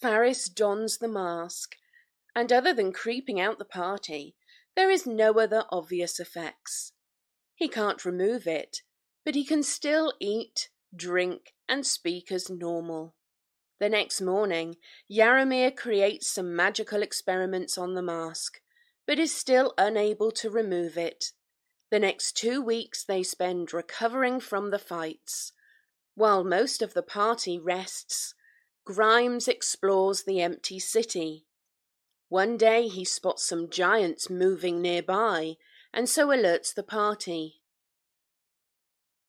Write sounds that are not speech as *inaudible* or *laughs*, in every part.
Faris dons the mask, and other than creeping out the party, there is no other obvious effects. He can't remove it, but he can still eat, drink, and speak as normal. The next morning, Yaramir creates some magical experiments on the mask, but is still unable to remove it. The next two weeks they spend recovering from the fights. While most of the party rests, Grimes explores the empty city. One day he spots some giants moving nearby and so alerts the party.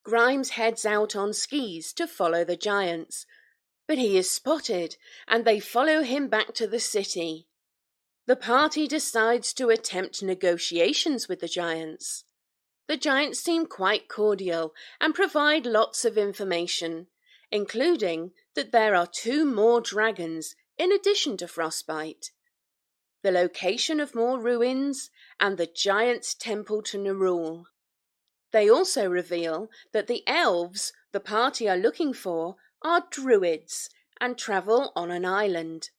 Grimes heads out on skis to follow the giants, but he is spotted and they follow him back to the city. The party decides to attempt negotiations with the giants. The giants seem quite cordial and provide lots of information, including that there are two more dragons in addition to Frostbite, the location of more ruins, and the giant's temple to Nerul. They also reveal that the elves the party are looking for are druids and travel on an island.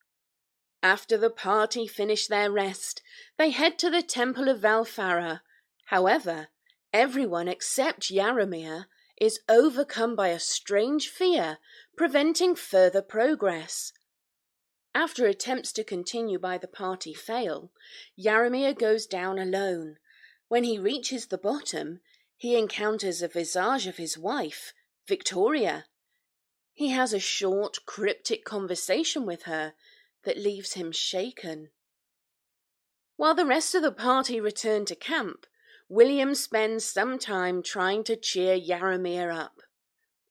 After the party finish their rest, they head to the Temple of Valfara. However, everyone except Yaramir is overcome by a strange fear, preventing further progress. After attempts to continue by the party fail, Yaramir goes down alone. When he reaches the bottom, he encounters a visage of his wife, Victoria. He has a short, cryptic conversation with her that leaves him shaken. While the rest of the party return to camp, William spends some time trying to cheer Yaramir up.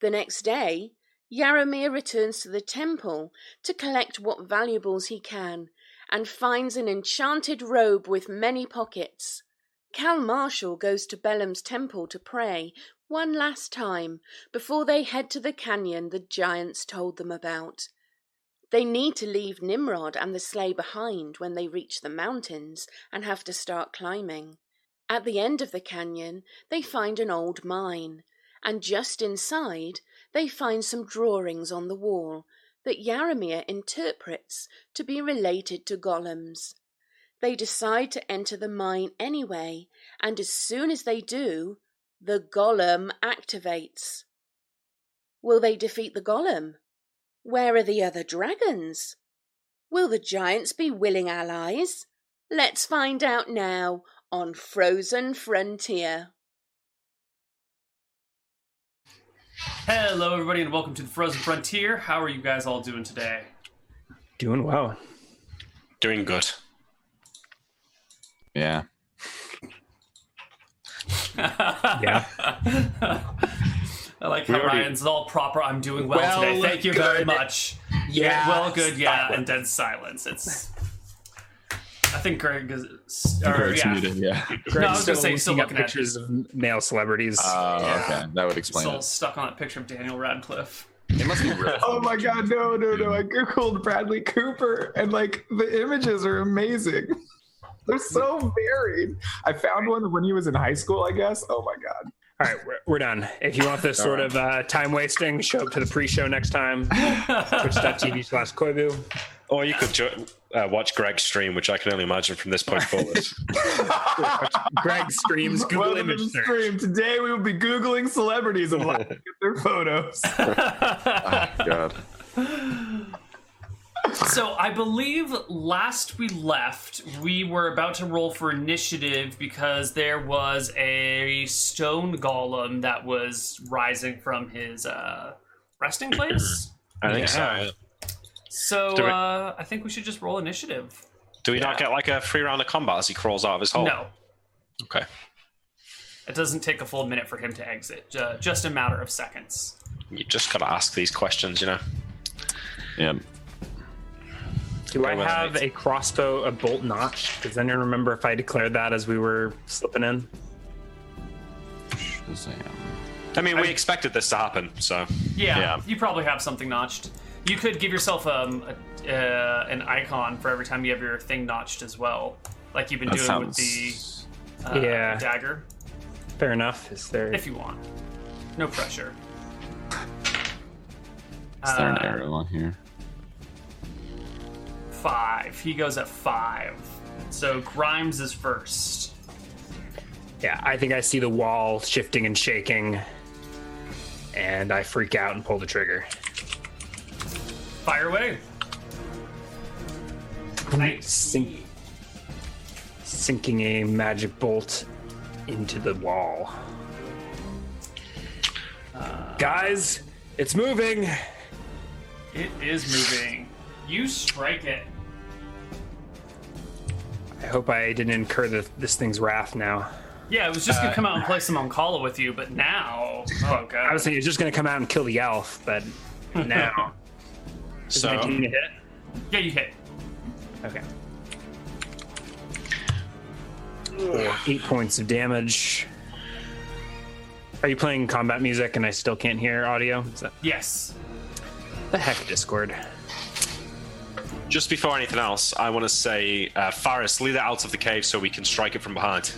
The next day, Yaramir returns to the temple to collect what valuables he can and finds an enchanted robe with many pockets. Cal Marshall goes to Belem's temple to pray one last time before they head to the canyon the giants told them about. They need to leave Nimrod and the sleigh behind when they reach the mountains and have to start climbing. At the end of the canyon, they find an old mine, and just inside, they find some drawings on the wall that Yaramir interprets to be related to golems. They decide to enter the mine anyway, and as soon as they do, the golem activates. Will they defeat the golem? Where are the other dragons? Will the giants be willing allies? Let's find out now on Frozen Frontier. Hello, everybody, and welcome to the Frozen Frontier. How are you guys all doing today? Doing well. Doing good. Yeah. *laughs* Yeah. I like how already- Ryan's all proper. I'm doing well, Well, today. Thank you very much. Yeah. Well, good. Yeah, and dead silence. It's. I think Greg is. Or, Greg's yeah. muted, yeah. *laughs* No, I was gonna say, still looking up at- pictures of male celebrities. Oh, Yeah. okay. That would explain Still it. stuck on that picture of Daniel Radcliffe. It must be real. *laughs* Oh my god, no, no, no. I googled Bradley Cooper and like the images are amazing. *laughs* They're so varied. I found one when he was in high school, I guess. Oh my god. All right, we're, we're done. If you want this sort of uh, time wasting, show up to the pre-show next time. Twitch.tv slash Koivu. Or you could jo- uh, watch Greg's stream, which I can only imagine from this point *laughs* forward. Greg streams Google Welcome image to search. stream. Today we will be Googling celebrities and laughing at their photos. Oh, *laughs* God. So I believe last we left, we were about to roll for initiative because there was a stone golem that was rising from his uh, resting place. I think so. Yeah. yeah. So we- uh, I think we should just roll initiative. Do we not get like a free round of combat as he crawls out of his hole? No, Okay. it doesn't take a full minute for him to exit. Ju- just a matter of seconds. You just gotta ask these questions, you know. Yeah. Do I have a crossbow, a bolt notch? Does anyone remember if I declared that as we were slipping in? Shazam. I mean, we expected this to happen, so Yeah, Yeah. you probably have something notched. You could give yourself um, a, uh, an icon for every time you have your thing notched as well, like you've been That doing sounds. with the uh, Yeah. dagger, Fair enough. Is there? if you want. No pressure. Is there an Uh, arrow on here? five. He goes at five. So Grimes is first. Yeah, I think I see the wall shifting and shaking, and I freak out and pull the trigger. Fire away. Sink, sinking a magic bolt into the wall. Uh, Guys, it's moving. It is moving. You strike it. I hope I didn't incur the, this thing's wrath now. Yeah, it was just gonna uh, come out and play some Mancala with you, but now, oh god. I was thinking it was just going to come out and kill the elf, but *laughs* now. Is So 19 hit? yeah, you hit. Okay. Four, eight points of damage. Are you playing combat music and I still can't hear audio? Is that Yes. the heck, Discord? just before anything else, I want to say, uh, Faris, lead it out of the cave so we can strike it from behind.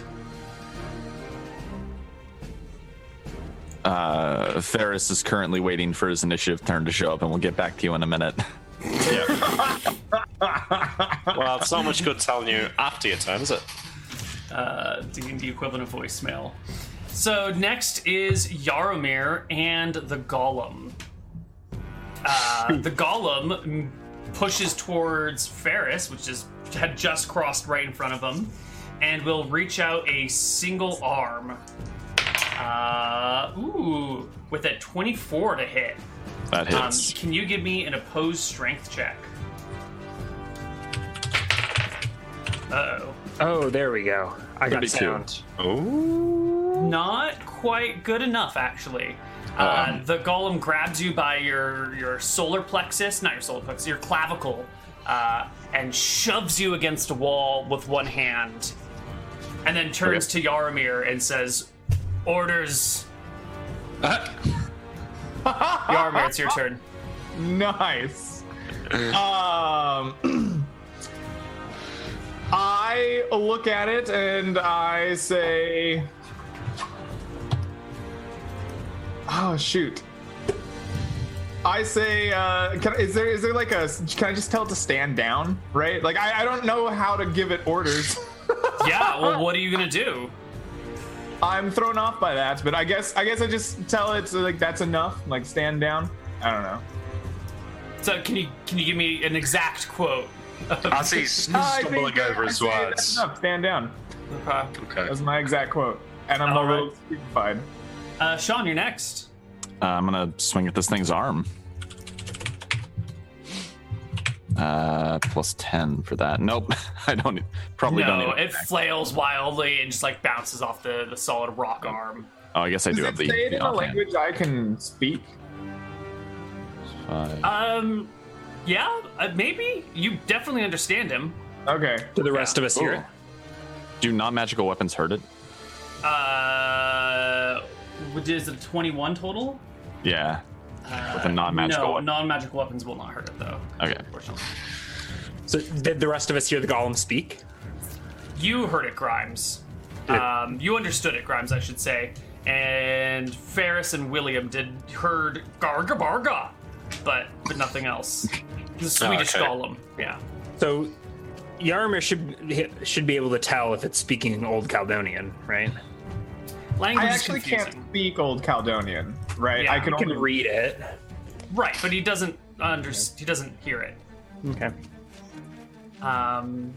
Uh, Faris is currently waiting for his initiative turn to show up, and we'll get back to you in a minute. *laughs* Well, it's not much good telling you after your turn, is it? Uh, D&D equivalent of voicemail. So next is Yaromir and the Golem. Uh, *laughs* the Golem pushes towards Faris, which is had just crossed right in front of him, and will reach out a single arm. Uh, ooh, with a 24 to hit. That Um, hits. can you give me an opposed strength check? Uh oh. Oh, there we go. I got be sound. Oh. Not quite good enough, actually. Uh, Um. the golem grabs you by your your solar plexus, not your solar plexus, your clavicle, uh, and shoves you against a wall with one hand, and then turns to Yaromir and says, "Orders." *laughs* Yaromir, it's your turn. Nice. um, *clears throat* I look at it and I say, "Oh shoot." I say, uh, can, is there is there like a? Can I just tell it to stand down? Right? Like I, I don't know how to give it orders. *laughs* Yeah. Well, what are you gonna do? I'm thrown off by that, but I guess I guess I just tell it to, like that's enough. Like stand down. I don't know. So, can you can you give me an exact quote? *laughs* I see *laughs* I stumbling think- over his say words. Stand down. Okay. Okay. That's my exact quote, and I'm All a little right. stupefied. Uh, Sean, you're next. Uh, I'm gonna swing at this thing's arm. Uh, plus ten for that. Nope, *laughs* I don't. Probably don't. No, it flails wildly and just like bounces off the, the solid rock arm. oh, I guess I Does do it have the. say it in a language I can speak? Five. Um, yeah, uh, maybe you definitely understand him. Okay. Do the rest of us hear it? Do non-magical weapons hurt it? Uh, is it 21 total? Yeah. With a non-magical No, weapon. non-magical weapons will not hurt it though. Okay. Unfortunately, So, did the rest of us hear the golem speak? you heard it, Grimes. Did- Um, you understood it, Grimes, I should say. And Faris and William did heard Garga Barga, but but nothing else. The Swedish okay. golem, yeah. So, Yarmir should should be able to tell if it's speaking Old Caledonian, right? Language I actually confusing. can't speak Old Caledonian, right? Yeah, I can can only read it. Right, but he doesn't under he doesn't hear it. Okay. Um,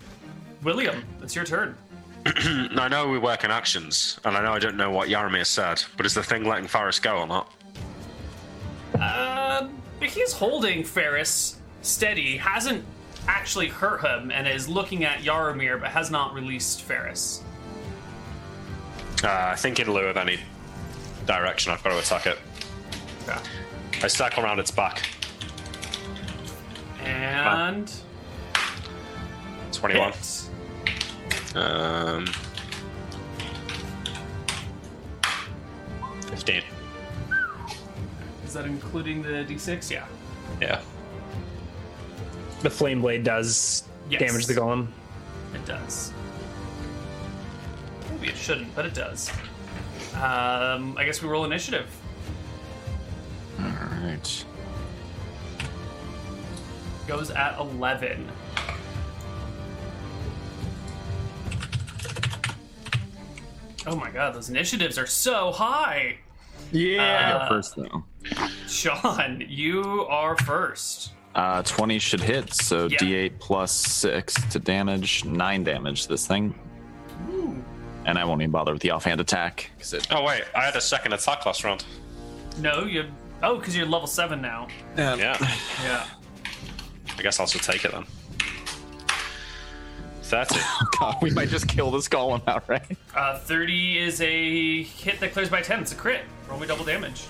William, it's your turn. *clears throat* I know we work in actions, and I know I don't know what Yaramir said, but is the thing letting Faris go or not? Uh, he's holding Faris steady, hasn't actually hurt him, and is looking at Yaromir, but has not released Faris. Uh, I think in lieu of any direction, I've got to attack it. Okay. I circle around its back. And 21. hit. Um, 15. Is that including the d6? Yeah. Yeah. The flame blade does Yes. damage the golem. It does movie. It shouldn't, but it does. Um, I guess we roll initiative. All right. Goes at 11. Oh my god, those initiatives are so high! Yeah! Uh, first, though. Sean, you are first. Uh, 20 should hit, so d8 plus 6 to damage, 9 damage this thing. Ooh and I won't even bother with the offhand attack because it. Oh wait, I had a second attack last round. No, you. Oh, because you're level seven now. Yeah, Yeah. Yeah. I guess I'll just take it then. Thirty. *laughs* God, we might just kill this golem outright. Uh, 30 is a hit that clears by 10. It's a crit. Roll me double damage.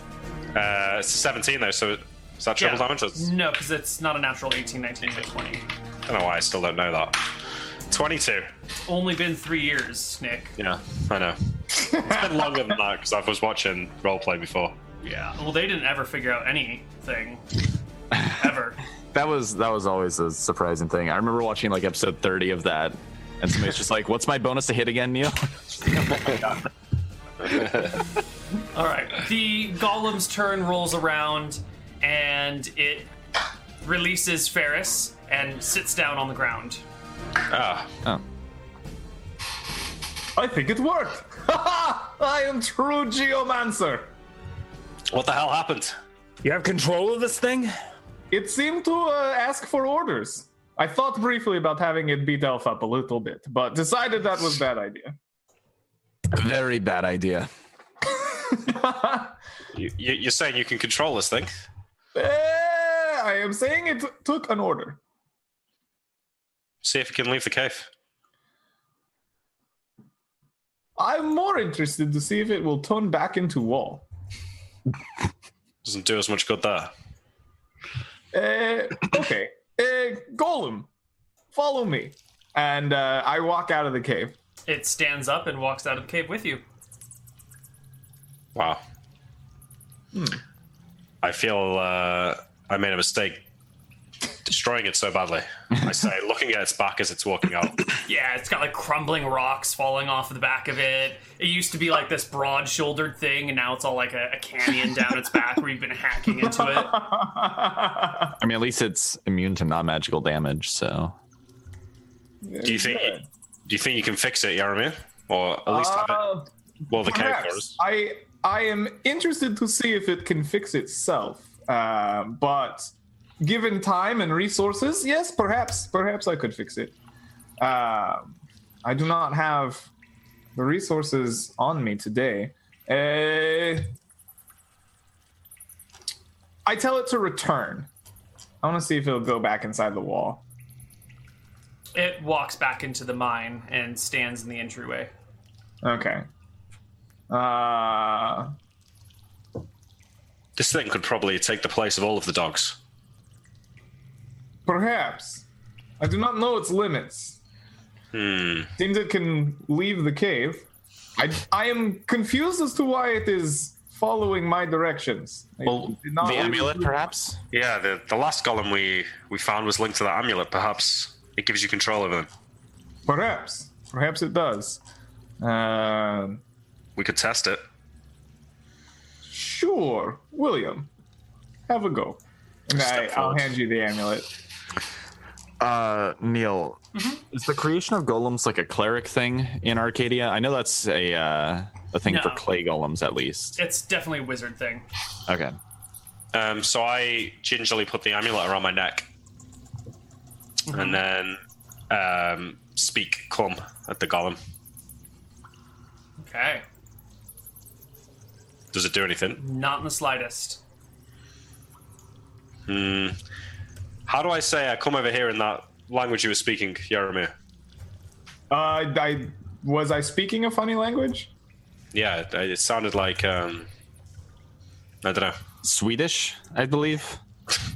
Uh, it's 17 though, so is that triple Yeah. damage? That's- No, because it's not a natural 18, 19, but 20. I don't know why I still don't know that. 22. Only been three years, Nick. Yeah, I know. It's been longer than that because I was watching roleplay before. Yeah. Well, they didn't ever figure out anything. *laughs* Ever. That was that was always a surprising thing. I remember watching like episode 30 of that, and somebody's just like, "What's my bonus to hit again, Neil?" *laughs* All right. The golem's turn rolls around, and it releases Faris and sits down on the ground. Ah, oh, I think it worked. *laughs* I am true geomancer. what the hell happened? You have control of this thing? It seemed to uh, ask for orders. I thought briefly about having it beat Elf up a little bit, but decided that was bad idea. very bad idea. *laughs* You, you, you're saying you can control this thing? Eh, I am saying it took an order. See if you can leave the cave. I'm more interested to see if it will turn back into wall. *laughs* Doesn't do as much good there. Uh, okay. Uh, Golem, follow me. And uh, I walk out of the cave. It stands up and walks out of the cave with you. Wow. Hmm. I feel uh, I made a mistake destroying it so badly. I say, *laughs* looking at its back as it's walking out. *clears throat* Yeah, it's got like crumbling rocks falling off the back of it. It used to be like this broad shouldered thing, and now it's all like a, a canyon down its back where you've been hacking into it. I mean, at least it's immune to non-magical damage. So Do you think? Do you think you can fix it, Yaramir, or at least have it? Uh, Well, the cave for I I am interested to see if it can fix itself. Uh, but given time and resources, yes, perhaps perhaps I could fix it. Uh, I do not have the resources on me today. Uh, I tell it to return. I want to see if it'll go back inside the wall. It walks back into the mine and stands in the entryway. Okay. Uh, This thing could probably take the place of all of the dogs. Perhaps. I do not know its limits. Hmm. Seems it can leave the cave. I, I am confused as to why it is following my directions. I well, did not the amulet, perhaps. Yeah, the, the last golem we, we found was linked to that amulet. Perhaps it gives you control over them. Perhaps. Perhaps it does. Um We could test it. sure. William, have a go. And I, Step I'll hand you the amulet. Uh, Neil, is the creation of golems like a cleric thing in Arcadia? I know that's a uh, a thing for No. clay golems, at least. It's definitely a wizard thing. Okay. Um, so I gingerly put the amulet around my neck, and then um, speak "come" at the golem. Okay. Does it do anything? Not in the slightest. Hmm. How do I say I come over here in that language you were speaking, Yaramir? Uh, I was I speaking a funny language? Yeah, it, it sounded like um, I don't know. Swedish, I believe.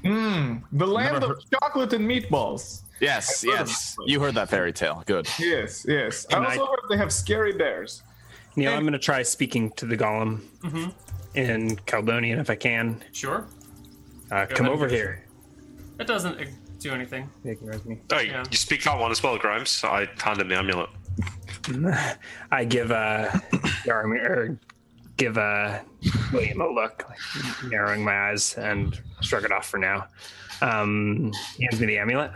The land Never of chocolate and meatballs. Yes, I've heard of yes. You heard that fairy tale. Good. Yes, yes. I And also I- heard they have scary bears. Neil, Hey. I'm going to try speaking to the golem in Caldonian if I can. Sure. Uh, come ahead. over here. It doesn't uh, do anything. Ignores me. Oh, Yeah. you speak that one as well, Grimes. I hand him the amulet. *laughs* I give uh, *coughs* Yaramir, or give uh, William a look, like, narrowing my eyes, and shrug it off for now. Um, he hands me the amulet.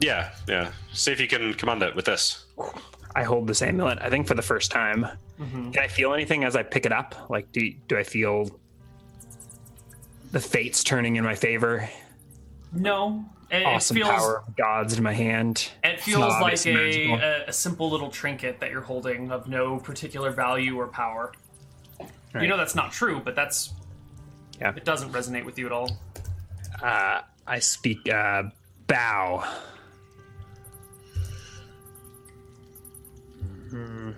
Yeah, yeah. See if you can command it with this. I hold this amulet. I think for the first time. Mhm. Can I feel anything as I pick it up? Like, do do I feel the fates turning in my favor? No, it, it awesome feels power of gods in my hand. it feels not like a, a a simple little trinket that you're holding of no particular value or power. You know that's not true, but that's Yeah. it doesn't resonate with you at all. Uh, I speak uh, bow. Hmm.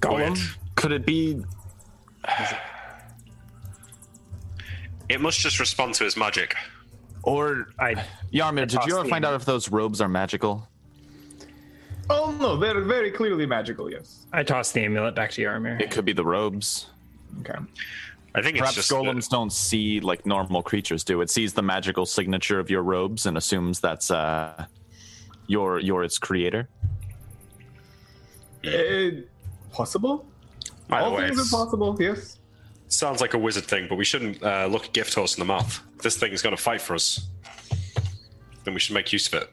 Golem. Weird. Could it be? *sighs* It must just respond to his magic. Or I Yarmir, did you ever the find out if those robes are magical? Oh no, they're very clearly magical. Yes. I toss the amulet back to Yarmir. It could be the robes. Okay. I think it's Perhaps just golems don't see like normal creatures do. It sees the magical signature of your robes and assumes that's uh, your your its creator. Uh, possible. Either All way, things are possible. Yes. sounds like a wizard thing, but we shouldn't uh, look a gift horse in the mouth. This thing is going to fight for us, then we should make use of it.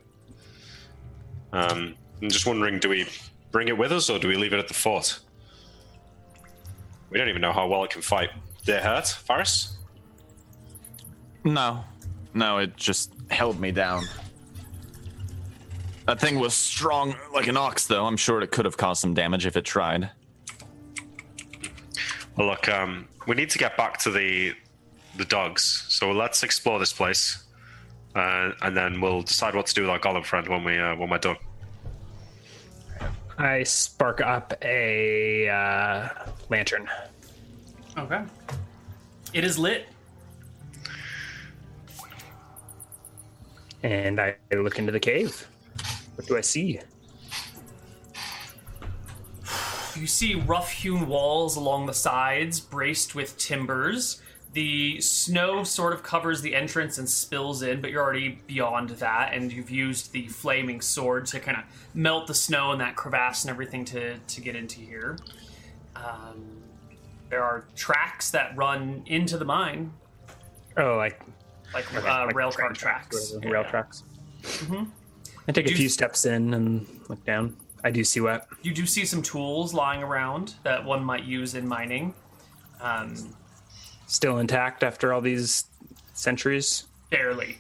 Um, I'm just wondering, do we bring it with us or do we leave it at the fort? We don't even know how well it can fight. Did it hurt, Faris? No, no, it just held me down. That thing was strong like an ox, though. I'm sure it could have caused some damage if it tried. Well, look, um, we need to get back to the the dogs. So let's explore this place, uh, and then we'll decide what to do with our golem friend when we uh, when we're done. I spark up a uh, lantern. Okay. It is lit. and I look into the cave. What do I see? You see rough hewn walls along the sides, braced with timbers. The snow sort of covers the entrance and spills in, but you're already beyond that, and you've used the flaming sword to kind of melt the snow and that crevasse and everything to, to get into here. Um, there are tracks that run into the mine, Oh, like, like, uh, like rail car tracks. Yeah, rail yeah. tracks. I take a few you- steps in and look down. I do see what. You do see some tools lying around that one might use in mining. Um, Still intact after all these centuries. barely,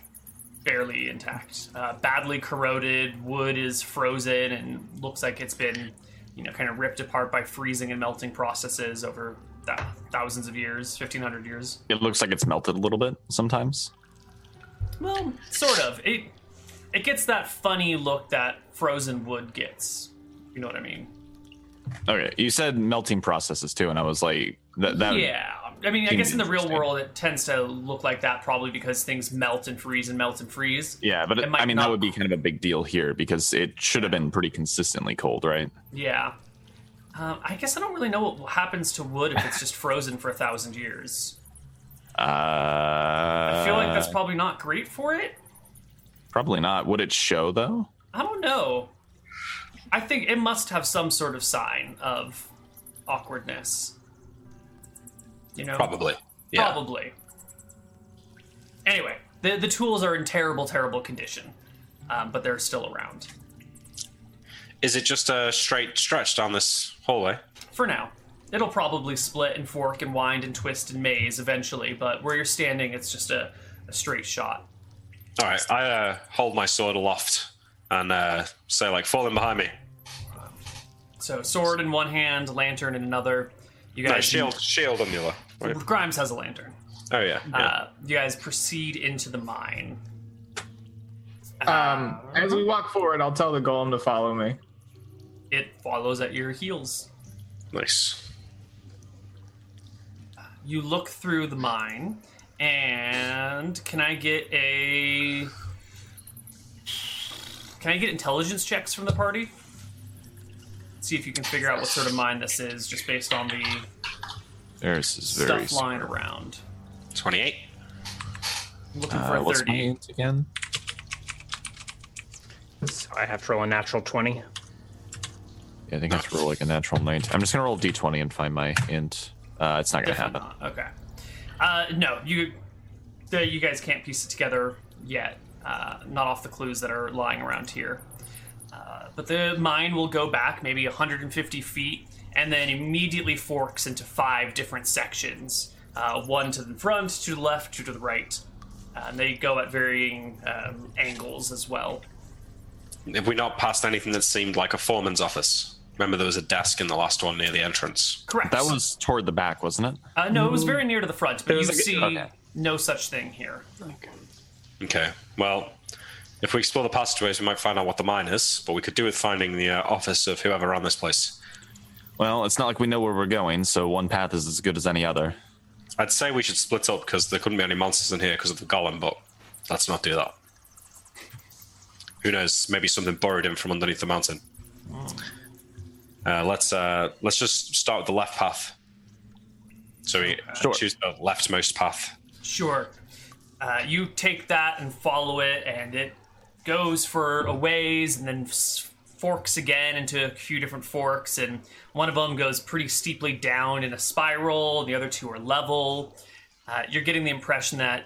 barely intact. Uh, badly corroded. Wood is frozen and looks like it's been, you know, kind of ripped apart by freezing and melting processes over th- thousands of years, fifteen hundred years. It looks like it's melted a little bit sometimes. Well, sort of. It it gets that funny look that frozen wood gets. You know what I mean? Okay, you said melting processes too, and I was like, that. that yeah. I mean, I guess in the real world, it tends to look like that probably because things melt and freeze and melt and freeze. Yeah, but It I mean not- that would be kind of a big deal here because it should have been pretty consistently cold, right? Yeah. Um, I guess I don't really know what happens to wood if it's just frozen for a thousand years. Uh, I feel like that's probably not great for it. probably not. Would it show though? I don't know. I think it must have some sort of sign of awkwardness. You know? Probably. Yeah. Probably. Anyway, the, the tools are in terrible, terrible condition, um, but they're still around. Is it just a straight stretch down this hallway? For now. It'll probably split and fork and wind and twist and maze eventually, but where you're standing, it's just a, a straight shot. All right. I uh, hold my sword aloft and uh, say, like, fall in behind me. So, sword in one hand, lantern in another. You No, guys, shield, shield on the other. Wait. Grimes has a lantern. Oh yeah. yeah. Uh, you guys proceed into the mine. Um, as we walk forward, I'll tell the golem to follow me. It follows at your heels. nice. You look through the mine, and can I get a? Can I get intelligence checks from the party? See if you can figure out what sort of mine this is, just based on the There's is very. stuff lying around. Twenty-eight. I'm looking for Uh, a what's my thirty. int again? So I have to roll a natural 20. Yeah, I think I have to roll like a natural 19. I'm just gonna roll d20 and find my int. Uh, it's not gonna Definitely happen. not. Okay. Uh, no, you the, you guys can't piece it together yet. Uh, not off the clues that are lying around here. Uh, but the mine will go back maybe 150 feet and then immediately forks into five different sections uh, one to the front, two to the left, two to the right. Uh, and they go at varying um, angles as well. Have we not passed anything that seemed like a foreman's office? Remember, there was a desk in the last one near the entrance. Correct. That was toward the back, wasn't it? Uh, no, it was very near to the front, but you was like a- see okay. no such thing here. Okay. Well, if we explore the passageways, we might find out what the mine is. But we could do with finding the uh, office of whoever ran this place. Well, it's not like we know where we're going, so one path is as good as any other. I'd say we should split up because there couldn't be any monsters in here because of the golem. But let's not do that. Who knows? Maybe something burrowed in from underneath the mountain. Uh, let's uh, let's just start with the left path. So we uh, Sure. choose the leftmost path. Sure. Uh, you take that and follow it, and it goes for a ways and then s- forks again into a few different forks. And one of them goes pretty steeply down in a spiral, and the other two are level. Uh, you're getting the impression that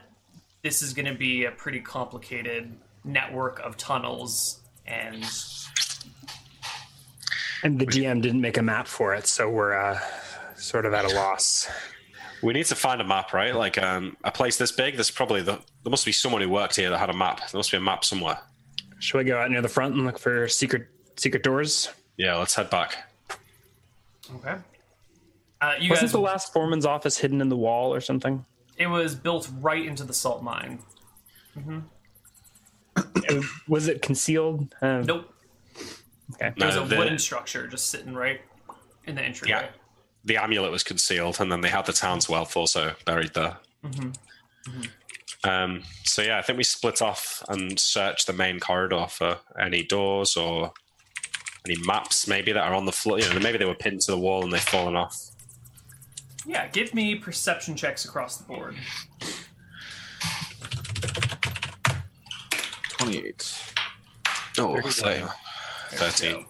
this is going to be a pretty complicated network of tunnels. And And the dm didn't make a map for it, so we're uh, sort of at a loss. We need to find a map, right? Like um, a place this big. There's probably the, there must be someone who worked here that had a map. There must be a map somewhere. Should we go out near the front and look for secret secret doors? Yeah, let's head back. okay, uh, you Wasn't guys. the last foreman's office hidden in the wall or something? it was built right into the salt mine. It- was it concealed? Uh, Nope. Okay. There's No, a the- wooden structure just sitting right in the entryway. Yeah. The amulet was concealed, and then they had the town's wealth also buried there. Um, so yeah, I think we split off and search the main corridor for any doors or any maps, maybe that are on the floor. You know, maybe they were pinned to the wall and they've fallen off. Yeah, give me perception checks across the board. Twenty-eight. Oh, 13. 13.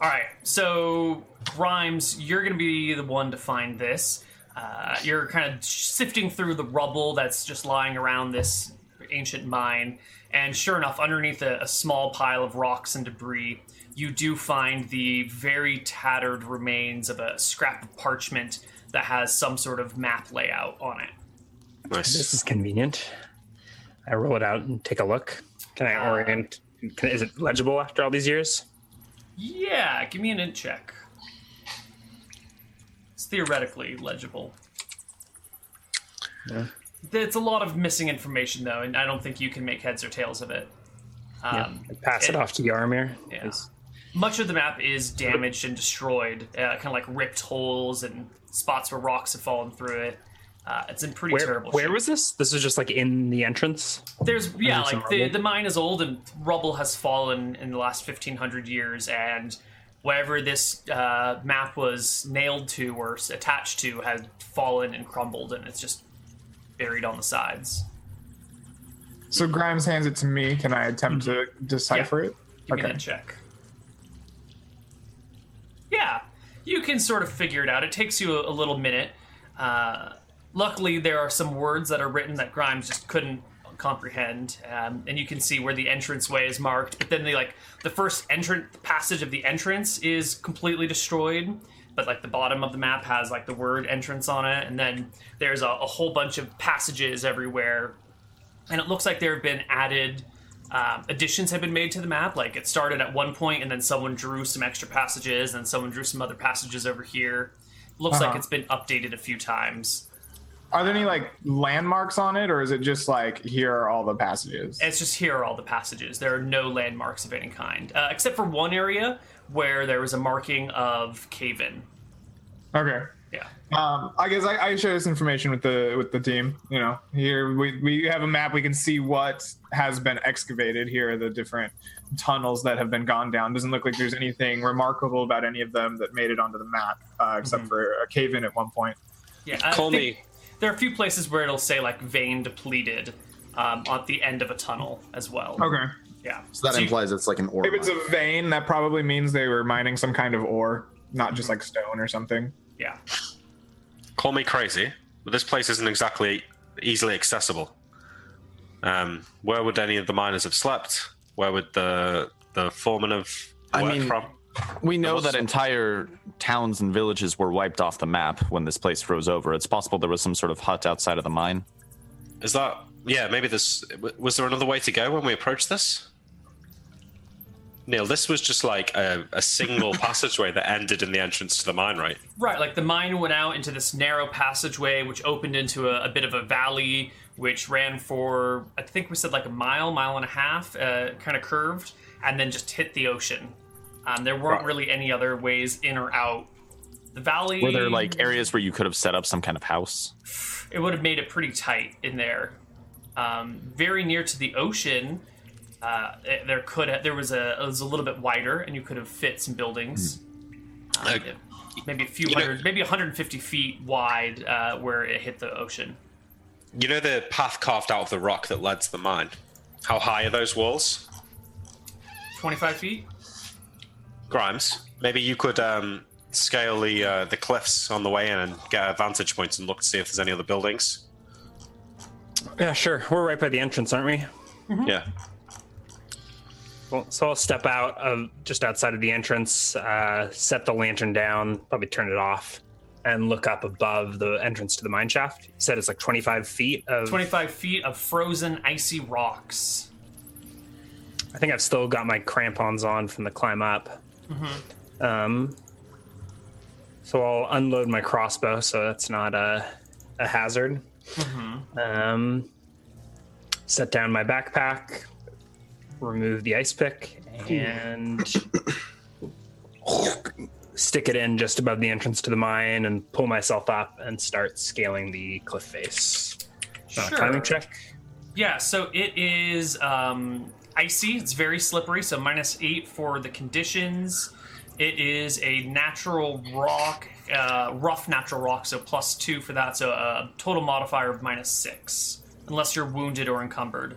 All right, so Grimes, you're going to be the one to find this. Uh, you're kind of sifting through the rubble that's just lying around this ancient mine, and sure enough, underneath a, a small pile of rocks and debris, you do find the very tattered remains of a scrap of parchment that has some sort of map layout on it. This is convenient. I roll it out and take a look. Can I orient? Can, is it legible after all these years? Yeah, give me an int check. It's theoretically legible. Yeah. It's a lot of missing information, though, and I don't think you can make heads or tails of it. Um, I pass it, it- off to Yarmir. Yeah. He's- Much of the map is damaged and destroyed, uh, kind of like ripped holes and spots where rocks have fallen through it. Uh, it's in pretty Where, terrible where shape. was this? This is just like in the entrance. There's yeah, There's like the, the mine is old and rubble has fallen in the last fifteen hundred years, and wherever this uh, map was nailed to or attached to had fallen and crumbled, and it's just buried on the sides. So Grimes hands it to me. Can I attempt to decipher it? Give me that check. Yeah, you can sort of figure it out. It takes you a, a little minute. Uh, luckily, there are some words that are written that Grimes just couldn't comprehend, um, and you can see where the entranceway is marked. But then the like the first entrance passage of the entrance is completely destroyed. But like the bottom of the map has like the word entrance on it, and then there's a, a whole bunch of passages everywhere and it looks like there have been added um, additions have been made to the map. Like it started at one point, and then someone drew some extra passages, and someone drew some other passages over here. Looks like Uh-huh. it's been updated a few times. Are there any like landmarks on it, or is it just like here are all the passages? It's just here are all the passages. There are no landmarks of any kind, uh, except for one area where there was a marking of cave in. Okay. Yeah. Um, I guess I, I share this information with the with the team. You know, here we, we have a map. We can see what has been excavated. Here are the different tunnels that have been gone down. Doesn't look like there's anything remarkable about any of them that made it onto the map, uh, except Mm-hmm. for a cave in at one point. Yeah. I Call me. There are a few places where it'll say like vein depleted um, at the end of a tunnel as well. Okay. Yeah. So that you- implies it's like an ore. If it's a vein, that probably means they were mining some kind of ore, not just like stone or something. Yeah. Call me crazy, but this place isn't exactly easily accessible. Um, where would any of the miners have slept? Where would the the foreman of I work mean- from? We know that entire towns and villages were wiped off the map when this place froze over. It's possible there was some sort of hut outside of the mine. Is that yeah? Maybe this was there another way to go when we approached this? Neil, this was just like a, a single *laughs* passageway that ended in the entrance to the mine, right? Right, like the mine went out into this narrow passageway, which opened into a, a bit of a valley, which ran for I think we said like a mile, mile and a half, uh, kind of curved, and then just hit the ocean. Um, there weren't Right. really any other ways in or out. The valley. Were there like areas where you could have set up some kind of house? it would have made it pretty tight in there. Um, very near to the ocean, uh, it- there could have, there was a it was a little bit wider, and you could have fit some buildings. Um, Uh, it- maybe a few you know- hundred, maybe 150 feet wide, uh, where it hit the ocean. You know the path carved out of the rock that led to the mine. How high are those walls, 25 feet. Grimes? Maybe you could um, scale the uh, the cliffs on the way in and get a vantage points point and look to see if there's any other buildings. Yeah, sure. We're right by the entrance, aren't we? Yeah. Well, so I'll step out of just outside of the entrance, uh, set the lantern down, probably turn it off, and look up above the entrance to the mine shaft. You said it's like 25 feet of. 25 feet of frozen, icy rocks. I think I've still got my crampons on from the climb up. Um, so I'll unload my crossbow, so that's not a, a hazard. Um, set down my backpack, remove the ice pick, and stick it in just above the entrance to the mine, and pull myself up and start scaling the cliff face. Uh, Sure. Climbing check. Yeah, so it is um, icy. It's very slippery, so minus eight for the conditions. It is a natural rock, uh, rough natural rock, so plus two for that. So a total modifier of minus six, unless you're wounded or encumbered.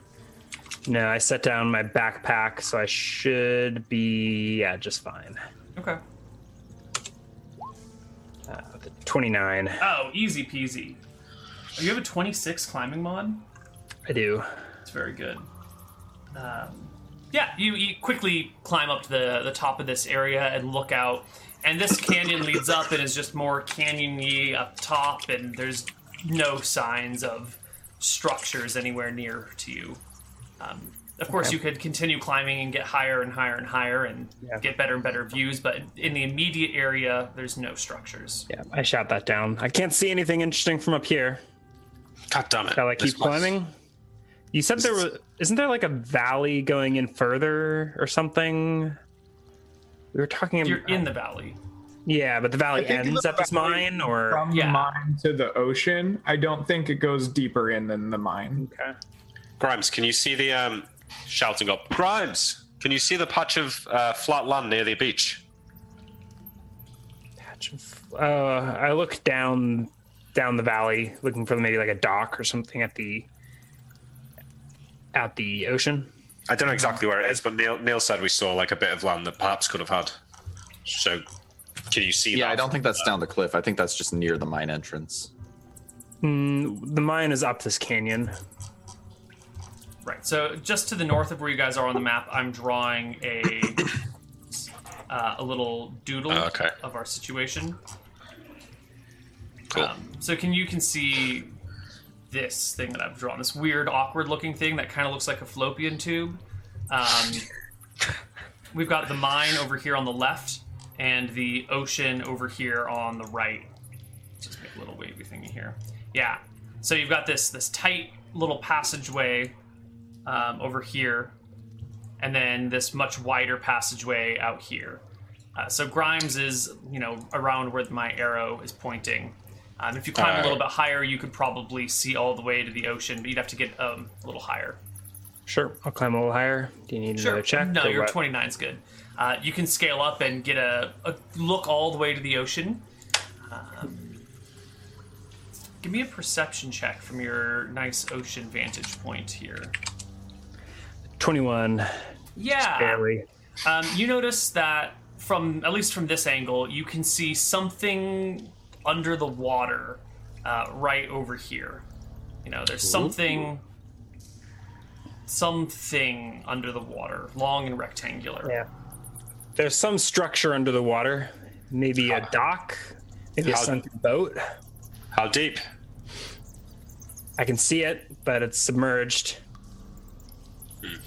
No, I set down my backpack, so I should be yeah, just fine. Okay. Uh, the 29, Oh, easy peasy. Oh, you have a 26 climbing mod? I do. It's very good. Um, yeah, you, you quickly climb up to the, the top of this area and look out. And this canyon leads up and is just more canyony up top, and there's no signs of structures anywhere near to you. Um, of course, you could continue climbing and get higher and higher and higher and Yeah. get better and better views, but in the immediate area, there's no structures. Yeah, I shot that down. I can't see anything interesting from up here. God damn it. Shall I This keep place- climbing? You said there was isn't there like a valley going in further or something? We were talking You're in the valley. Yeah, but the valley ends the at this mine or From Yeah. the mine to the ocean, I don't think it goes deeper in than the mine. Okay. Grimes, can you see the um, shouting up? Grimes, can you see the patch of uh, flat land near the beach? Patch of- Uh, I look down down the valley looking for maybe like a dock or something at the at the ocean. I don't know exactly where it is, but Neil, Neil said we saw like a bit of land that perhaps could have had. So, can you see Yeah, that? I don't think that's down the cliff. I think that's just near the mine entrance. Mm, the mine is up this canyon. Right. So just to the north of where you guys are on the map, I'm drawing a uh, a little doodle Oh, okay. of our situation. Cool. Um, so can you can see this thing that I've drawn? This weird, awkward-looking thing that kind of looks like a fallopian tube. Um, *laughs* we've got the mine over here on the left, and the ocean over here on the right. Just make a little wavy thingy here. Yeah. So you've got this this tight little passageway um, over here, and then this much wider passageway out here. Uh, so Grimes is, you know, around where my arrow is pointing. Um, if you climb a little bit higher, you could probably see all the way to the ocean, but you'd have to get um, a little higher. Sure, I'll climb a little higher. Do you need another check? No, your 29 is good. Uh, you can scale up and get a, a look all the way to the ocean. Um, give me a perception check from your nice ocean vantage point here. 21, Yeah. barely. Um, you notice that from at least from this angle, you can see something under the water, uh, right over here. You know, there's something something under the water, long and rectangular. Yeah. There's some structure under the water. Maybe a dock. Maybe a sunken boat. How deep? I can see it, but it's submerged.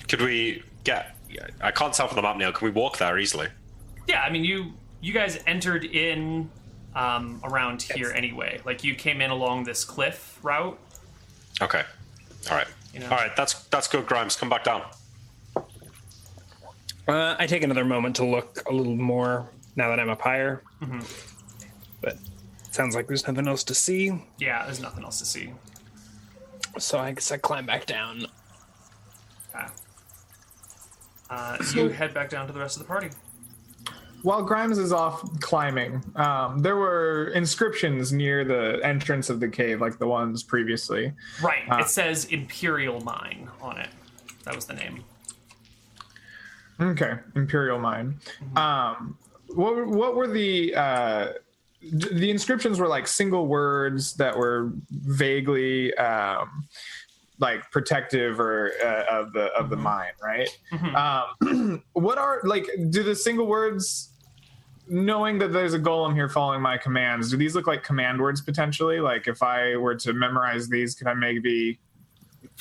Could we get? I can't tell from the map, Neil. Can we walk there easily? Yeah, I mean you you guys entered in um, around here anyway. Like you came in along this cliff route. Okay. All right. You know. All right. That's that's good. Grimes, come back down. Uh, I take another moment to look a little more now that I'm up higher. But sounds like there's nothing else to see. Yeah, there's nothing else to see. So I guess I climb back down. Okay. Uh, you head back down to the rest of the party. While Grimes is off climbing, um, there were inscriptions near the entrance of the cave, like the ones previously. Right. Ah. It says Imperial Mine on it. That was the name. Okay, Imperial Mine. Um, what were- what were the uh, d- the inscriptions were like single words that were vaguely um, like protective or uh, of the of the mind, right? Um, *clears throat* what are like do the single words? Knowing that there's a golem here following my commands, do these look like command words potentially? Like if I were to memorize these, could I maybe?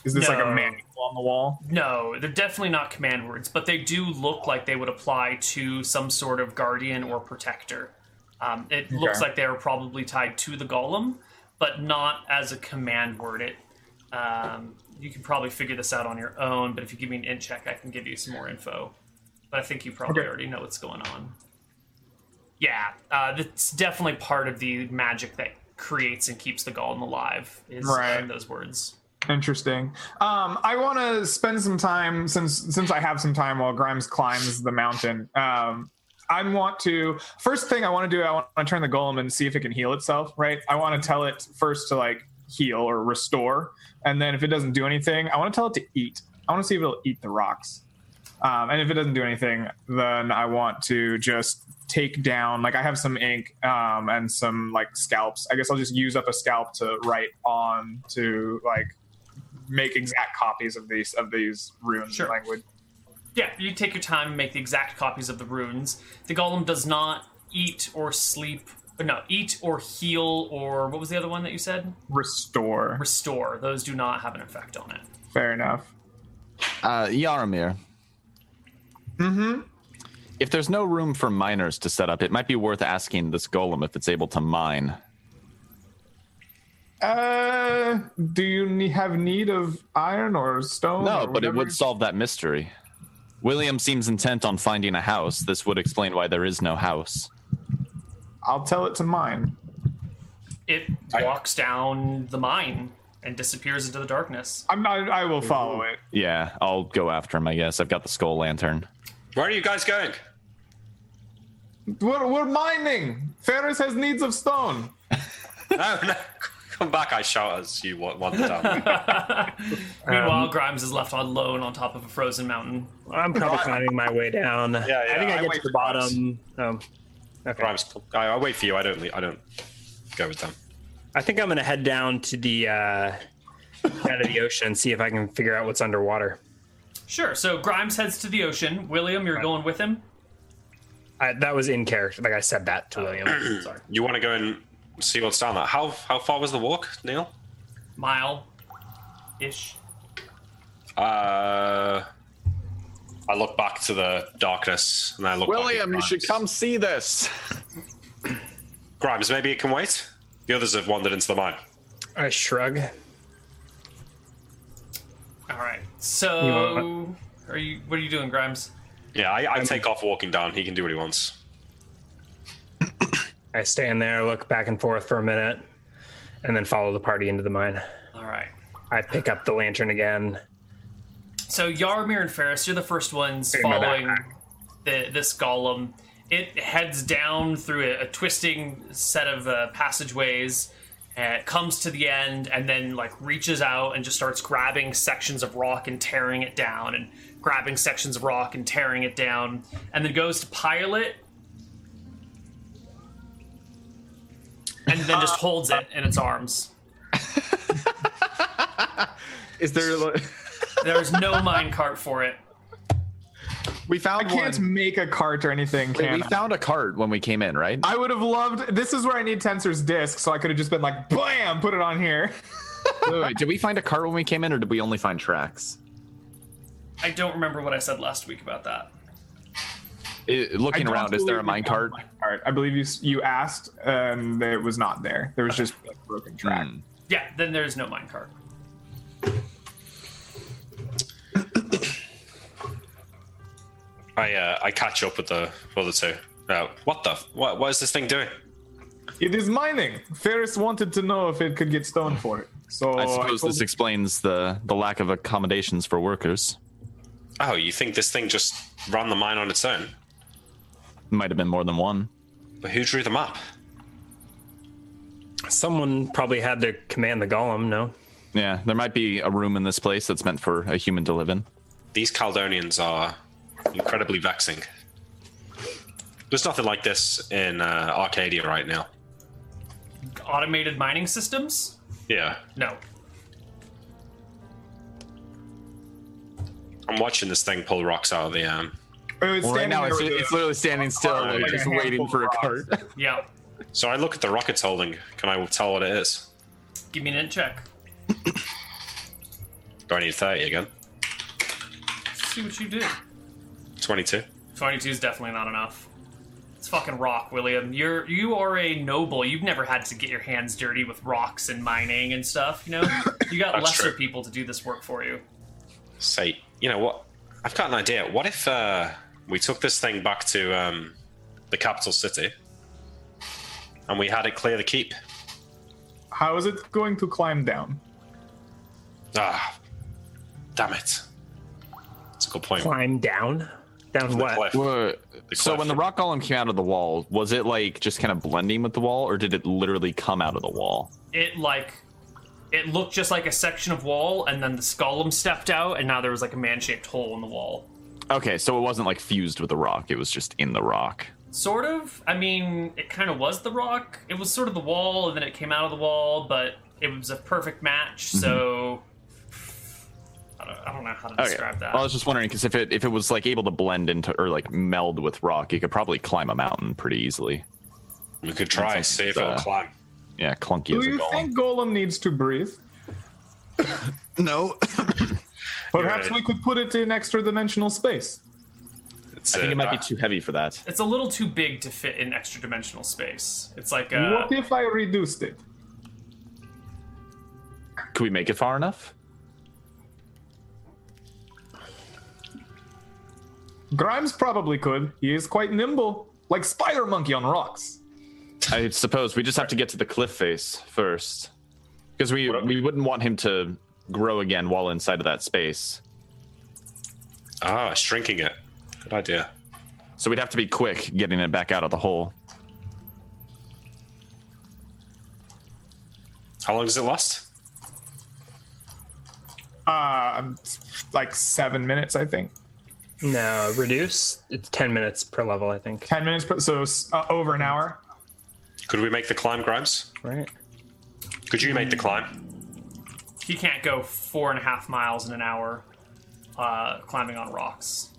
Is this like a No. manual on the wall? No, they're definitely not command words, but they do look like they would apply to some sort of guardian or protector. Um, it looks like they are probably tied to the golem, but not as a command word. It um, you can probably figure this out on your own, but if you give me an int check, I can give you some more info. But I think you probably Okay. already know what's going on. Yeah, uh, that's definitely part of the magic that creates and keeps the golem alive. Is Right. learn those words. Interesting. Um, I want to spend some time since since I have some time while Grimes climbs the mountain. Um, I want to first thing I want to do. I want to turn the golem and see if it can heal itself. Right. I want to tell it first to like heal or restore, and then if it doesn't do anything, I want to tell it to eat. I want to see if it'll eat the rocks. Um, and if it doesn't do anything, then I want to just take down. Like I have some ink um, and some like scalps. I guess I'll just use up a scalp to write on to like make exact copies of these of these runes Sure. language. Yeah, you take your time and make the exact copies of the runes. The golem does not eat or sleep. Or No, eat or heal or what was the other one that you said? Restore. Restore. Those do not have an effect on it. Fair enough. Uh, Yaramir. Mm-hmm. If there's no room for miners to set up, it might be worth asking this golem if it's able to mine. Uh, do you have need of iron or stone? No, or but it would solve that mystery. William seems intent on finding a house. This would explain why there is no house. I'll tell it to mine. It I- walks down the mine and disappears into the darkness. I'm not. I will follow it. Yeah, I'll go after him, I guess. I've got the skull lantern. Where are you guys going? We're, we're mining. Faris has needs of stone. *laughs* No, no. Come back! I shout as you wa- wander down. *laughs* Meanwhile, Grimes is left alone on top of a frozen mountain. I'm probably finding my way down. yeah, yeah. I think I, I get to the bottom. Um, okay. Grimes, I, I wait for you. I don't. I don't go with them. I think I'm gonna head down to the uh, *laughs* out of the ocean and see if I can figure out what's underwater. Sure. So Grimes heads to the ocean. William, you're going with him. I, that was in character. Like I said that to William. *clears throat* Sorry. You want to go and see what's down there? How how far was the walk, Neil? Mile, ish. Uh, I look back to the darkness and I look. back at William, you should come see this. Grimes, maybe it can wait. The others have wandered into the mine. I shrug. All right. So, are you? What are you doing, Grimes? Yeah, I, I take off walking down. He can do what he wants. *coughs* I stand there, look back and forth for a minute, and then follow the party into the mine. All right. I pick up the lantern again. So Yarmir and Faris, you're the first ones In following backpack. the, this golem. It heads down through a, a twisting set of uh, passageways. And it comes to the end and then like reaches out and just starts grabbing sections of rock and tearing it down and grabbing sections of rock and tearing it down and then goes to pile it and then just holds it in its arms. *laughs* Is there? There's no minecart for it. We found. I found can't one. make a cart or anything. Wait, Can we I? found a cart when we came in, right? I would have loved. This is where I need Tenser's disc, so I could have just been like, "Bam!" Put it on here. wait, wait, did we find a cart when we came in, or did we only find tracks? I don't remember what I said last week about that. I- looking around, is there a believe we found minecart? a minecart. I believe you you asked, and it was not there. There was just a broken track. Hmm. Yeah, then there's no minecart. I uh, I catch up with the other two. Uh, what the? What, what is this thing doing? It is mining. Faris wanted to know if it could get stone for it. So I suppose told this explains the the lack of accommodations for workers. Oh, you think this thing just ran the mine on its own? Might have been more than one. But who drew the map? Someone probably had to command the golem. No, Yeah, there might be a room in this place that's meant for a human to live in. These Caledonians are incredibly vexing. There's nothing like this in uh, Arcadia right now. Automated mining systems? Yeah, No. I'm watching this thing pull rocks out of the um. Oh, it's Well, right standing now it's, with it's literally standing still, Like like just waiting for a cart. *laughs* Yeah. So I look at the rock it's holding. Can I tell what it is? Give me an int check. Do I need 30 again? See what you do. 22. 22 is definitely not enough. It's fucking rock, William. You're you are a noble. You've never had to get your hands dirty with rocks and mining and stuff. You know, you got *laughs* lesser true. people to do this work for you. Say, you know what? I've got an idea. What if uh, we took this thing back to um, the capital city and we had it clear the keep? How is it going to climb down? Ah, damn it. That's a good point. climb down. Down what? Cliff. Wha- The So when the rock golem came out of the wall, was it like just kind of blending with the wall, or did it literally come out of the wall? It like it looked just like a section of wall, and then the golem stepped out, and now there was like a man-shaped hole in the wall. Okay, so it wasn't like fused with the rock; it was just in the rock. Sort of. I mean, it kind of was the rock. It was sort of the wall, and then it came out of the wall, but it was a perfect match. Mm-hmm. So I, don't, know how to Okay. describe that. Well, I was just wondering because if it if it was like able to blend into or like meld with rock, you could probably climb a mountain pretty easily. We could try, That's see if uh, it'll climb. Yeah, clunky Do as a you golem. think Golem needs to breathe? *laughs* No, *laughs* Perhaps right. we could put it in extra dimensional space. It's, I think uh, it might be too heavy for that. it's a little too big to fit in extra dimensional space. It's like uh, what if I reduced it? Could we make it far enough? Grimes probably could. He is quite nimble, like Spider Monkey on rocks. I suppose we just have to get to the cliff face first, because we we wouldn't want him to grow again while inside of that space. Ah, shrinking it. Good idea. So we'd have to be quick getting it back out of the hole. How long does it last? Uh, like seven minutes, I think. No, reduce. It's ten minutes per level, I think. Ten minutes, per- so uh, over an hour. Could we make the climb, Grimes? Right. Could you make the climb? he can't go four and a half miles in an hour uh, climbing on rocks.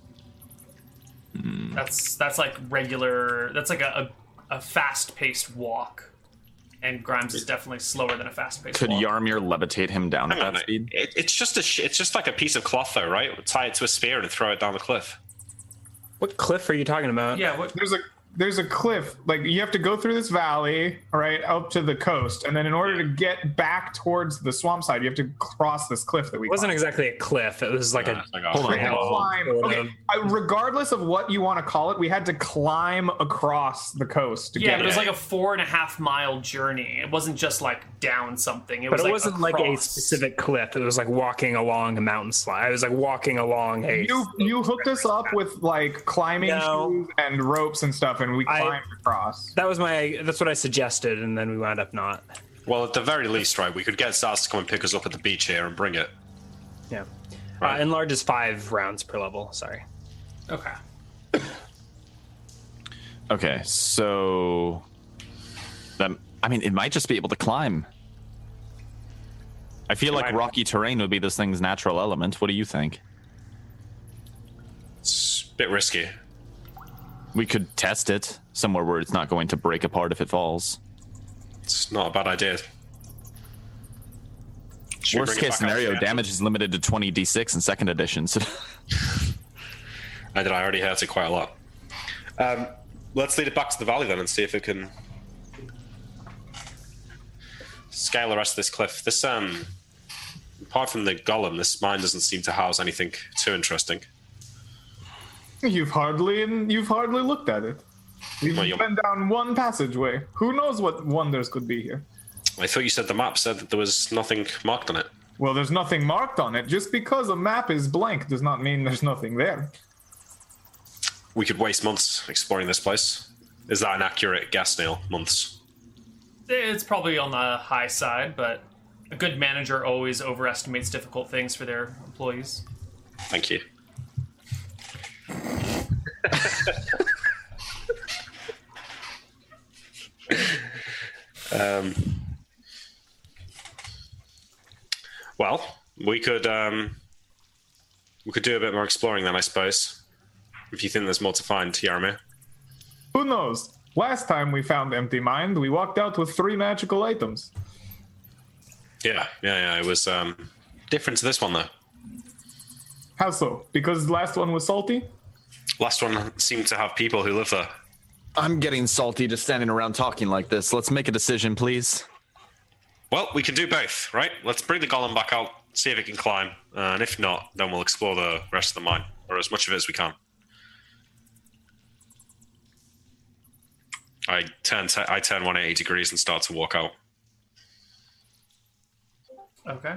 That's that's like regular. That's like a, a, a fast paced walk, and Grimes is definitely slower than a fast paced Could walk. Yarmir levitate him down at Hang on, that speed? It, it's just a sh- it's just like a piece of cloth, though, right? Tie it to a spear and throw it down the cliff. What cliff are you talking about? yeah, what, There's a there's a cliff. Like you have to go through this valley, right, up to the coast, and then in order to get back towards the swamp side, you have to cross this cliff that we. It wasn't climbed. exactly a cliff. It was like Uh, a it's like a- Hold on, to climb. Okay, of. uh, regardless of what you want to call it, we had to climb across the coast to yeah, get but it was like a four and a half mile journey. It wasn't just like down something. It But was it like wasn't like a specific cliff. It was like walking along a mountain slide. I was like walking along a. You you hooked us up with like climbing No. shoes and ropes and stuff, and we I- across. That was my. That's what I suggested, and then we wound up not. Well, at the very least, right, we could get Zaaz to come and pick us up at the beach here and bring it. Yeah. Right. Uh, enlarge is five rounds per level. Sorry. Okay. *coughs* Okay, so that I mean, it might just be able to climb. I feel like might- rocky terrain would be this thing's natural element. What do you think? It's a bit risky. We could test it somewhere where it's not going to break apart if it falls. It's not a bad idea. Should Worst case scenario, damage is limited to 20 d6 in second edition. So *laughs* I did. I already hurt it quite a lot. Um, let's lead it back to the valley then and see if it can scale the rest of this cliff. This, um, apart from the golem, this mine doesn't seem to house anything too interesting. You've hardly you've hardly looked at it. You've Well, been down one passageway. Who knows what wonders could be here? I thought you said the map said that there was nothing marked on it. Well, there's nothing marked on it. Just because a map is blank does not mean there's nothing there. We could waste months exploring this place. Is that an accurate guess, Neil? Months. It's probably on the high side, but a good manager always overestimates difficult things for their employees. Thank you. Um, well, we could um, we could do a bit more exploring then, I suppose. If you think there's more to find, Yarmir. Who knows? Last time we found Empty Mind, we walked out with three magical items. Yeah, yeah, yeah. It was um, different to this one though. How so? Because the last one was salty? Last one seemed to have people who live there. I'm getting salty just standing around talking like this. Let's make a decision, please. Well, we can do both, right? Let's bring the golem back out, see if it can climb, uh, and if not, then we'll explore the rest of the mine, or as much of it as we can. I turn t- I turn 180 degrees and start to walk out. Okay.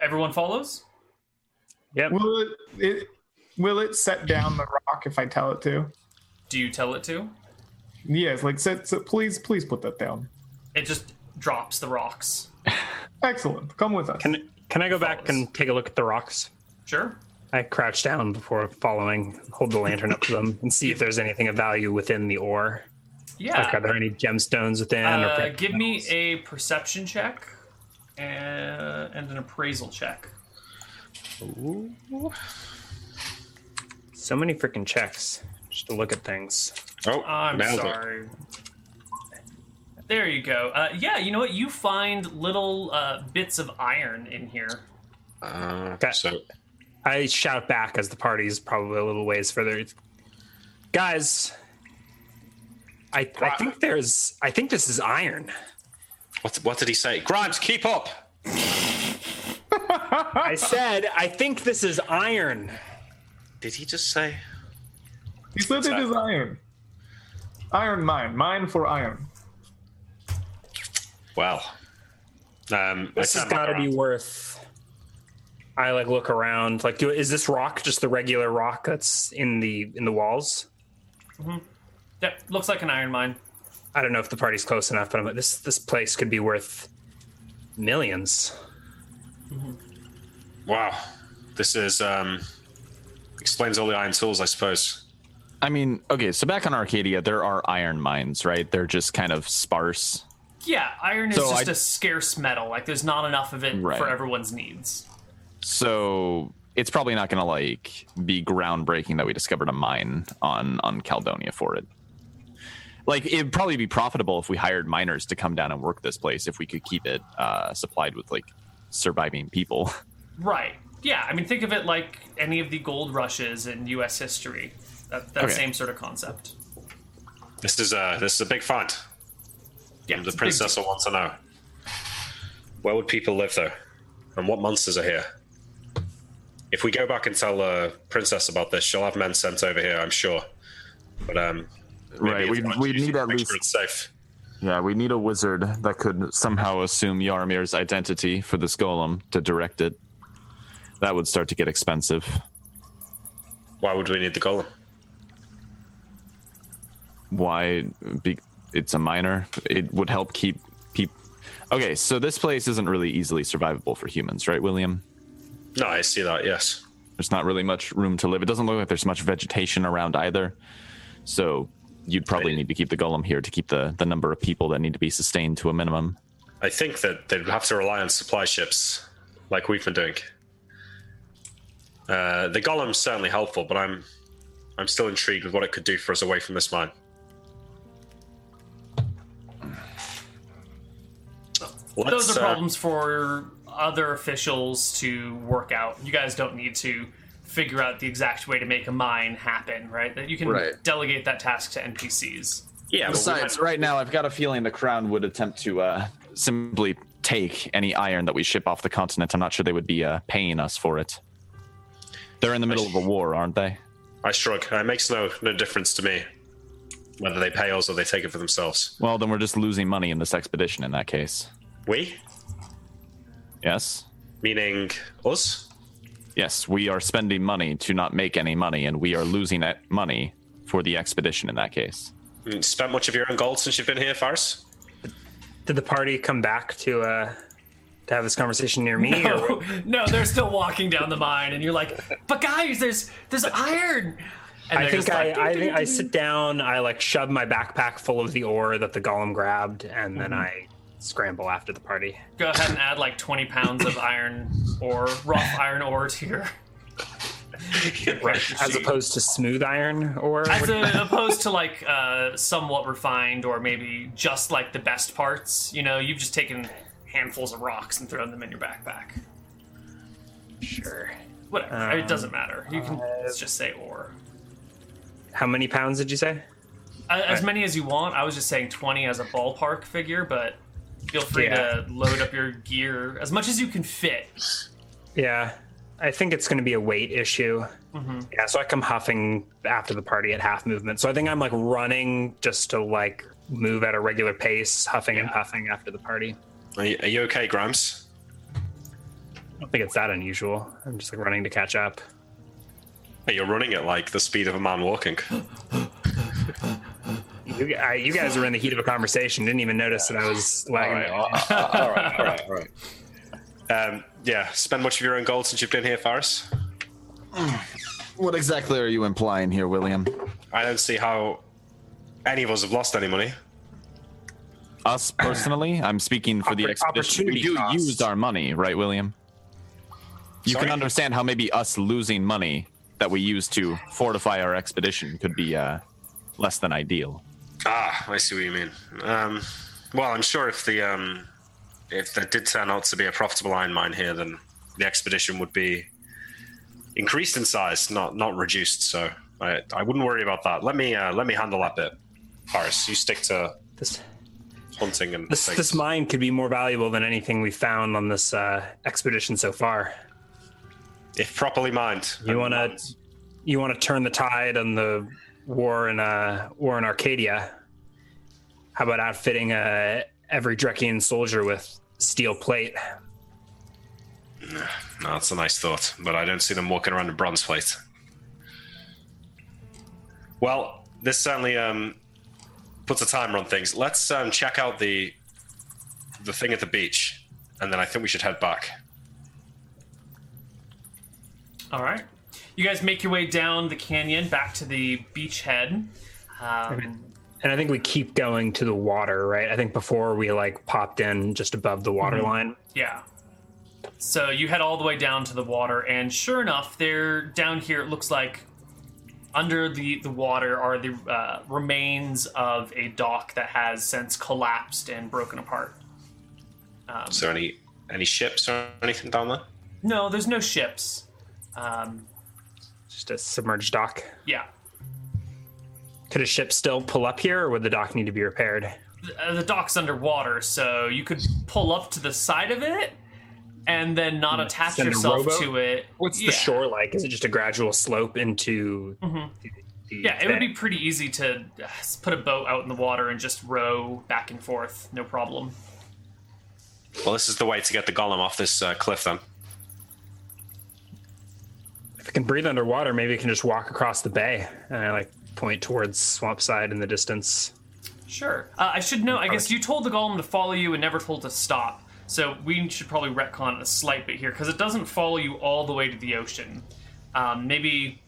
Everyone follows? Yep. Will it, it will it set down the rock if I tell it to? Do you tell it to? Yes, like set, set please please put that down. It just drops the rocks. *laughs* Excellent. Come with us. Can can I go back and take a look at the rocks? Sure. I crouch down before following, hold the lantern up to them, and see if there's anything of value within the ore. Yeah. Like, are there any gemstones within? Uh, precious give me a perception check and, and an appraisal check. So many freaking checks just to look at things. Oh, I'm nailed it. sorry. There you go. Uh, yeah, you know what? You find little uh, bits of iron in here. Uh, Okay. so I shout back as the party's probably a little ways further. Guys, I, I think there's. I think this is iron. what, what did he say? Grimes, keep up. I said I think this is iron. Did he just say? He said it is iron. Iron mine. Mine for iron. Well, um, I This has got to be worth. I like look around. Like, do is this rock just the regular rock that's in the in the walls? Mm-hmm. That looks like an iron mine. I don't know if the party's close enough, but I'm like, this this place could be worth millions. Wow, this is um, explains all the iron tools, I suppose. I mean, okay, so back on Arcadia, there are iron mines, right? They're just kind of sparse. Yeah, iron is So just I- a scarce metal. Like, there's not enough of it Right. for everyone's needs. So it's probably not going to like be groundbreaking that we discovered a mine on on Caledonia for it. Like it'd probably be profitable if we hired miners to come down and work this place if we could keep it uh, supplied with like surviving people. *laughs* Right. Yeah, I mean, think of it like any of the gold rushes in U.S. history. That, that Okay. same sort of concept. This is a this is a big find. Yeah, The it's big princess will want to know. Where would people live though? And what monsters are here? If we go back and tell the princess about this, she'll have men sent over here, I'm sure. But um Right, we- we need at least- sure it's safe. Yeah, we need a wizard that could somehow assume Yarmir's identity for this golem to direct it. That would start to get expensive. Why would we need the golem? Why? Be, it's a miner. It would help keep people. Okay, so this place isn't really easily survivable for humans, right, William? No, I see that, yes. There's not really much room to live. It doesn't look like there's much vegetation around either. So you'd probably need to keep the golem here to keep the the number of people that need to be sustained to a minimum. I think that they'd have to rely on supply ships, like we've been doing. Uh, the golem's certainly helpful, but I'm I'm still intrigued with what it could do for us away from this mine. Those Let's, are uh, problems for other officials to work out. You guys don't need to figure out the exact way to make a mine happen, right? That you can Right. delegate that task to NPCs. yeah, Besides, might- right now I've got a feeling the crown would attempt to uh, simply take any iron that we ship off the continent. I'm not sure they would be uh, paying us for it. They're in the middle of a war, aren't they? I shrug. It makes no no difference to me whether they pay us or they take it for themselves. Well, then we're just losing money in this expedition in that case. We, Yes? meaning us. Yes, we are spending money to not make any money, and we are losing that money for the expedition in that case. Mm, Spent much of your own gold since you've been here, Faris? Did the party come back to uh to have this conversation near me? Or No, no, they're still walking down the mine, and you're like, "But guys, there's there's iron." And I think I, like, I think I sit down. I like shove my backpack full of the ore that the golem grabbed, and then I scramble after the party. Go ahead and add like 20 pounds of iron ore, rough iron ore to your. As opposed to smooth iron ore. As a, opposed to like uh, somewhat refined or maybe just like the best parts. You know, you've just taken handfuls of rocks and thrown them in your backpack. sure. Whatever. it doesn't matter. You can uh, just say ore. How many pounds did you say? Uh, As many as you want. I was just saying 20 as a ballpark figure, but feel free Yeah. to load up your gear as much as you can fit. Yeah, I think it's going to be a weight issue. Yeah, so I come huffing after the party at half movement. So I think I'm like running just to like move at a regular pace, huffing and puffing after the party. Are you, are you okay, Grimes? I don't think it's that unusual. I'm just like running to catch up. Hey, You're running at like the speed of a man walking. You, I, you guys were in the heat of a conversation. Didn't even notice that I was lagging. all right, all right, all right, all right. *laughs* Um, yeah, spend much of your own gold since you've been here, Faris? What exactly are you implying here, William? I don't see how any of us have lost any money. Us personally, I'm speaking for the expedition. We opportunity do cost. use our money, right, William? You Sorry? can understand how maybe us losing money that we use to fortify our expedition could be uh, less than ideal. Ah, I see what you mean. Um, well, I'm sure if the um, if there did turn out to be a profitable iron mine here, then the expedition would be increased in size, not not reduced. So I, I wouldn't worry about that. Let me uh, let me handle that bit. Faris, you stick to This hunting and this things. this mine could be more valuable than anything we found on this uh, expedition so far. if properly mined. You want to you want to turn the tide on the war in uh, war in Arcadia. How about outfitting uh, every Drekian soldier with steel plate? No, that's a nice thought, but I don't see them walking around in bronze plate. Well, this certainly um, puts a timer on things. Let's um, check out the the thing at the beach, and then I think we should head back. All right. You guys make your way down the canyon back to the beachhead. Um, And I think we keep going to the water, right? I think before we like popped in just above the water line. Yeah. So you head all the way down to the water, and sure enough, there down here it looks like under the, the water are the uh, remains of a dock that has since collapsed and broken apart. Is there any any ships or anything down there? No, there's no ships. Um, Just a submerged dock. yeah. Could a ship still pull up here, or would the dock need to be repaired? Uh, the dock's underwater, so you could pull up to the side of it and then not attach yourself to it. What's Yeah. the shore like? Is it just a gradual slope into? the- the Yeah, it would be pretty easy to uh, put a boat out in the water and just row back and forth, no problem. Well, this is the way to get the golem off this uh, cliff, then. If it can breathe underwater, maybe it can just walk across the bay. And I like point towards Swampside in the distance. Sure. Uh, I should know. I guess you told the golem to follow you and never told to stop. So we should probably retcon a slight bit here because it doesn't follow you all the way to the ocean. Um, maybe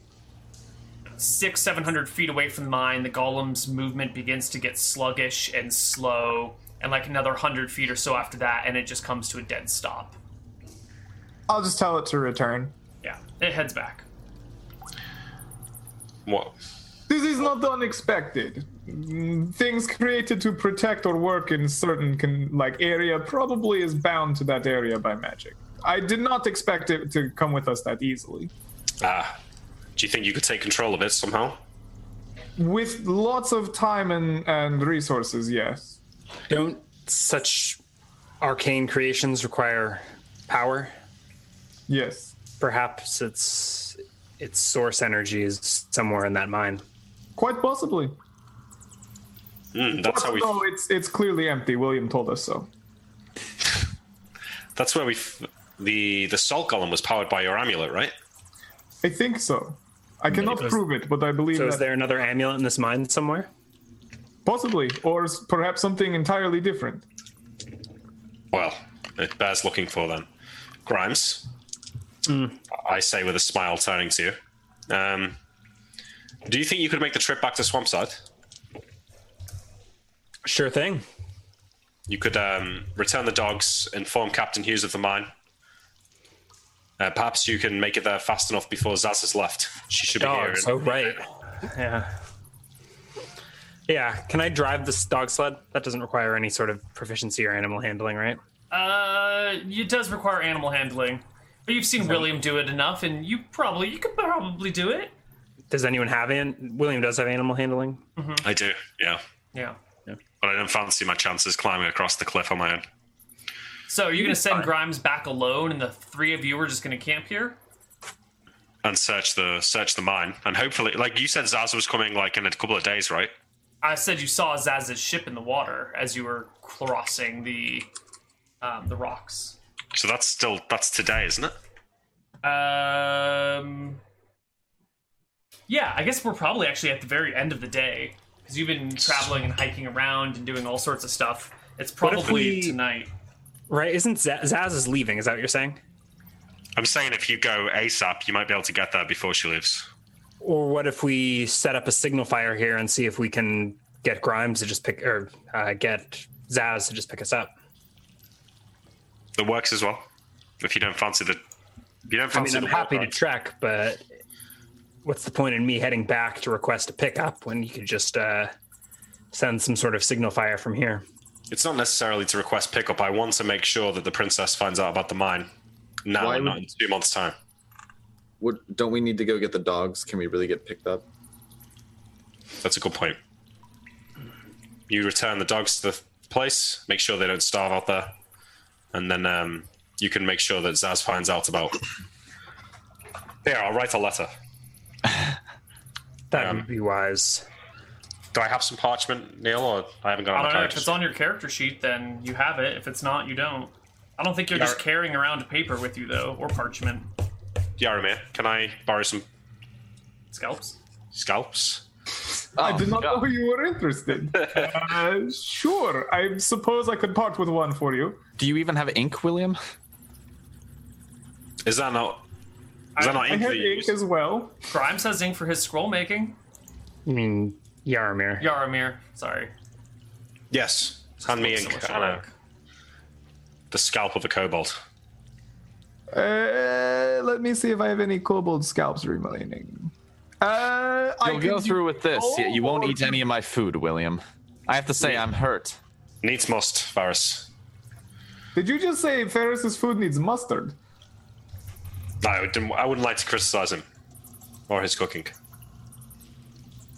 six, seven hundred feet away from the mine, the golem's movement begins to get sluggish and slow, and like another hundred feet or so after that, and it just comes to a dead stop. I'll just tell it to return. Yeah, it heads back. What? This is not unexpected. Things created to protect or work in certain con- like area probably is bound to that area by magic. I did not expect it to come with us that easily. Ah, do you think you could take control of it somehow? With lots of time and, and resources, yes. Don't such arcane creations require power? Yes. Perhaps its its source energy is somewhere in that mine. Quite possibly. Mm, that's how we. No, it's it's clearly empty. William told us so. *laughs* That's where we. f- The the salt column was powered by your amulet, right? I think so. I cannot Is- prove it, but I believe So that is there another amulet in this mine somewhere? possibly, or perhaps something entirely different. Well, it bears looking for then. Grimes, I say with a smile, turning to you. Um, do you think you could make the trip back to Swampside? Sure thing. You could um, return the dogs, inform Captain Hughes of the mine. Uh, perhaps you can make it there fast enough before Zaaz has left. She should be Dogs. here. Oh right. Yeah. Yeah. Can I drive this dog sled? That doesn't require any sort of proficiency or animal handling, right? Uh, it does require animal handling, but you've seen William do it enough, and you probably you could probably do it. Does anyone have an William does have animal handling? I do, yeah. Yeah. But I don't fancy my chances climbing across the cliff on my own. So are you gonna send Grimes back alone, and the three of you are just gonna camp here? And search the search the mine, and hopefully, like you said, Zaaz was coming like in a couple of days, right? I said you saw Zaaz's ship in the water as you were crossing the um, the rocks. So that's still that's today, isn't it? Um, yeah, I guess we're probably actually at the very end of the day because you've been traveling and hiking around and doing all sorts of stuff. It's probably we- tonight. Right? Isn't Z- Zaaz is leaving? Is that what you're saying? I'm saying if you go ASAP, you might be able to get there before she leaves. Or what if we set up a signal fire here and see if we can get Grimes to just pick or uh, get Zaaz to just pick us up? That works as well. If you don't fancy the, if you don't fancy I mean, I'm the happy to walk trek, but what's the point in me heading back to request a pickup when you could just uh, send some sort of signal fire from here? It's not necessarily to request pickup. I want to make sure that the princess finds out about the mine now, Why and would- not in two months' time. Would, don't we need to go get the dogs? Can we really get picked up? That's a good point. You return the dogs to the place, make sure they don't starve out there, and then um, you can make sure that Zaaz finds out about. Here, I'll write a letter. *laughs* That Um, would be wise. Do I have some parchment, Neil, or I haven't got I don't know if it's on your character sheet, then you have it. If it's not, you don't. I don't think you're just carrying around paper with you though, or parchment Yaramir, can I borrow some scalps. scalps? I did not yeah. know you were interested. *laughs* uh, sure, I suppose I could part with one for you. Do you even have ink, William? Is that not? Is that not I ink have ink as well. Grimes has ink for his scroll making. I mean, Yaramir. Yaramir, sorry. Yes, hand me ink. So much and the scalp of a kobold. Uh, let me see if I have any kobold scalps remaining. Uh, I You'll can go through with this. You- You won't eat any of my food, William. I have to say, I'm hurt. Needs must, Faris. Did you just say Faris's food needs mustard? No, I, didn't, I wouldn't like to criticize him or his cooking.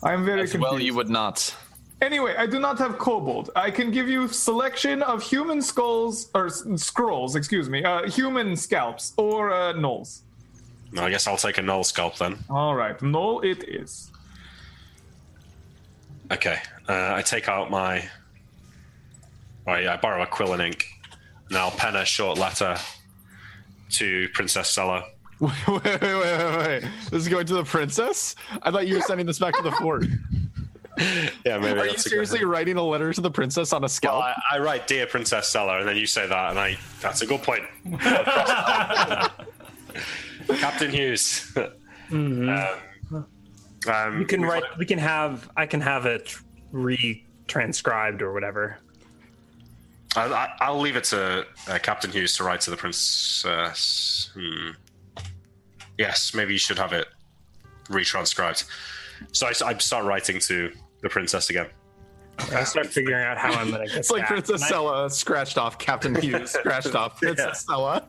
I'm very As confused. well, you would not. Anyway, I do not have kobold. I can give you selection of human skulls or s- scrolls, excuse me, uh, human scalps or uh, gnolls. No, I guess I'll take a gnoll scalp then. All right, gnoll it is. Okay, uh, I take out my. I, I borrow a quill and ink, and I'll pen a short letter to Princess Sela. *laughs* Wait, wait, wait, wait, wait. This is going to the princess? I thought you were sending this back to the fort. *laughs* Yeah, maybe Are you that's a good- seriously writing a letter to the princess on a Well. I, I write "Dear Princess Sela," and then you say that, and I. That's a good point. *laughs* Captain Hughes. Um, Um, You can we write. We can have. I can have it re-transcribed or whatever. I, I, I'll leave it to uh, Captain Hughes to write to the princess. Hmm. Yes, maybe you should have it retranscribed. So I, I start writing to the princess again. I start figuring out how I'm gonna get. *laughs* It's like back. Princess Sela scratched off Captain Hughes, scratched off *laughs* Princess Sela.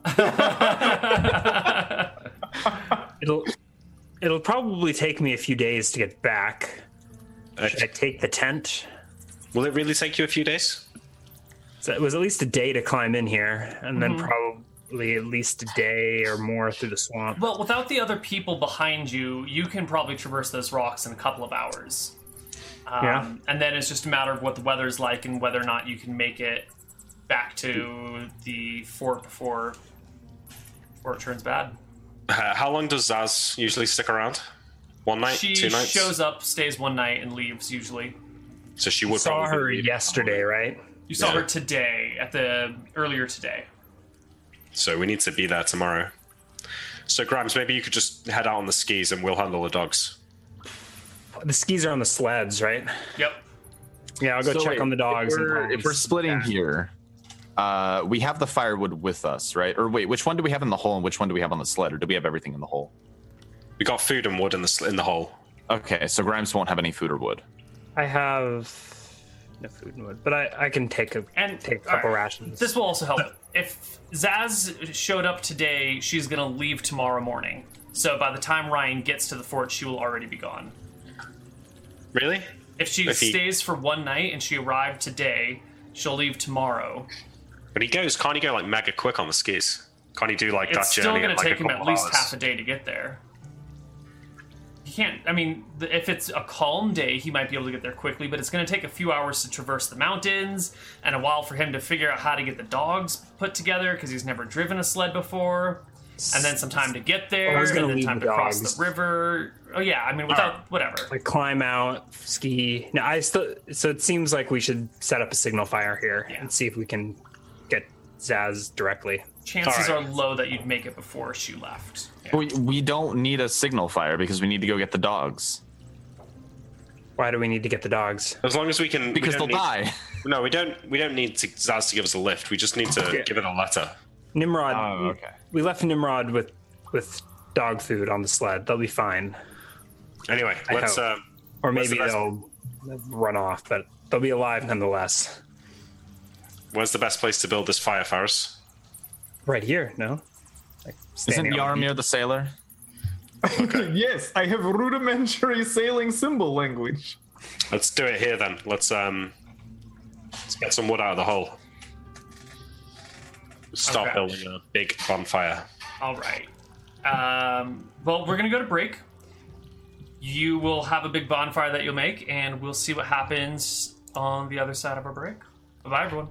*laughs* It'll. It'll probably take me a few days to get back. Should I take the tent? will it really take you a few days? So it was at least a day to climb in here, and then Mm-hmm. probably at least a day or more through the swamp. well, without the other people behind you, you can probably traverse those rocks in a couple of hours. Um, Yeah. And then it's just a matter of what the weather's like and whether or not you can make it back to the fort before, before it turns bad. Uh, how long does Zaaz usually stick around? One night, she two nights. She shows up, stays one night, and leaves usually. so she would Saw probably her leave. yesterday, right? You saw Yeah. her today at the earlier today. So we need to be there tomorrow. So Grimes, maybe you could just head out on the skis and we'll handle the dogs. The skis are on the sleds, right? Yep. Yeah, I'll go So check wait, on the dogs. If we're, probably if we're splitting back. here, uh, we have the firewood with us, right? Or wait, which one do we have in the hole and which one do we have on the sled? Or do we have everything in the hole? We got food and wood in the sl- in the hole. Okay, so Grimes won't have any food or wood. I have no food and wood, but I, I can take a And take a couple alright, rations. This will also help. *laughs* If Zaaz showed up today, she's gonna leave tomorrow morning. So by the time Ryan gets to the fort, she will already be gone. Really? If she If he- stays for one night and she arrived today, she'll leave tomorrow. But he goes, can't he go like mega quick on the skis? Can't he do like It's that still journey? gonna in, like, take him at least hours? half a day to get there. He can't. I mean, if it's a calm day, he might be able to get there quickly, but it's going to take a few hours to traverse the mountains and a while for him to figure out how to get the dogs put together because he's never driven a sled before. And then some time to get oh, there, I and then time the to cross the river. Oh yeah, I mean, without whatever. like climb out, ski. No, I still. So it seems like we should set up a signal fire here Yeah. and see if we can get Zaaz directly. Chances Alright. are low that you'd make it before she left. Yeah. We, we don't need a signal fire because we need to go get the dogs. Why do we need to get the dogs? As long as we can, we Because they'll need- die. *laughs* No, we don't. We don't need to, Zaaz to give us a lift. We just need to Yeah. give it a letter. Nimrod. Oh, okay. We left Nimrod with with dog food on the sled. They'll be fine. Anyway, I let's. Uh, Or maybe the they'll run off, but they'll be alive nonetheless. where's the best place to build this fire, Faris? Right here, no? Like Isn't standing on the Yarmir the sailor? *laughs* yes, I have rudimentary sailing symbol language. Let's do it here then. Let's um. Let's get some wood out of the hole. Stop Okay. building a big bonfire. All right. Um, well, we're gonna go to break. You will have a big bonfire that you'll make, and we'll see what happens on the other side of our break. Bye, everyone.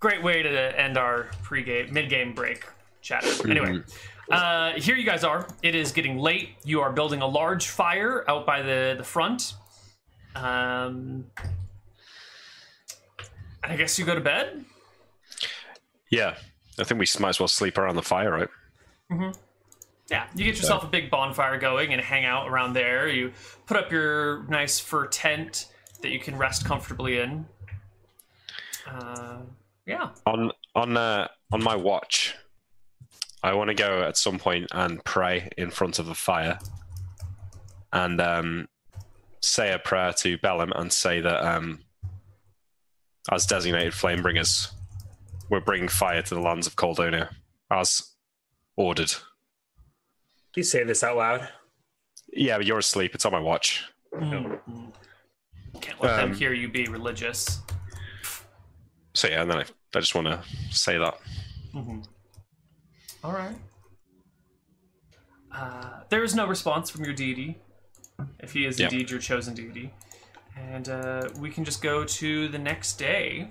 Great way to end our pre-game, mid-game break chat. Anyway, uh, here you guys are. It is getting late. You are building a large fire out by the the front. Um, I guess you go to bed. Yeah, I think we might as well sleep around the fire, right? Yeah, you get yourself a big bonfire going and hang out around there. You put up your nice fur tent that you can rest comfortably in. Uh, yeah. On on uh, on my watch, I want to go at some point and pray in front of a fire, and um, say a prayer to Bellum and say that um, as designated flame bringers, we're bringing fire to the lands of Caledonia, as ordered. You say this out loud. Yeah, but you're asleep. It's on my watch. Can't let them Um, hear you be religious. So yeah, and then I, I just want to say that. All right. Uh, there is no response from your deity, if he is Yep. indeed your chosen deity. And uh, we can just go to the next day,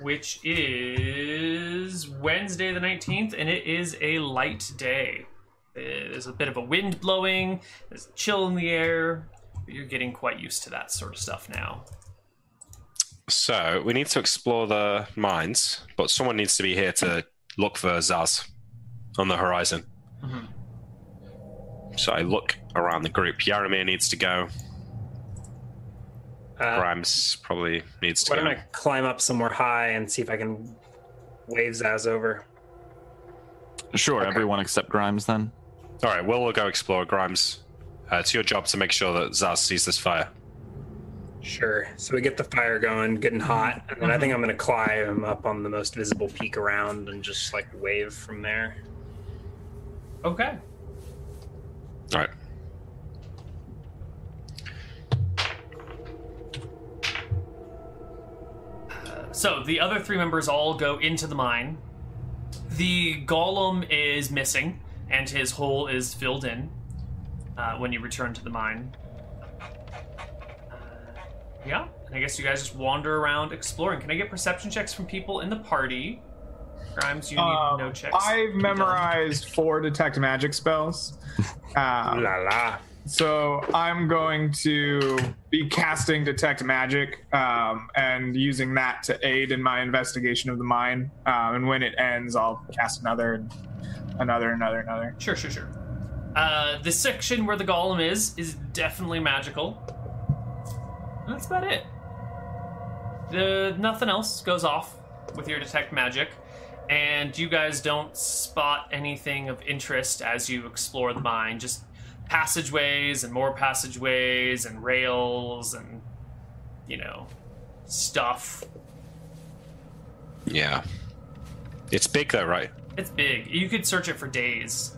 which is Wednesday the 19th, and it is a light day. There's a bit of a wind blowing, there's a chill in the air, but you're getting quite used to that sort of stuff now. So we need to explore the mines, but someone needs to be here to look for Zaaz on the horizon. So I look around the group. Yaramir needs to go. Uh, Grimes probably needs to why go. don't I climb up somewhere high and see if I can wave Zaaz over? Sure, everyone except Grimes then. All right, Will will go explore. Grimes, uh, it's your job to make sure that Zaaz sees this fire. Sure. So we get the fire going, getting hot, and then I think I'm gonna climb up on the most visible peak around and just like wave from there. Okay. All right. So the other three members all go into the mine. The golem is missing, and his hole is filled in uh, when you return to the mine. Yeah, and I guess you guys just wander around exploring. Can I get perception checks from people in the party? Grimes, you need Um, no checks. I've to be done. memorized four detect magic spells. *laughs* Um, La la. So I'm going to be casting detect magic um, and using that to aid in my investigation of the mine. Um, and when it ends, I'll cast another, and another, another, another. Sure, sure, sure. Uh, the section where the golem is is definitely magical. That's about it. The nothing else goes off with your detect magic, and you guys don't spot anything of interest as you explore the mine. Just passageways and more passageways and rails and you know stuff. Yeah. It's big though, right? It's big. You could search it for days.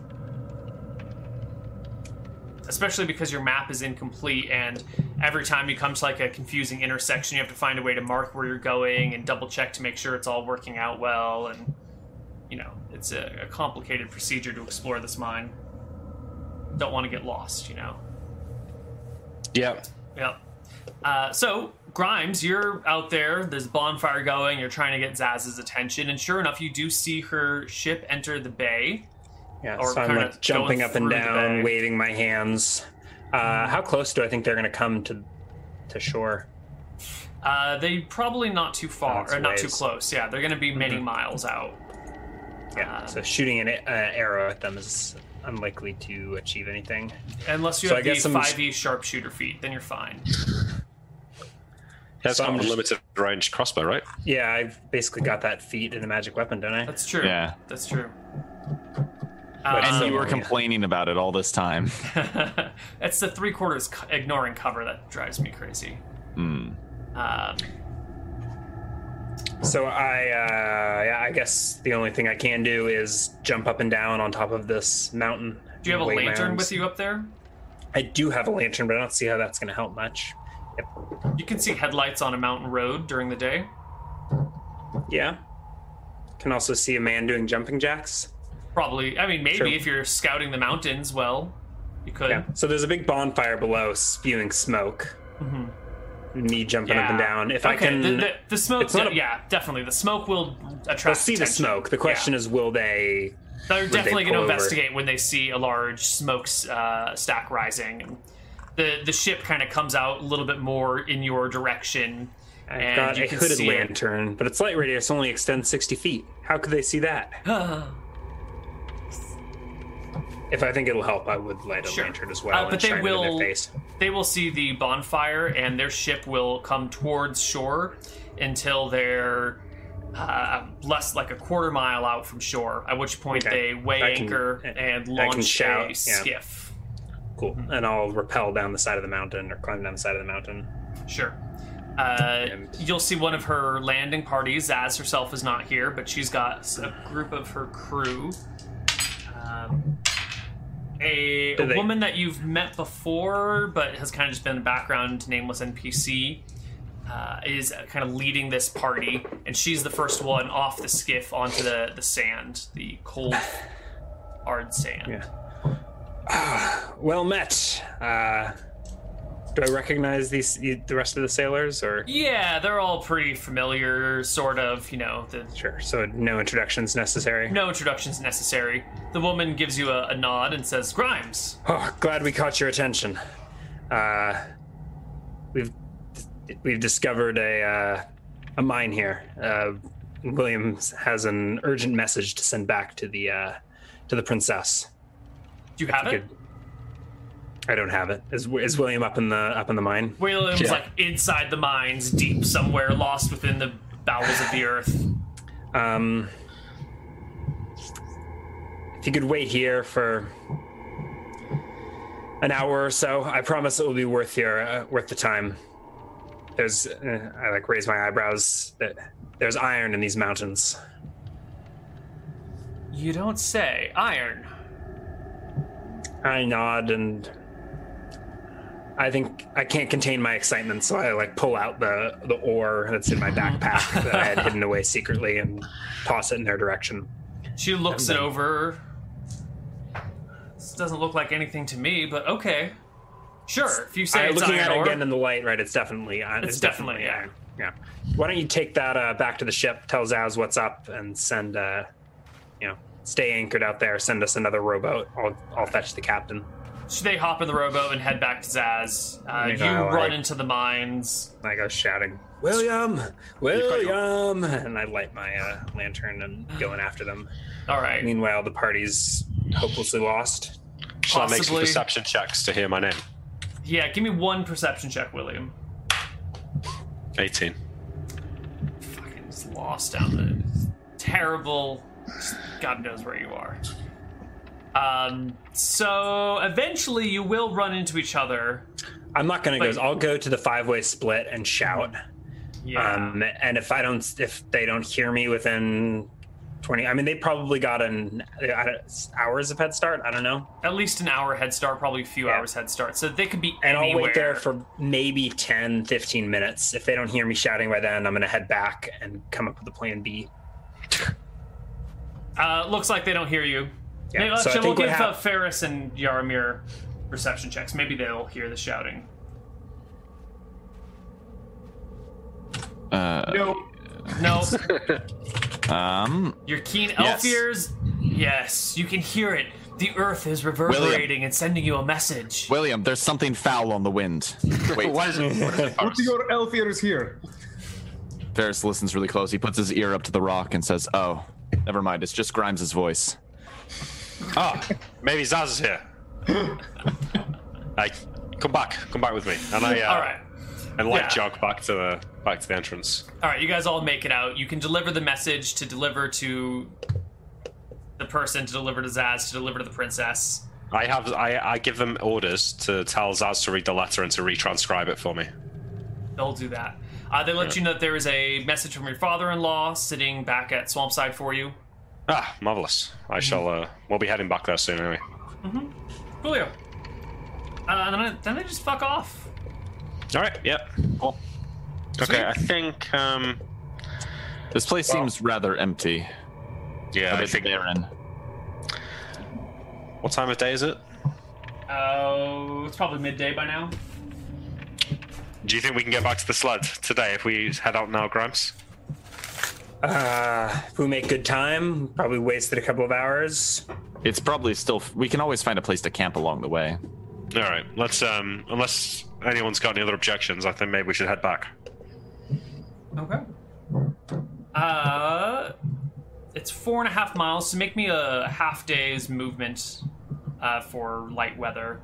Especially because your map is incomplete and every time you come to like a confusing intersection you have to find a way to mark where you're going and double check to make sure it's all working out well and you know, it's a, a complicated procedure to explore this mine. Don't want to get lost, you know. Yeah. Yep. Uh, so, Grimes, you're out there. There's a bonfire going. You're trying to get Zaaz's attention, and sure enough, you do see her ship enter the bay. Yeah, Or so I'm like jumping up and down, waving my hands. Uh, how close do I think they're going to come to to shore? Uh, they probably not too far, That's or not too close. Yeah, they're going to be many Mhm. miles out. Yeah, Uh, so shooting an uh, arrow at them is unlikely to achieve anything. Unless you So I have the guess I'm- 5e sharpshooter feat, then you're fine. That's So got I'm a just- limited range crossbow, right? Yeah, I've basically got that feat in a magic weapon, don't I? That's true. Yeah. That's true. But And you were complaining about it all this time. *laughs* it's the three quarters co- ignoring cover that drives me crazy. Hmm. Um, So I, uh, yeah, I guess the only thing I can do is jump up and down on top of this mountain. do you have a lantern with you up there? I do have a lantern, but I don't see how that's going to help much. You can see headlights on a mountain road during the day. Yeah. Can also see a man doing jumping jacks. Probably. I mean, maybe Sure. if you're scouting the mountains, well, you could. Yeah. So there's a big bonfire below, spewing smoke. Me jumping up and down. If I can, the, the, the smoke. it's not a- yeah, definitely. The smoke will attract. they'll see the smoke. The question Yeah. is, will they? They're they definitely going to pull over? investigate when they see a large smoke uh, stack rising. The the ship kind of comes out a little bit more in your direction. I've and got you a hooded see it. lantern, but its light radius only extends 60 feet. How could they see that? *gasps* *laughs* if I think it'll help, I would light a Sure. lantern as well Uh, and but they will. in their face. They will see the bonfire, and their ship will come towards shore until they're uh, less like a quarter mile out from shore. At which point Okay. they weigh I anchor and launch shout, a yeah. skiff. Cool. And I'll rappel down the side of the mountain or climb down the side of the mountain. Sure. Uh, you'll see one of her landing parties. Zaaz herself is not here, but she's got a group of her crew. Um, a, a woman that you've met before, but has kind of just been a background nameless NPC, uh, is kind of leading this party, and she's the first one off the skiff onto the, the sand, the cold, hard sand. Yeah. *sighs* Well met. Uh, do I recognize these the rest of the sailors or? Yeah, they're all pretty familiar, sort of. You know, the Sure. So no introductions necessary. No introductions necessary. The woman gives you a, a nod and says, Grimes. Oh, glad we caught your attention. Uh, we've we've discovered a uh, a mine here. Uh, Williams has an urgent message to send back to the uh, to the princess. Do you have it? Good. I don't have it. Is, is William up in the up in the mine? William's Yeah. like inside the mines, deep somewhere, lost within the bowels of the earth. Um, if you could wait here for an hour or so, I promise it will be worth your uh, worth the time. There's, uh, I like raise my eyebrows. There- There's iron in these mountains. You don't say. Iron. I nod and I think I can't contain my excitement, so I like pull out the the ore that's in my backpack that I had *laughs* hidden away secretly and toss it in their direction. She looks it over. This doesn't look like anything to me, but okay. Sure, if you say I, it's looking iron at it ore. again in the light, right? It's definitely uh, It's definitely, yeah. iron. Yeah. Why don't you take that uh, back to the ship? Tell Zaaz what's up and send. Uh, you know, stay anchored out there. Send us another rowboat. I'll I'll fetch the captain. So they hop in the rowboat and head back to Zaaz. Uh, You you know, run like- into the mines. I go shouting, William, William, *laughs* and I light my uh, lantern and going after them. All right. Meanwhile, the party's hopelessly lost. Shall I make some perception checks to hear my name? Yeah, give me one perception check, William. 18. Fucking just lost down there. terrible. just God knows where you are. Um. So eventually, you will run into each other. I'm not going to go. I'll go to the five way split and shout. Yeah. Um, and if I don't, if they don't hear me within 20, I mean, they probably got an hours of head start. I don't know. At least an hour head start, probably a few Yeah. hours head start. So they could be And anywhere. I'll wait there for maybe 10, 15 minutes. If they don't hear me shouting by then, I'm going to head back and come up with a plan B. Uh, looks like they don't hear you. Yeah, Maybe, so I actually, we'll think what give uh, Faris and Yaramir reception checks. Maybe they'll hear the shouting. Uh, No, No, *laughs* um, your keen elf Yes. ears. Yes, you can hear it. The earth is reverberating and sending you a message. William, there's something foul on the wind. *laughs* Wait, What is it? put your elf ears here. Faris listens really close. He puts his ear up to the rock and says, "Oh, never mind. It's just Grimes' voice." Ah, maybe Zaaz is here. I come back, come back with me, and I uh, All right. and light Yeah. jog back to the back to the entrance. All right, you guys all make it out. You can deliver the message to deliver to the person, to deliver to Zaaz, to deliver to the princess. I have I, I give them orders to tell Zaaz to read the letter and to retranscribe it for me. They'll do that. Uh, they let you know that there is a message from your father-in-law sitting back at Swampside for you. Ah, marvelous. I shall. Uh, we'll be heading back there soon anyway. Coolio. Uh, and then, I, then they just fuck off. All right. Yep. Cool. Okay. I think. Um. This place seems rather empty. Yeah. A I bit think. barren. What time of day is it? Oh, it's probably midday by now. Do you think we can get back to the sled today if we head out now, Grimes? Uh, if we make good time, probably wasted a couple of hours. It's probably still. We can always find a place to camp along the way. All right. Let's. Um. Unless anyone's got any other objections, I think maybe we should head back. Okay. Uh, it's four and a half miles, so make me a half day's movement uh, for light weather.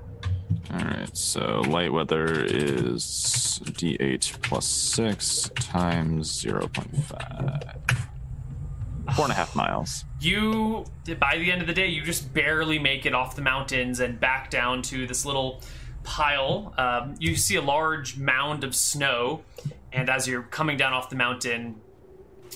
All right. So light weather is d8 plus six times zero point five. Four and a half miles. You, by the end of the day, you just barely make it off the mountains and back down to this little pile. Um, you see a large mound of snow, and as you're coming down off the mountain,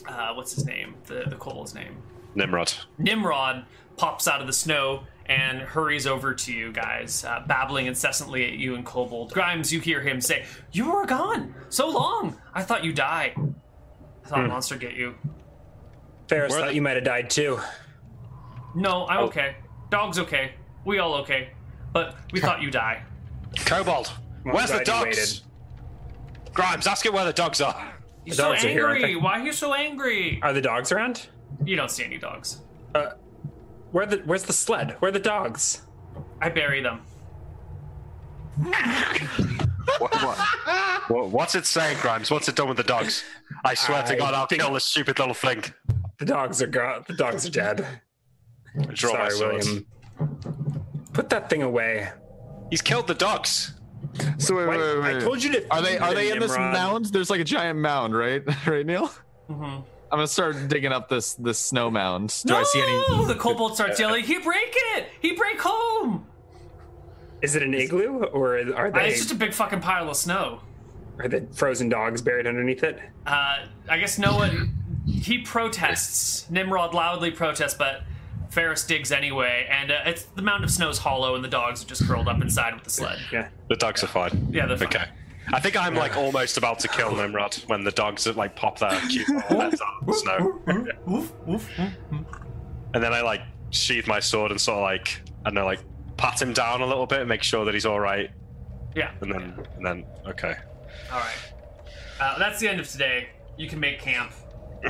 uh, what's his name? The the kobold's name. Nimrod. Nimrod pops out of the snow and hurries over to you guys, uh, babbling incessantly at you and Kobold. Grimes, you hear him say, You were gone so long. I thought you died. I thought a monster get you. Faris Where thought the- you might have died too. No, I'm okay. Dog's okay. We all okay. But we thought you die. Kobold. Well, Where's the glad you dogs? Grimes, ask it where the dogs are. You're The so dogs are here, angry. Why are you so angry? Are the dogs around? You don't see any dogs. Uh, where the where's the sled? Where are the dogs? I bury them. What, what, what- what's it saying, Grimes? What's it done with the dogs? I swear to God, I'll kill this stupid little thing. The dogs are gone. The dogs are dead. Draw my Sorry, swords. William. Put that thing away. He's killed the dogs. So wait, Wait, wait, wait, I told you to. Are they are they in this mound? There's like a giant mound, right? *laughs* right, Neil? Mm-hmm. I'm gonna start digging up this this snow mound. Do no! I see any? The kobold starts yelling, "He break it! He break home!" Is it an igloo or are Uh, they it's just a big fucking pile of snow. are the frozen dogs buried underneath it? Uh, I guess no one. He protests. Nimrod loudly protests, but Faris digs anyway, and uh, it's the mound of snow is hollow, and the dogs are just curled up inside with the sled. Yeah. The dogs are fine. Yeah, they're fine. Okay. I think I'm like almost about to kill Nimrod when the dogs like pop their *laughs* cute heads out of the snow. And then I like sheath my sword and sort of like I don't know like pat him down a little bit and make sure that he's all right. Yeah. And then and then okay. All right. Uh, that's the end of today. You can make camp. *clears throat*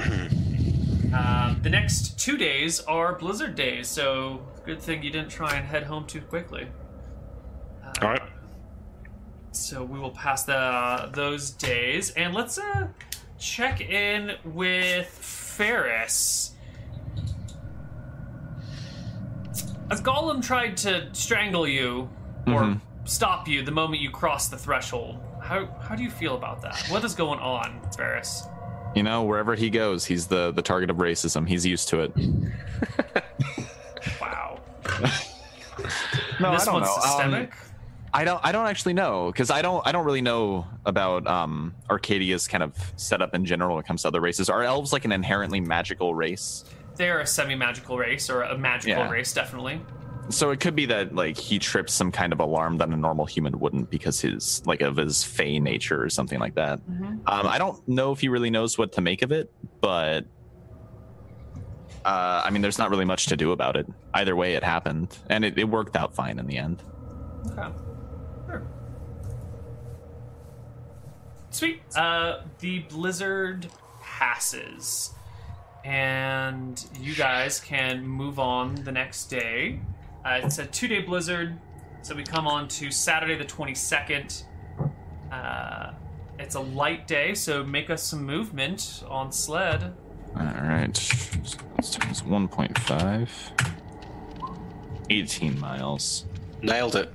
um, the next two days are blizzard days, so good thing you didn't try and head home too quickly. All right. So we will pass the those days, and let's uh check in with Faris. As Golem tried to strangle you or stop you the moment you crossed the threshold, how how do you feel about that? What is going on, Faris? You know, wherever he goes, he's the the target of racism. He's used to it. *laughs* Wow. *laughs* No, this I don't one's know. Um, systemic. I don't. I don't actually know because I don't. I don't really know about um, Arcadia's kind of setup in general when it comes to other races. Are elves like an inherently magical race? They're a semi-magical race or a magical Yeah. race, definitely. So it could be that like he trips some kind of alarm that a normal human wouldn't because his like of his fey nature or something like that. Um, I don't know if he really knows what to make of it, but uh, I mean, there's not really much to do about it. Either way, it happened, and it, it worked out fine in the end. Okay. Sweet. Uh, the blizzard passes, and you guys can move on the next day. Uh, it's a two-day blizzard, so we come on to Saturday the twenty-second. Uh, it's a light day, so make us some movement on sled. All right, it's 1.5, 18 miles. Nailed it.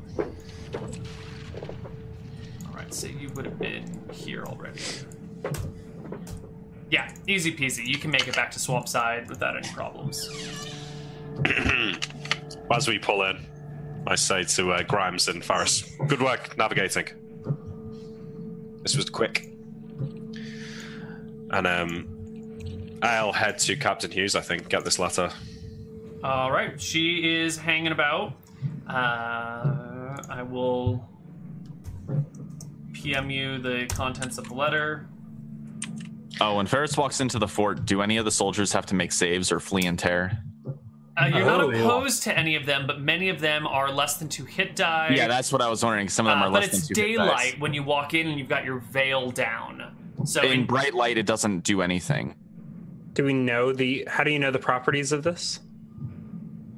All right, so you would have been here already. Yeah, easy peasy. You can make it back to Swampside without any problems. *clears throat* As we pull in, I say to uh, Grimes and Faris, "Good work navigating. This was quick." And um, I'll head to Captain Hughes. I think get this letter. All right, she is hanging about. Uh, I will PM you the contents of the letter. Oh, when Faris walks into the fort, do any of the soldiers have to make saves or flee and tear? Uh, you're not Oh. opposed to any of them, but many of them are less than two hit die. Yeah, that's what I was wondering. Some of them Uh, are but less it's than two hit daylight dice. when you walk in and you've got your veil down. So In in, bright light, it doesn't do anything. Do we know the? How do you know the properties of this?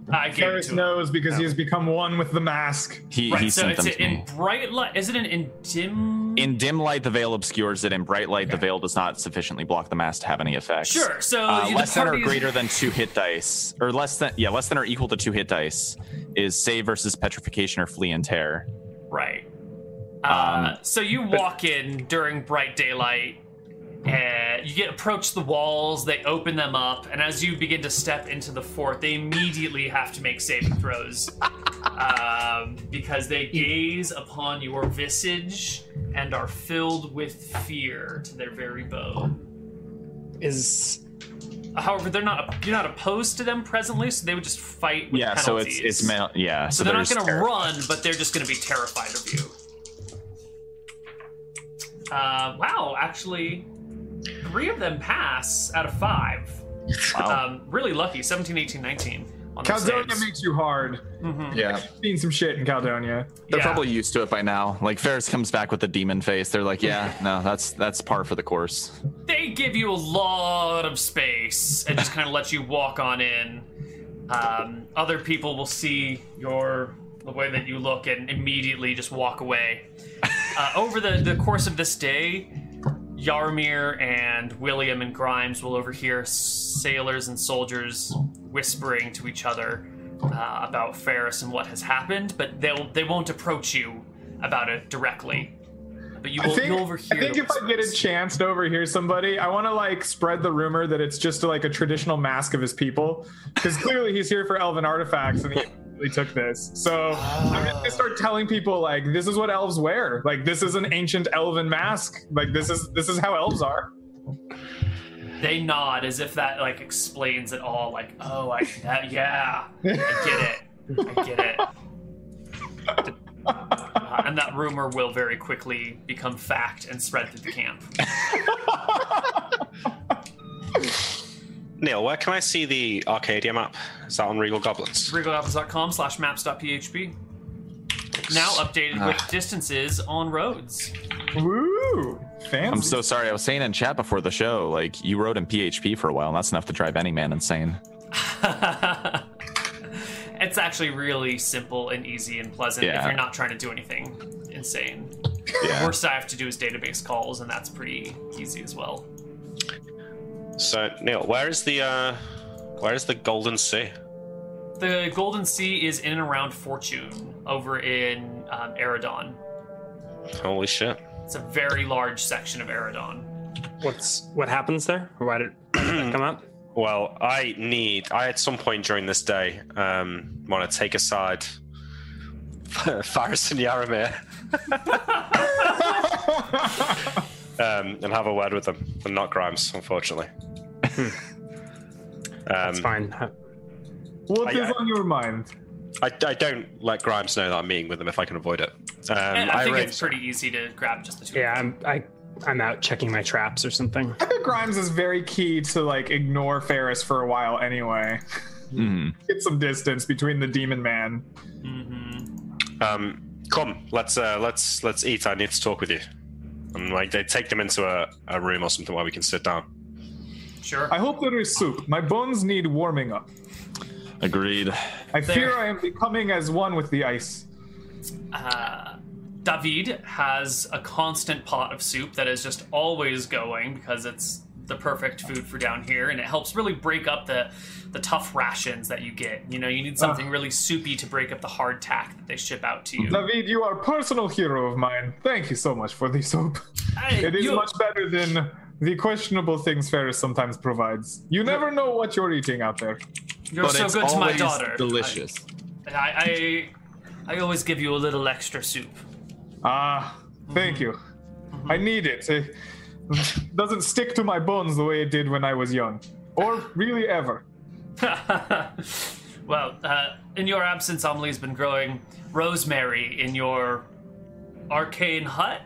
I gave it Faris to him. knows because he has become one with the mask. He, he Right, so sent it's them to in me. bright light. Is it an in dim? In dim light, the veil obscures it. In bright light, the veil does not sufficiently block the mask to have any effect. Sure. So Uh, you- the less than or party is- greater than two hit dice, or less than yeah, less than or equal to two hit dice is save versus petrification or flee and tear. Right. Uh, Um, so you walk in during bright daylight, and you get approach the walls. They open them up, and as you begin to step into the fort, they immediately have to make saving throws *laughs* um, because they gaze upon your visage and are filled with fear to their very bone. Is However, they're not you're not opposed to them presently, so they would just fight with yeah, penalties. so it's it's ma- yeah. So they're not going to run, but they're just going to be terrified of you. Uh, wow, actually, three of them pass out of five. *laughs* Wow. Um, really lucky, 17, 18, 19 Caledonia saves. makes you hard. Yeah. Seen some shit in Caledonia. They're Yeah. probably used to it by now. Like Faris comes back with the demon face. They're like, yeah, *laughs* no, that's that's par for the course. They give you a lot of space and just kind of let you walk on in. Um, other people will see your the way that you look and immediately just walk away. *laughs* Uh, over the, the course of this day, Yaramir and William and Grimes will overhear sailors and soldiers whispering to each other. uh, about Faris and what has happened, but they'll they won't approach you about it directly. But you I will think, you'll overhear. I think if I get a chance to overhear somebody, I want to like spread the rumor that it's just like a traditional mask of his people, because clearly he's here for elven artifacts and he took this. So I'm just gonna start telling people like this is what elves wear. Like this is an ancient elven mask. Like this is this is how elves are. they nod as if that like explains it all. Like, oh, I that, yeah, I get it, I get it. Uh, and that rumor will very quickly become fact and spread through the camp. *laughs* Neil, where can I see the Arcadia map? Is that on Regal Goblins? regalgoblins.com slash maps.php. Now updated with ah. distances on roads. Woo! Fancy. I'm so sorry. I was saying in chat before the show, like you wrote in PHP for a while, and that's enough to drive any man insane. *laughs* it's actually really simple and easy and pleasant if you're not trying to do anything insane. Yeah. Worst I have to do is database calls, and that's pretty easy as well. So, Neil, where is the uh, where is the Golden Sea? The Golden Sea is in and around Fortune over in um, Eridon. Holy shit! It's a very large section of Eridon. What's what happens there? Why did, why did that come up? *clears throat* Well, I need. I at some point during this day um, want to take aside Faris and Yaramir um, and have a word with them, and not Grimes, unfortunately. *laughs* That's um, fine. What I- is on your mind? I, I don't let Grimes know that I'm meeting with them if I can avoid it. Um, And I think raised- it's pretty easy to grab just the two. Yeah, I'm I I'm out checking my traps or something. I think Grimes is very key to like ignore Faris for a while anyway. Mhm. *laughs* Get some distance between the demon man. hmm Um, come, let's uh, let's let's eat. I need to talk with you. And like they take them into a, a room or something where we can sit down. Sure. I hope there is soup. My bones need warming up. Agreed. I There. fear I am becoming as one with the ice. uh, David has a constant pot of soup that is just always going because it's the perfect food for down here, and it helps really break up the the tough rations that you get. You know, you need something really soupy to break up the hard tack that they ship out to you. David, you are a personal hero of mine. Thank you so much for the soup. Hey, It is you- much better than the questionable things Faris sometimes provides. You never know what you're eating out there. You're but so it's good to my daughter. delicious. I, I, I, I always give you a little extra soup. Ah, thank you. Mm-hmm. I need it. It *laughs* doesn't stick to my bones the way it did when I was young, or really ever. *laughs* well, uh, in your absence, Amelie's been growing rosemary in your arcane hut,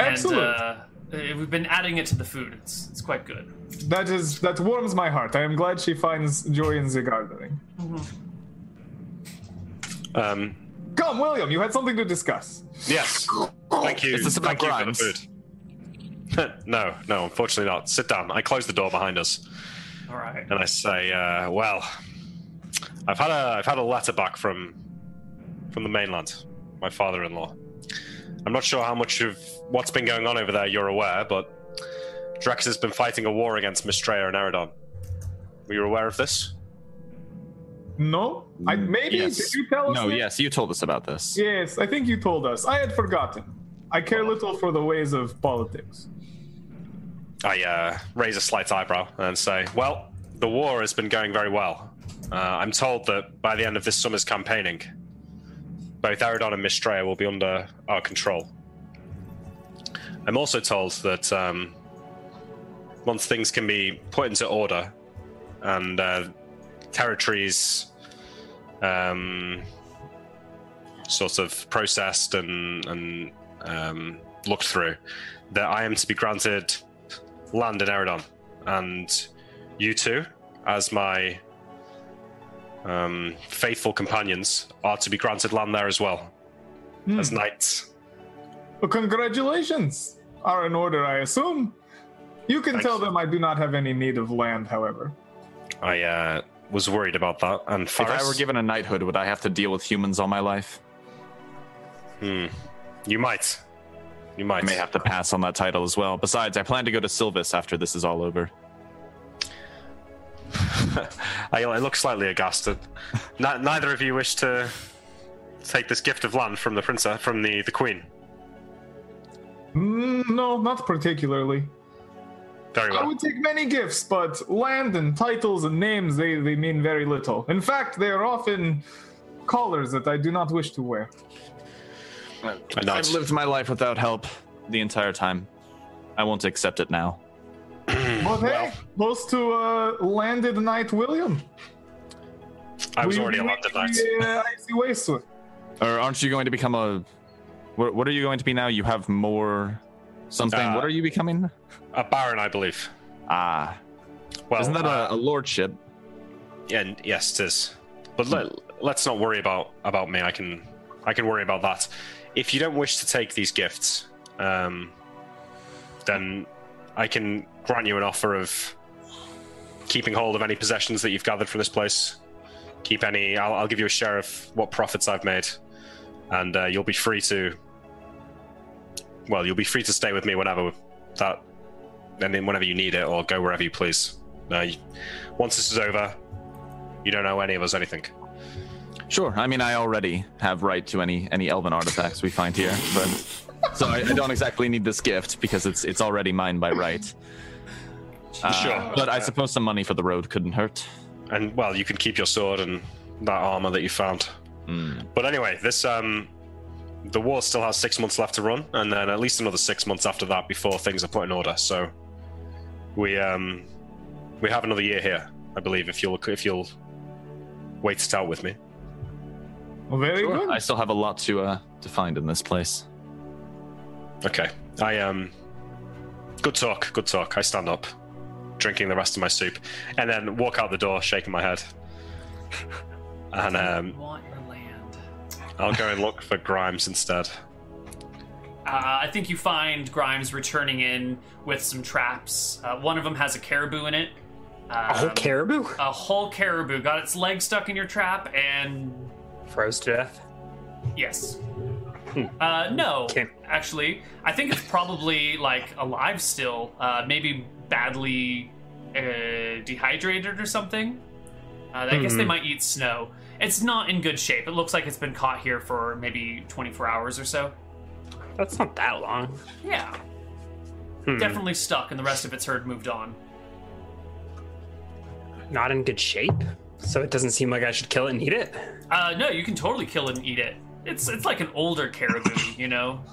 Excellent. and uh, uh, we've been adding it to the food. It's it's quite good. That is that warms my heart. I am glad she finds joy in the gardening. Um, Come, William, you had something to discuss. yes. Thank you. Is this about Thank you for the food. *laughs* no, no, unfortunately not. Sit down. I close the door behind us All right. and I say, uh, "Well, I've had a I've had a letter back from from the mainland, my father-in-law. I'm not sure how much of what's been going on over there you're aware, but Drex has been fighting a war against Mistrea and Eridon. Were you aware of this? No, I maybe Yes. did you tell us? No, this? yes, you told us about this. Yes, I think you told us. I had forgotten. I care little for the ways of politics. I uh, raise a slight eyebrow and say, Well, the war has been going very well. Uh, I'm told that by the end of this summer's campaigning, both Eridon and Mistrea will be under our control. I'm also told that um, once things can be put into order and uh, territories um, sort of processed and, and um, looked through, that I am to be granted land in Eridon, and you two, as my um, faithful companions, are to be granted land there as well as knights. Well, congratulations are in order, I assume. You can Thanks. tell them I do not have any need of land, however. I uh, was worried about that, and If I were given a knighthood, would I have to deal with humans all my life? hmm, you might, you might. I may have to pass on that title as well. Besides, I plan to go to Silvis after this is all over. *laughs* I, I look slightly aghast. At, N- neither of you wish to take this gift of land from the princess, from the, the queen. Mm, no, not particularly. Very I would take many gifts, but land and titles and names, they, they mean very little. In fact, they are often collars that I do not wish to wear. A knight. I've lived my life without help the entire time. I won't accept it now. *clears throat* But hey, close to uh, landed knight William. I was We- already a we- landed knight. we, uh, icy waste. Or aren't you going to become a? What, what are you going to be now? You have more something. Uh, what are you becoming? A baron, I believe. Ah, Well, isn't that uh, a, a lordship? Yeah, yes, it is. But let, let's not worry about about me. I can I can worry about that. If you don't wish to take these gifts, um, then I can grant you an offer of keeping hold of any possessions that you've gathered from this place. Keep any. I'll, I'll give you a share of what profits I've made, and uh, you'll be free to. Well, you'll be free to stay with me whenever that, and then whenever you need it, or go wherever you please. Uh, once this is over, you don't owe any of us anything. Sure. I mean, I already have right to any any elven artifacts we find here, but so I, I don't exactly need this gift because it's it's already mine by right. Uh, Sure. But I suppose some money for the road couldn't hurt. And well, you can keep your sword and that armor that you found. But anyway, this um, the war still has six months left to run, and then at least another six months after that before things are put in order. So we um, we have another year here, I believe, if you'll if you'll wait it out with me. Well, very good. I still have a lot to uh to find in this place. Okay, I um, good talk, good talk. I stand up, drinking the rest of my soup, and then walk out the door, shaking my head. *laughs* And um, want your land. I'll go and look for Grimes instead. Uh, I think you find Grimes returning in with some traps. Uh, one of them has a caribou in it. A whole Um, caribou A whole caribou got its leg stuck in your trap, and froze to death. yes. Uh, no, Okay. actually, I think it's probably like alive still. Uh, maybe badly uh, dehydrated or something. Uh, I guess they might eat snow. It's not in good shape. It looks like it's been caught here for maybe 24 hours or so. That's not that long. Yeah, Hmm. definitely stuck, and the rest of its herd moved on. Not in good shape. So it doesn't seem like I should kill it and eat it. Uh, no, you can totally kill it and eat it. It's it's like an older caribou, you know.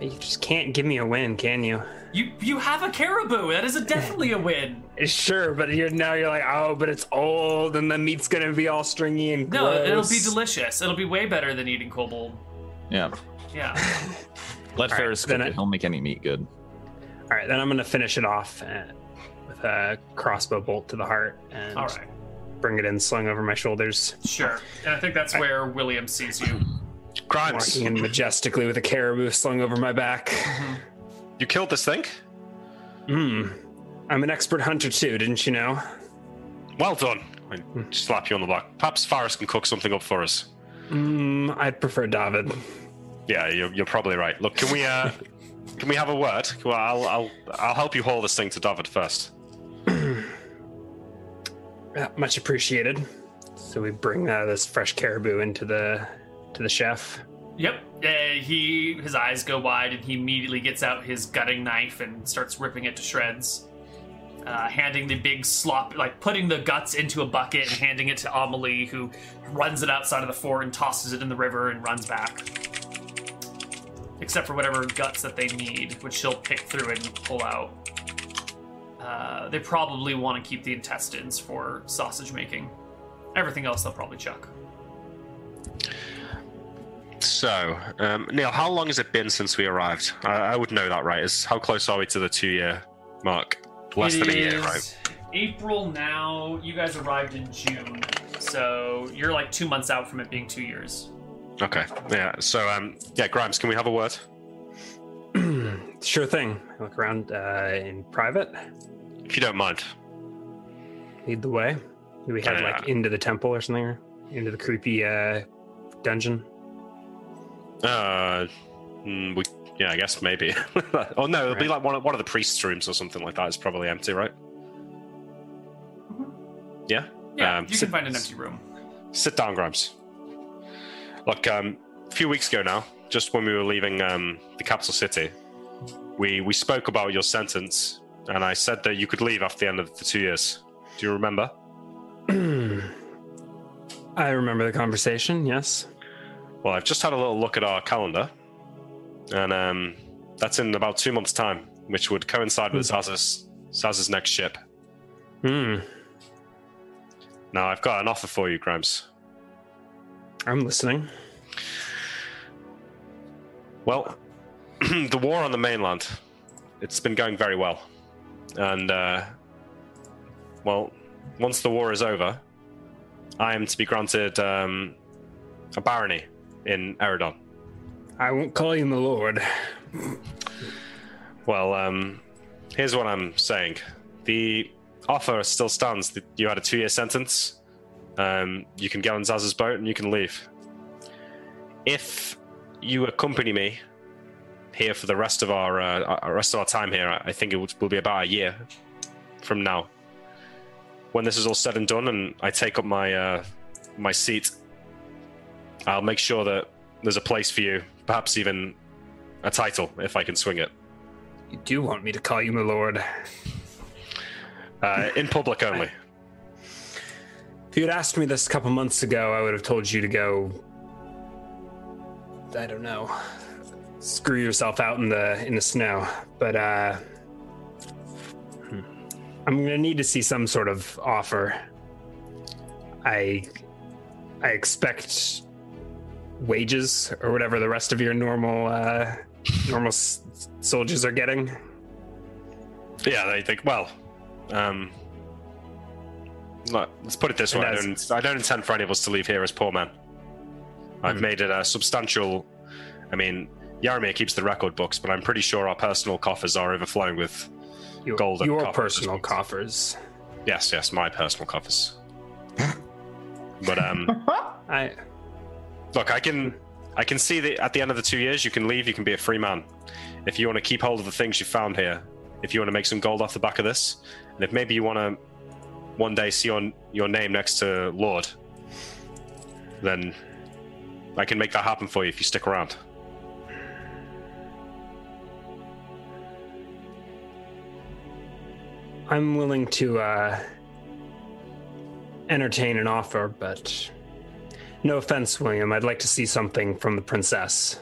You just can't give me a win, can you? You you have a caribou. That is a, definitely a win. *laughs* Sure, but you're now you're like, oh, but it's old and the meat's gonna be all stringy and No, it'll be delicious. It'll be way better than eating kobold. Yeah. Yeah. *laughs* Let All right, Faris cook it. He'll make any meat good. All right, then I'm gonna finish it off uh, with a crossbow bolt to the heart and All right. Bring it in slung over my shoulders, Sure. And I think that's where William sees you. Grimes, walking in majestically with a caribou slung over my back. you killed this thing. Hmm. I'm an expert hunter too, didn't you know? Well done. I slap you on the back. Perhaps Faris can cook something up for us. Hmm. I'd prefer David. Yeah, you're, you're probably right. Look, can we uh, *laughs* can we have a word? Well, I'll I'll I'll help you haul this thing to David first. Much appreciated. So we bring uh, this fresh caribou into the to the chef. Yep. Uh, he his eyes go wide and he immediately gets out his gutting knife and starts ripping it to shreds. Uh, handing the big slop, like putting the guts into a bucket and handing it to Amelie, who runs it outside of the fort and tosses it in the river and runs back. Except for whatever guts that they need, which she'll pick through and pull out. Uh, they probably want to keep the intestines for sausage making. Everything else they'll probably chuck. So, um, Neil, how long has it been since we arrived? I, I would know that, right? Is how close are we to the two-year mark? Less It than a year, right? April now. You guys arrived in June, so you're like two months out from it being two years. Okay. Yeah. So, um, yeah, Grimes, can we have a word? *clears throat* Sure thing. I look around uh, in private. If you don't mind. Lead the way. Do we head Yeah. like into the temple or something? Or into the creepy uh, dungeon? Uh, mm, we, yeah, I guess maybe. *laughs* oh no, it'll be like one of one of the priests' rooms or something like that. It's probably empty, right? Yeah. Yeah, Um, you sit- can find an empty room. Sit down, Grimes. Look, um, a few weeks ago now, just when we were leaving um, the capital city, we we spoke about your sentence, and I said that you could leave after the end of the two years. Do you remember? *clears throat* I remember the conversation. Yes. Well, I've just had a little look at our calendar, and um, that's in about two months' time, which would coincide with Zaaz's Zaaz's next ship. Hmm. Now, I've got an offer for you, Grimes. I'm listening. Well, *clears throat* the war on the mainland, it's been going very well. And, uh, well, once the war is over, I am to be granted um, a barony in Eridon. I won't call you my lord. Well, um, here's what I'm saying. The offer still stands. that You had a two year sentence. Um, you can get on Zaaz's boat and you can leave. If you accompany me here for the rest of our uh, our- rest of our time here, I think it will be about a year from now. When this is all said and done, and I take up my uh, my seat, I'll make sure that there's a place for you, perhaps even a title if I can swing it. You do want me to call you my lord. Uh, in public only. *laughs* If you had asked me this a couple months ago, I would have told you to go. I don't know. Screw yourself out in the in the snow. But uh, hmm. I'm gonna need to see some sort of offer. I I expect wages or whatever the rest of your normal uh, normal s- soldiers are getting. Yeah, they think. Well, um, let's put it this way: I don't, I don't intend for any of us to leave here as poor men. I've Hmm. made it a substantial. I mean, Yaramir keeps the record books, but I'm pretty sure our personal coffers are overflowing with. Your, Gold your copper personal coffers. Yes, yes, my personal coffers. *laughs* but um, *laughs* I look, I can, I can see that at the end of the two years, you can leave. You can be a free man. If you want to keep hold of the things you found here, if you want to make some gold off the back of this, and if maybe you want to one day see your your name next to Lord, then I can make that happen for you if you stick around. I'm willing to uh, entertain an offer, but no offense, William. I'd like to see something from the princess.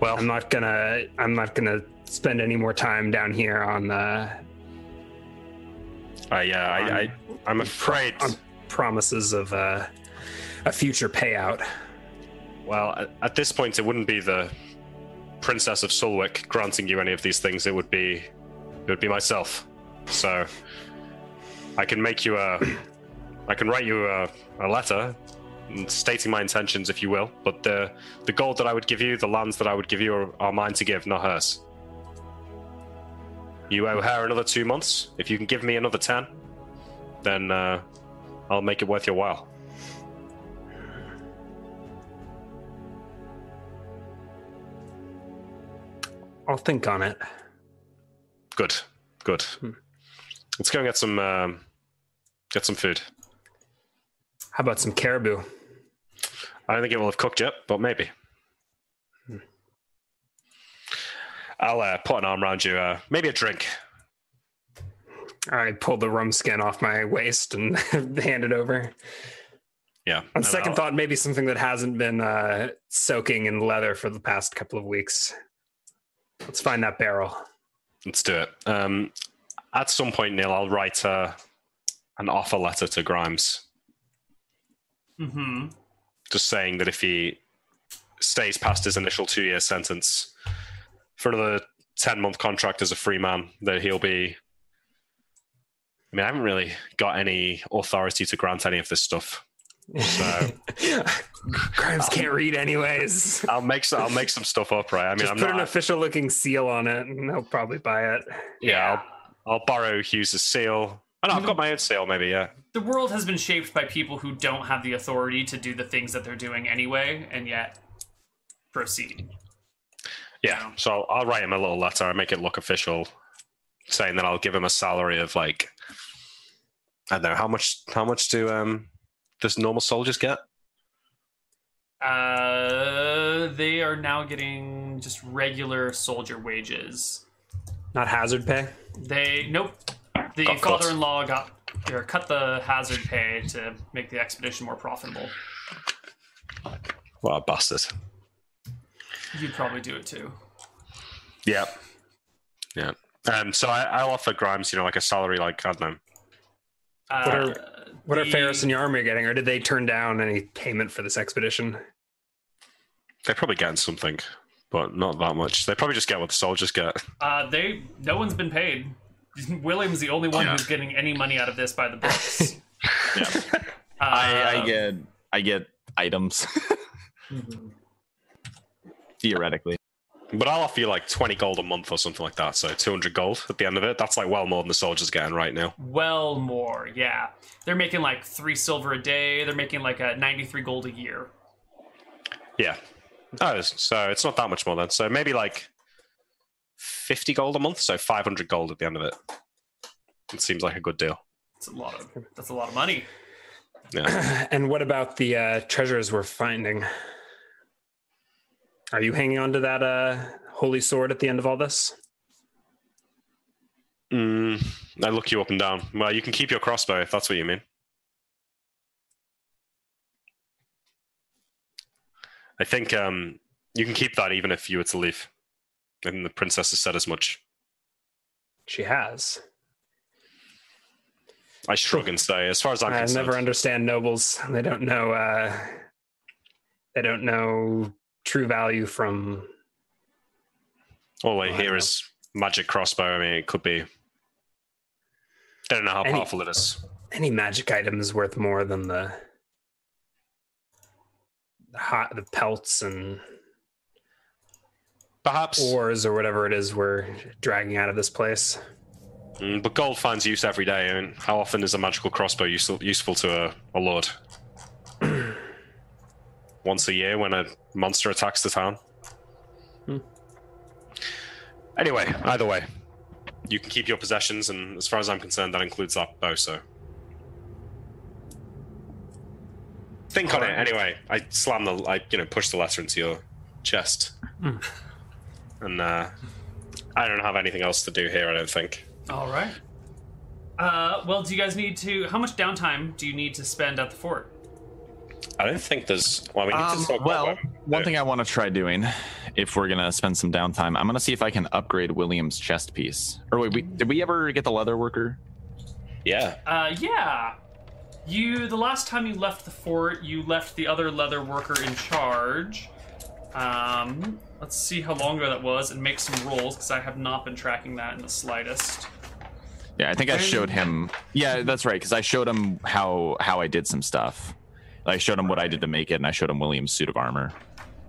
Well, I'm not gonna. I'm not gonna spend any more time down here on uh, I, uh, I, I, I'm afraid. on promises of uh, a future payout. Well, at, at this point, it wouldn't be the Princess of Sulwick granting you any of these things. It would be, it would be myself. So, I can make you a, I can write you a, a letter stating my intentions, if you will. But the the gold that I would give you, the lands that I would give you, are, are mine to give, not hers. You owe her another two months. If you can give me another ten, then uh, I'll make it worth your while. I'll think on it. Good, good. Let's go and get some um, get some food. How about some caribou? I don't think it will have cooked yet, but maybe. I'll uh, put an arm around you. Uh, maybe a drink. I pull the rum skin off my waist and *laughs* hand it over. Yeah. On second I'll- thought, maybe something that hasn't been uh, soaking in leather for the past couple of weeks. Let's find that barrel. Let's do it. Um, at some point, Neil, I'll write uh, an offer letter to Grimes, Mm-hmm. just saying that if he stays past his initial two-year sentence for another ten-month contract as a free man, that he'll be. I mean, I haven't really got any authority to grant any of this stuff. So *laughs* Grimes can't read anyways. I'll make some, I'll make some stuff up, right? I mean, Just I'm put an official looking seal on it and he'll probably buy it. yeah, I'll, I'll borrow Hughes's seal. Oh, no, I've got my own seal, maybe. Yeah. The world has been shaped by people who don't have the authority to do the things that they're doing anyway, and yet proceed. Yeah. So I'll, I'll write him a little letter. I make it look official, saying that I'll give him a salary of like I don't know how much. How much do um does normal soldiers get? Uh, they are now getting just regular soldier wages. Not hazard pay. They nope. The Got father-in-law got or cut the hazard pay to make the expedition more profitable. What a bastard. You'd probably do it too. Yeah. Yeah. Um, so I, I'll offer Grimes, you know, like a salary, like I don't know. Uh, What are- What are the- Faris and Yaramir getting, or did they turn down any payment for this expedition? They're probably getting something, but not that much. They probably just get what the soldiers get. Uh, they no one's been paid. *laughs* William's the only one Yeah. who's getting any money out of this by the books. *laughs* Yeah. Uh, I, I get I get items. *laughs* Theoretically. But I'll offer you like 20 gold a month or something like that. So 200 gold at the end of it. That's like well more than the soldiers getting right now. well more. Yeah, they're making like three silver a day. They're making like a ninety-three gold a year. Yeah. Oh, so it's not that much more then. So maybe like 50 gold a month. So 500 gold at the end of it. It seems like a good deal. That's a lot of that's a lot of money. Yeah. *clears throat* and what about the uh, treasures we're finding? Are you hanging on to that uh, holy sword at the end of all this? mm, I look you up and down. Well, you can keep your crossbow if that's what you mean. I think um, you can keep that even if you were to leave. And the princess has said as much. She has. I shrug and say, as far as I'm I concerned, never understand nobles. They don't know. Uh, they don't know true value from. all I hear is magic crossbow. I mean, it could be. I don't know how Any- powerful it is. Any magic item is worth more than the the hot the pelts and Perhaps, ores or whatever it is we're dragging out of this place. Mm, but gold finds use every day. I mean, how often is a magical crossbow useful, useful to a, a lord? Once a year when a monster attacks the town. Hmm. Anyway, either way, you can keep your possessions, and as far as I'm concerned, that includes that bow. So think on it. Anyway, I slam the, I you know, push the letter into your chest, Hmm. and uh, I don't have anything else to do here. I don't think. All right. Uh, well, do you guys need to? How much downtime do you need to spend at the fort? I don't think there's. Well, we need Um, to talk well, about one thing I want to try doing, if we're gonna spend some downtime, I'm gonna see if I can upgrade William's chest piece. Or wait, we, did we ever get the leather worker? Yeah, Uh, yeah. You the last time you left the fort, you left the other leather worker in charge. Um, let's see how long ago that was and make some rolls because I have not been tracking that in the slightest. Yeah, I think I showed him. Yeah, that's right. Because I showed him how how I did some stuff. I showed him what I did to make it, and I showed him William's suit of armor.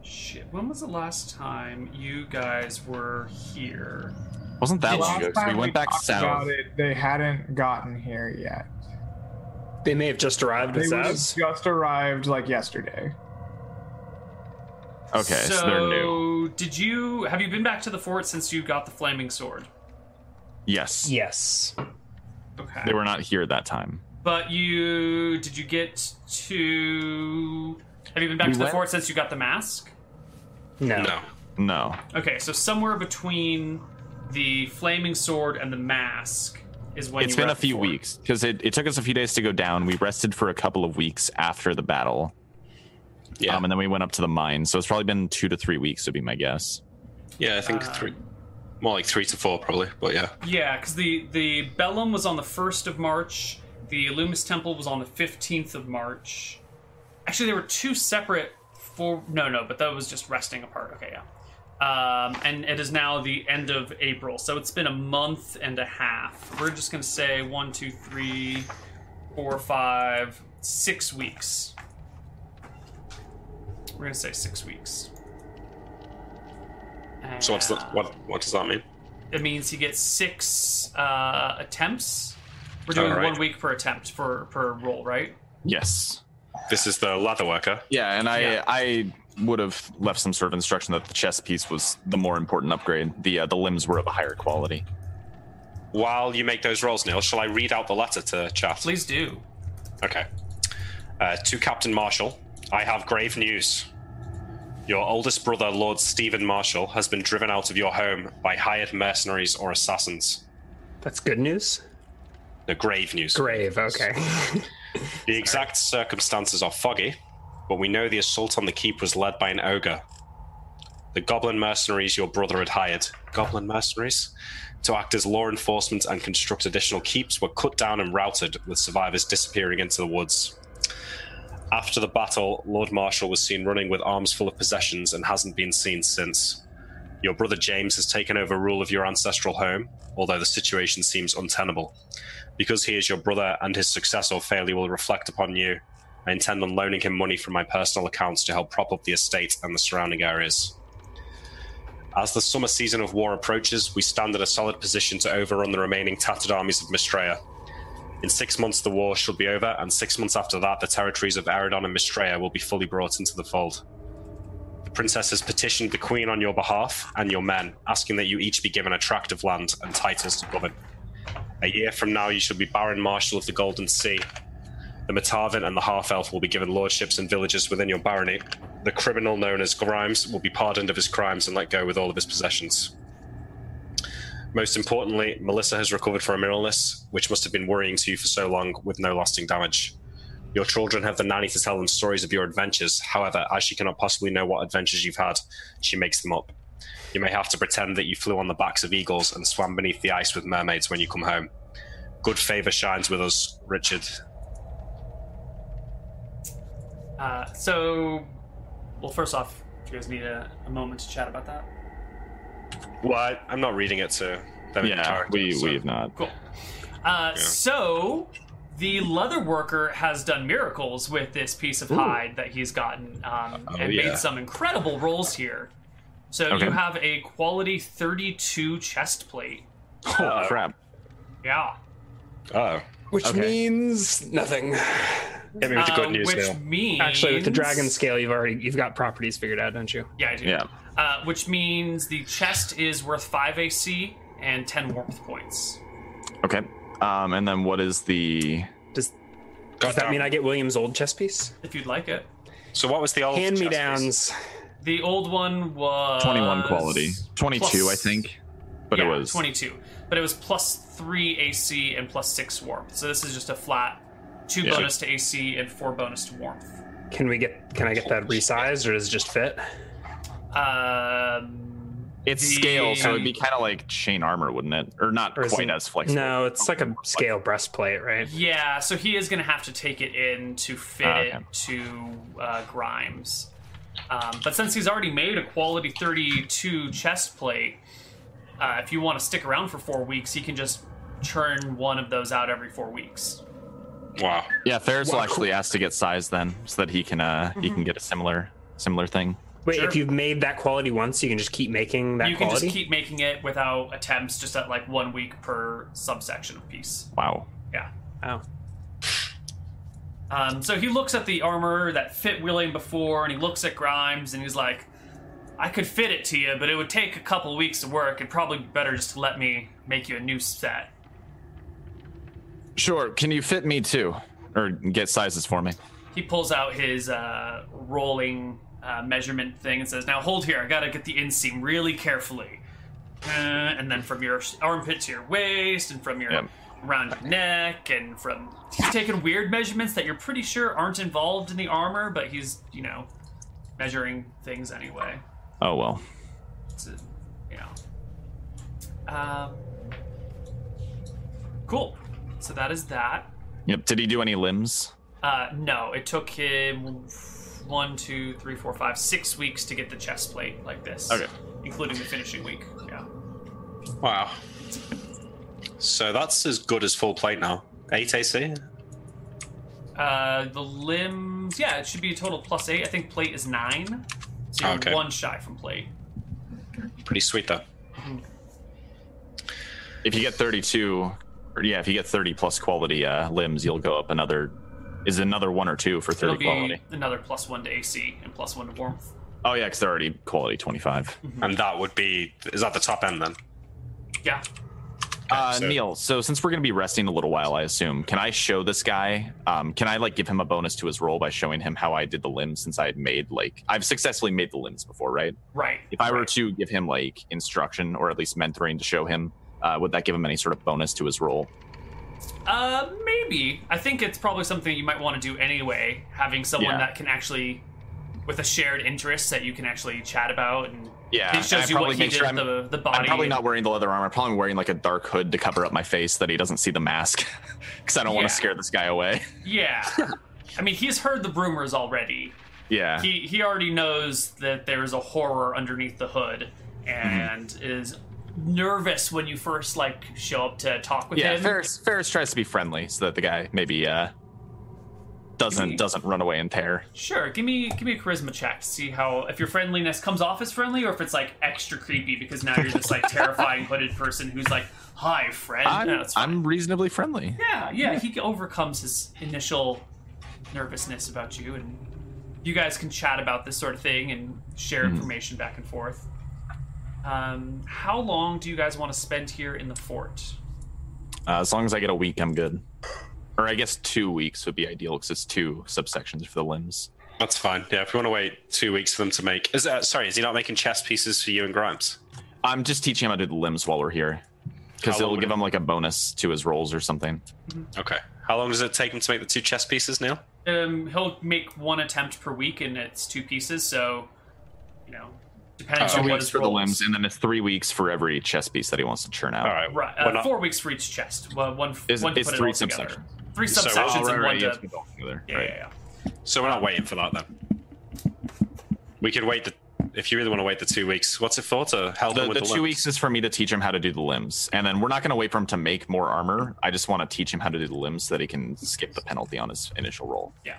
Shit, when was the last time you guys were here? Wasn't that long Last ago? 'cause time we went back talked south. About it, they hadn't gotten here yet. They may have just arrived. They It would have says. just arrived like yesterday. Okay, so, they're new. Did you have you been back to the fort since you got the flaming sword? Yes, Yes. Okay. they were not here at that time. But you did you get to have you been back We to the went- fort since you got the mask? No. no. No, Okay, so somewhere between the flaming sword and the mask is when it's you were been a few fort. weeks because it, it took us a few days to go down. We rested for a couple of weeks after the battle, Yeah, um, and then we went up to the mine. So it's probably been two to three weeks, would be my guess. yeah. I think Uh, three, more like three to four, probably. But yeah, Yeah, because the the Bellum was on the first of March. The Illumis Temple was on the fifteenth of March. Actually, there were two separate. For no, no, but that was just resting apart. Okay, yeah. Um, and it is now the end of April, so it's been a month and a half. We're just gonna say one, two, three, four, five, six weeks. We're gonna say six weeks. so what's the, what? What does that mean? it means he gets six uh, attempts. We're doing Alright. one week per attempt for per roll, right? Yes. This is the leather worker. Yeah, and I Yeah. I would have left some sort of instruction that the chest piece was the more important upgrade. The uh, the limbs were of a higher quality. while you make those rolls, Neil, shall I read out the letter to chat? Please do. Okay. Uh, to Captain Marshall, I have grave news. Your oldest brother, Lord Stephen Marshall, has been driven out of your home by hired mercenaries or assassins. That's good news. The grave news. Grave. Okay. *laughs* The exact circumstances are foggy, but we know the assault on the keep was led by an ogre. The goblin mercenaries your brother had hired, goblin mercenaries, to act as law enforcement and construct additional keeps were cut down and routed, with survivors disappearing into the woods. After the battle, Lord Marshall was seen running with arms full of possessions and hasn't been seen since. Your brother James has taken over rule of your ancestral home, although the situation seems untenable. Because he is your brother and his success or failure will reflect upon you, I intend on loaning him money from my personal accounts to help prop up the estate and the surrounding areas. As the summer season of war approaches, we stand in a solid position to overrun the remaining tattered armies of Mistrea. In six months, the war shall be over, and six months after that, the territories of Eridon and Mistrea will be fully brought into the fold. The princess has petitioned the queen on your behalf and your men, asking that you each be given a tract of land and titles to govern. A year from now, you shall be Baron Marshal of the Golden Sea. The Matavin and the Half Elf will be given lordships and villages within your barony. The criminal known as Grimes will be pardoned of his crimes and let go with all of his possessions. Most importantly, Melissa has recovered from an illness, which must have been worrying to you for so long, with no lasting damage. Your children have the nanny to tell them stories of your adventures. However, as she cannot possibly know what adventures you've had, she makes them up. You may have to pretend that you flew on the backs of eagles and swam beneath the ice with mermaids when you come home. Good favor shines with us, Richard. Uh, so, well, first off, do you guys need a, a moment to chat about that? What? I'm not reading it to them Yeah, we so- we have not. Cool. Uh, So, the leather worker has done miracles with this piece of hide that he's gotten um, and yeah. made some incredible rolls here. So, Okay. you have a quality 32 chest plate. Oh crap! Yeah. Oh, Which Okay. means nothing. hit me with the good Uh, which Neil. means Actually, with the dragon scale, you've already you've got properties figured out, don't you? Yeah, I do. Yeah. Uh, which means the chest is worth five AC and 10 warmth points. Okay. Um, and then what is the? Does does that mean I get William's old chest piece? If you'd like it. So what was the old Hand me downs. The old one was 21 quality. 22, I think. But yeah, it was 22. But it was plus 3 AC and plus 6 warmth. So this is just a flat 2 Yeah. bonus to AC and 4 bonus to warmth. Can we get? Can I get that resized, or does it just fit? Um, It's the- scale, so it'd be kind of like chain armor, wouldn't it? Or not Or quite it- as flexible. No, it's like a scale breastplate, right? Yeah, so he is going to have to take it in to fit Ah, it to uh, Grimes. Um, but since he's already made a quality 32 chest plate, uh, if you want to stick around for four weeks, he can just churn one of those out every four weeks. Wow. Yeah, Faris will actually ask to get size then, so that he can uh he can get a similar similar thing. Wait, Sure. if you've made that quality once, you can just keep making that you can quality. just keep making it without attempts, just at like one week per subsection of piece. Wow. Yeah. Oh, Um, so he looks at the armor that fit William before, and he looks at Grimes, and he's like, "I could fit it to you, but it would take a couple weeks of work. It'd probably be better just to let me make you a new set." Sure. Can you fit me too, or get sizes for me? He pulls out his uh, rolling uh, measurement thing and says, "Now hold here. I gotta get the inseam really carefully, uh, and then from your armpit to your waist, and from your Yep. Around your neck, and from he's taking weird measurements that you're pretty sure aren't involved in the armor, but he's you know measuring things anyway. Oh well. It's a, you know. Um, cool. So that is that. Yep. Did he do any limbs? Uh, no, it took him one, two, three, four, five, six weeks to get the chest plate like this. Okay. Including the finishing week. Yeah. Wow. So that's as good as full plate now. 8 AC? Uh, the limbs, yeah, it should be a total plus eight. I think plate is nine. So you're Okay. one shy from plate. Pretty sweet though. If you get 32, or yeah, if you get 30 plus quality uh, limbs, you'll go up another. Is another one or two for 30 It'll be quality? another plus one to AC and plus one to warmth. Oh yeah, because they're already quality 25. And that would be is that the top end then? Yeah. Uh, so- Neil, so since we're going to be resting a little while, I assume, can I show this guy? Um, can I like give him a bonus to his roll by showing him how I did the limbs since I had made like I've successfully made the limbs before, right? Right. If I were right. to give him like instruction or at least mentoring to show him, uh, would that give him any sort of bonus to his roll? Uh, maybe. I think it's probably something you might want to do anyway. Having someone Yeah. that can actually, with a shared interest that you can actually chat about, and Yeah, it shows you probably what he did sure the the body. I'm probably not wearing the leather armor. I'm probably wearing like a dark hood to cover up my face that he doesn't see the mask *laughs* because I don't want to scare this guy away. Yeah. *laughs* I mean, he's heard the rumors already. yeah. He he already knows that there is a horror underneath the hood, and Mm-hmm. is nervous when you first like show up to talk with yeah, him. Faris, Faris tries to be friendly so that the guy maybe uh, doesn't me- doesn't run away and tear. Sure, give me give me a charisma check to see how if your friendliness comes off as friendly or if it's like extra creepy because now you're this like *laughs* terrifying hooded person who's like, "Hi, friend." I'm, No. I'm reasonably friendly. yeah, yeah. He overcomes his initial nervousness about you, and you guys can chat about this sort of thing and share Mm-hmm. information back and forth. Um, how long do you guys want to spend here in the fort? Uh, as long as I get a week, I'm good. Or I guess two weeks would be ideal because it's two subsections for the limbs. That's fine. Yeah, if we want to wait two weeks for them to make. Is that, sorry, is he not making chess pieces for you and Grimes? I'm just teaching him how to do the limbs while we're here because it'll give it- him like a bonus to his rolls or something. Okay. How long does it take him to make the two chess pieces, Neil? Um, he'll make one attempt per week, and it's two pieces. So, you know, depends Two on what weeks his for the limbs, and then it's three weeks for every chess piece that he wants to churn out. All right. Right, we're uh, not- four weeks for each chest. Well, one, Is- one to it's put three it all together. subsections. Three So- subsections oh, and one yes, to. we go together. Yeah, right. yeah, yeah. So we're not waiting for that then. We could wait the. If you really want to wait the two weeks, what's it for? To help The, him with the the, two limbs? weeks is for me to teach him how to do the limbs, and then we're not going to wait for him to make more armor. I just want to teach him how to do the limbs so that he can skip the penalty on his initial roll. yeah.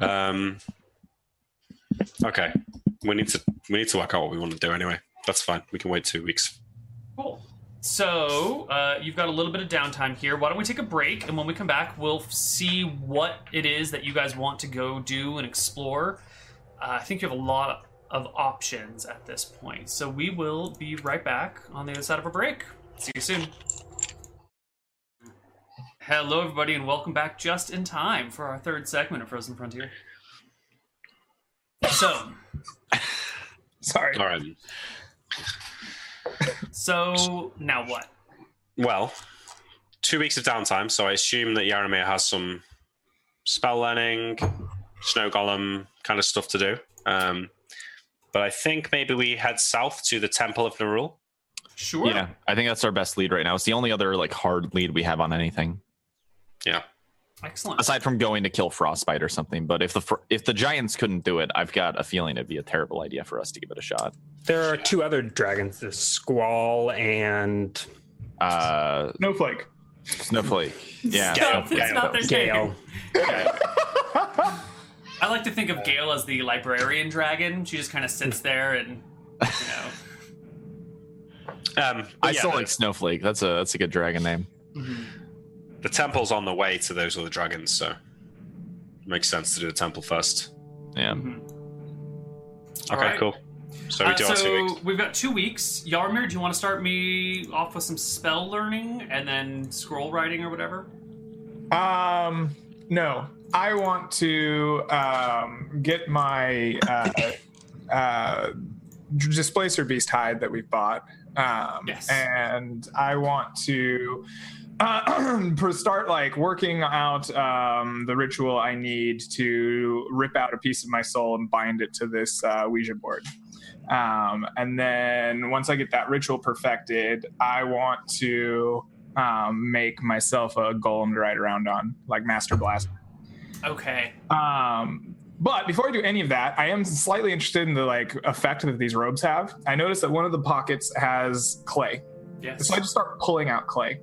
Um. Okay. We need to. We need to work out what we want to do anyway. That's fine. We can wait two weeks. Cool. So uh, you've got a little bit of downtime here. Why don't we take a break, and when we come back, we'll see what it is that you guys want to go do and explore. Uh, I think you have a lot of options at this point. So we will be right back on the other side of a break. See you soon. Hello, everybody, and welcome back just in time for our third segment of Frozen Frontier. So, *laughs* Sorry. All right. So now what? Well, two weeks of downtime, so I assume that Yaramir has some spell learning, snow golem kind of stuff to do. Um, but I think maybe we head south to the Temple of Nerul. Sure. Yeah, I think that's our best lead right now. It's the only other like hard lead we have on anything Yeah. Excellent. aside from going to kill frostbite or something. But if the fr- if the giants couldn't do it, I've got a feeling it'd be a terrible idea for us to give it a shot. There are two other dragons, the Squall and Uh, Snowflake. Snowflake. Yeah. Gale, Snowflake. it's not their Gale. name. I like to think of Gale as the librarian dragon. She just kind of sits there and, you know. Um, I yeah, still the, like Snowflake. That's a that's a good dragon name. the temple's on the way to those other dragons, so makes sense to do the temple first. Yeah. Mhm. Okay, Alright. cool. So we Uh, do our two so weeks. we've got two weeks. Yaramir, do you want to start me off with some spell learning and then scroll writing or whatever? Um, no, I want to um, get my uh, *coughs* uh, displacer beast hide that we've bought. Um, Yes. And I want to uh, *clears throat* start like working out um, the ritual I need to rip out a piece of my soul and bind it to this uh, Ouija board. Um, and then once I get that ritual perfected, I want to um, make myself a golem to ride around on, like Master Blast. Okay. Um, but before I do any of that, I am slightly interested in the like effect that these robes have. I noticed that one of the pockets has clay, Yes. so I just start pulling out clay.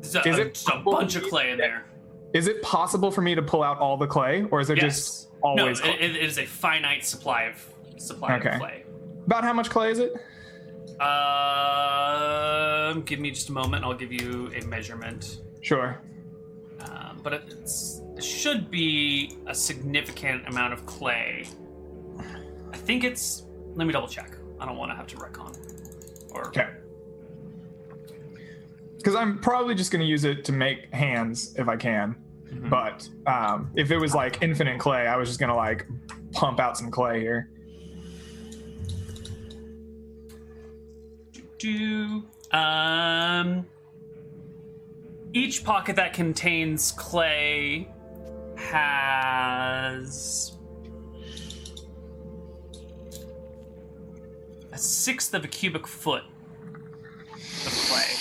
There's a, is it just a bunch of clay in there. Is it possible for me to pull out all the clay, or is it Yes. just always? no, clay? it, it is a finite supply of supply Okay. of clay. About how much clay is it? Um, give me just a moment. I'll give you a measurement. Sure. Um, but it's, it should be a significant amount of clay. I think it's. Let me double check. I don't want to have to retcon. Or Okay. because I'm probably just going to use it to make hands if I can. But um, if it was like infinite clay, I was just going to like pump out some clay here. Do um each pocket that contains clay has a sixth of a cubic foot of clay.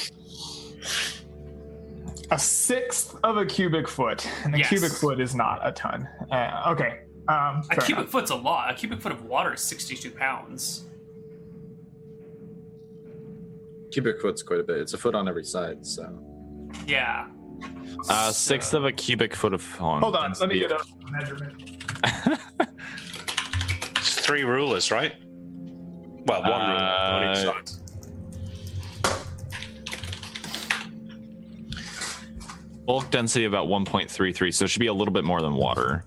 A sixth of a cubic foot, and a Yes. cubic foot is not a ton. Uh, okay. Um, A cubic enough. foot's a lot. A cubic foot of water is sixty-two pounds. Cubic foot's quite a bit. It's a foot on every side, so. Yeah. Uh, sixth of a cubic foot of. Hold on, let me get a measurement. It's three rulers, right? Well, one ruler on each Uh, side. Bulk density about 1.33, so it should be a little bit more than water.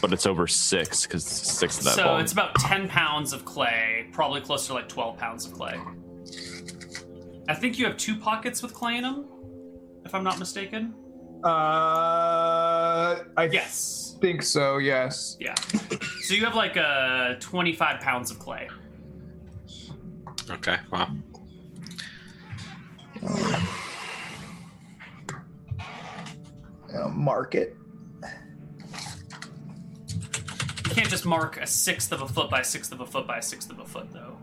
But it's over six because six of that So volume. it's about ten pounds of clay, probably closer to like twelve pounds of clay. I think you have two pockets with clay in them, if I'm not mistaken. Uh, I Yes. think so. Yes. Yeah. So you have like uh, 25 pounds of clay. Okay, wow. Uh, mark it. You can't just mark a sixth of a foot by a sixth of a foot by a sixth of a foot, though.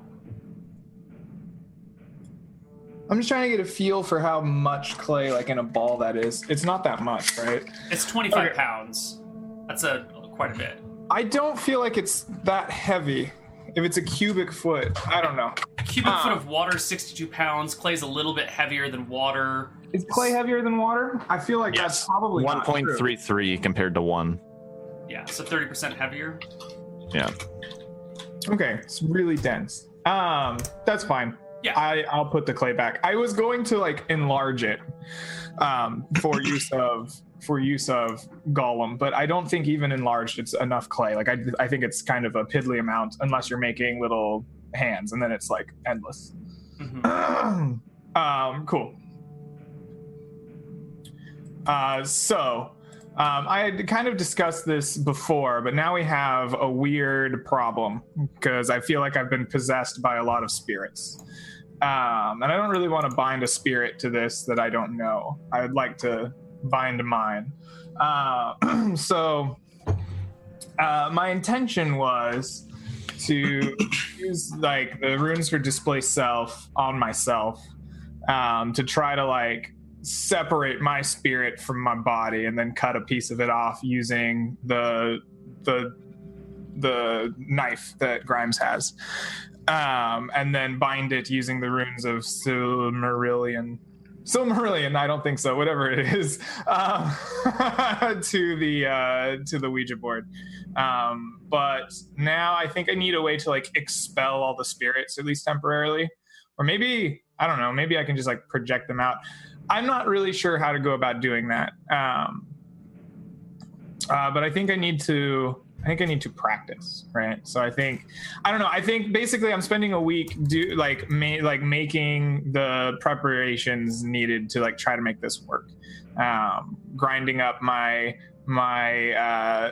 I'm just trying to get a feel for how much clay, like in a ball, that is. It's not that much, right? It's 25 Okay. pounds. That's a quite a bit. I don't feel like it's that heavy. If it's a cubic foot, I don't know. A cubic Ah. foot of water is 62 pounds. Clay's a little bit heavier than water. Is clay heavier than water? I feel like that's probably 1.33 compared to one. Yeah, so 30% heavier. Yeah. Okay, it's really dense. Um, that's fine. Yeah. I I'll put the clay back. I was going to like enlarge it, um, for *coughs* use of for use of golem, but I don't think even enlarged it's enough clay. Like I I think it's kind of a piddly amount unless you're making little hands, and then it's like endless. Mhm. *coughs* um, cool. Uh, so, um, I had kind of discussed this before, but now we have a weird problem because I feel like I've been possessed by a lot of spirits. Um, and I don't really want to bind a spirit to this that I don't know. I would like to bind mine. Uh, *clears throat* so, uh, my intention was to use like the runes for display self on myself um, to try to like separate my spirit from my body and then cut a piece of it off using the the the knife that Grimes has, um, and then bind it using the runes of Silmarillion. Silmarillion, I don't think so. Whatever it is, *laughs* um, *laughs* to the uh, to the Ouija board. Um, but now I think I need a way to like expel all the spirits at least temporarily, or maybe I don't know. Maybe I can just like project them out. I'm not really sure how to go about doing that. Um, uh, but I think I need to. I think I need to practice, right? So I think I don't know. I think basically I'm spending a week do like ma- like making the preparations needed to like try to make this work. Um, grinding up my my uh,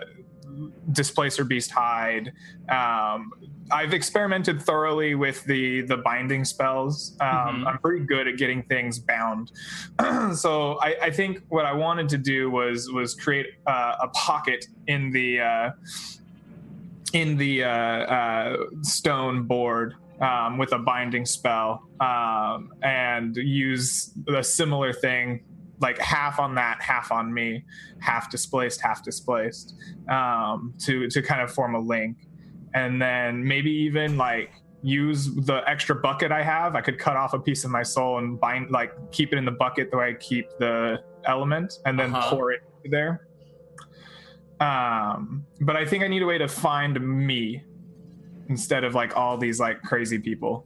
displacer beast hide. Um, I've experimented thoroughly with the the binding spells. Um, Mhm. I'm pretty good at getting things bound. *clears throat* so I, I think what I wanted to do was was create uh, a pocket in the uh, in the uh, uh, stone board um, with a binding spell um, and use a similar thing like half on that half on me half displaced half displaced um, to to kind of form a link and then maybe even like use the extra bucket i have. I could cut off a piece of my soul and bind like keep it in the bucket the way i keep the element and then Uh-huh. pour it there. Um but i think i need a way to find me instead of like all these like crazy people.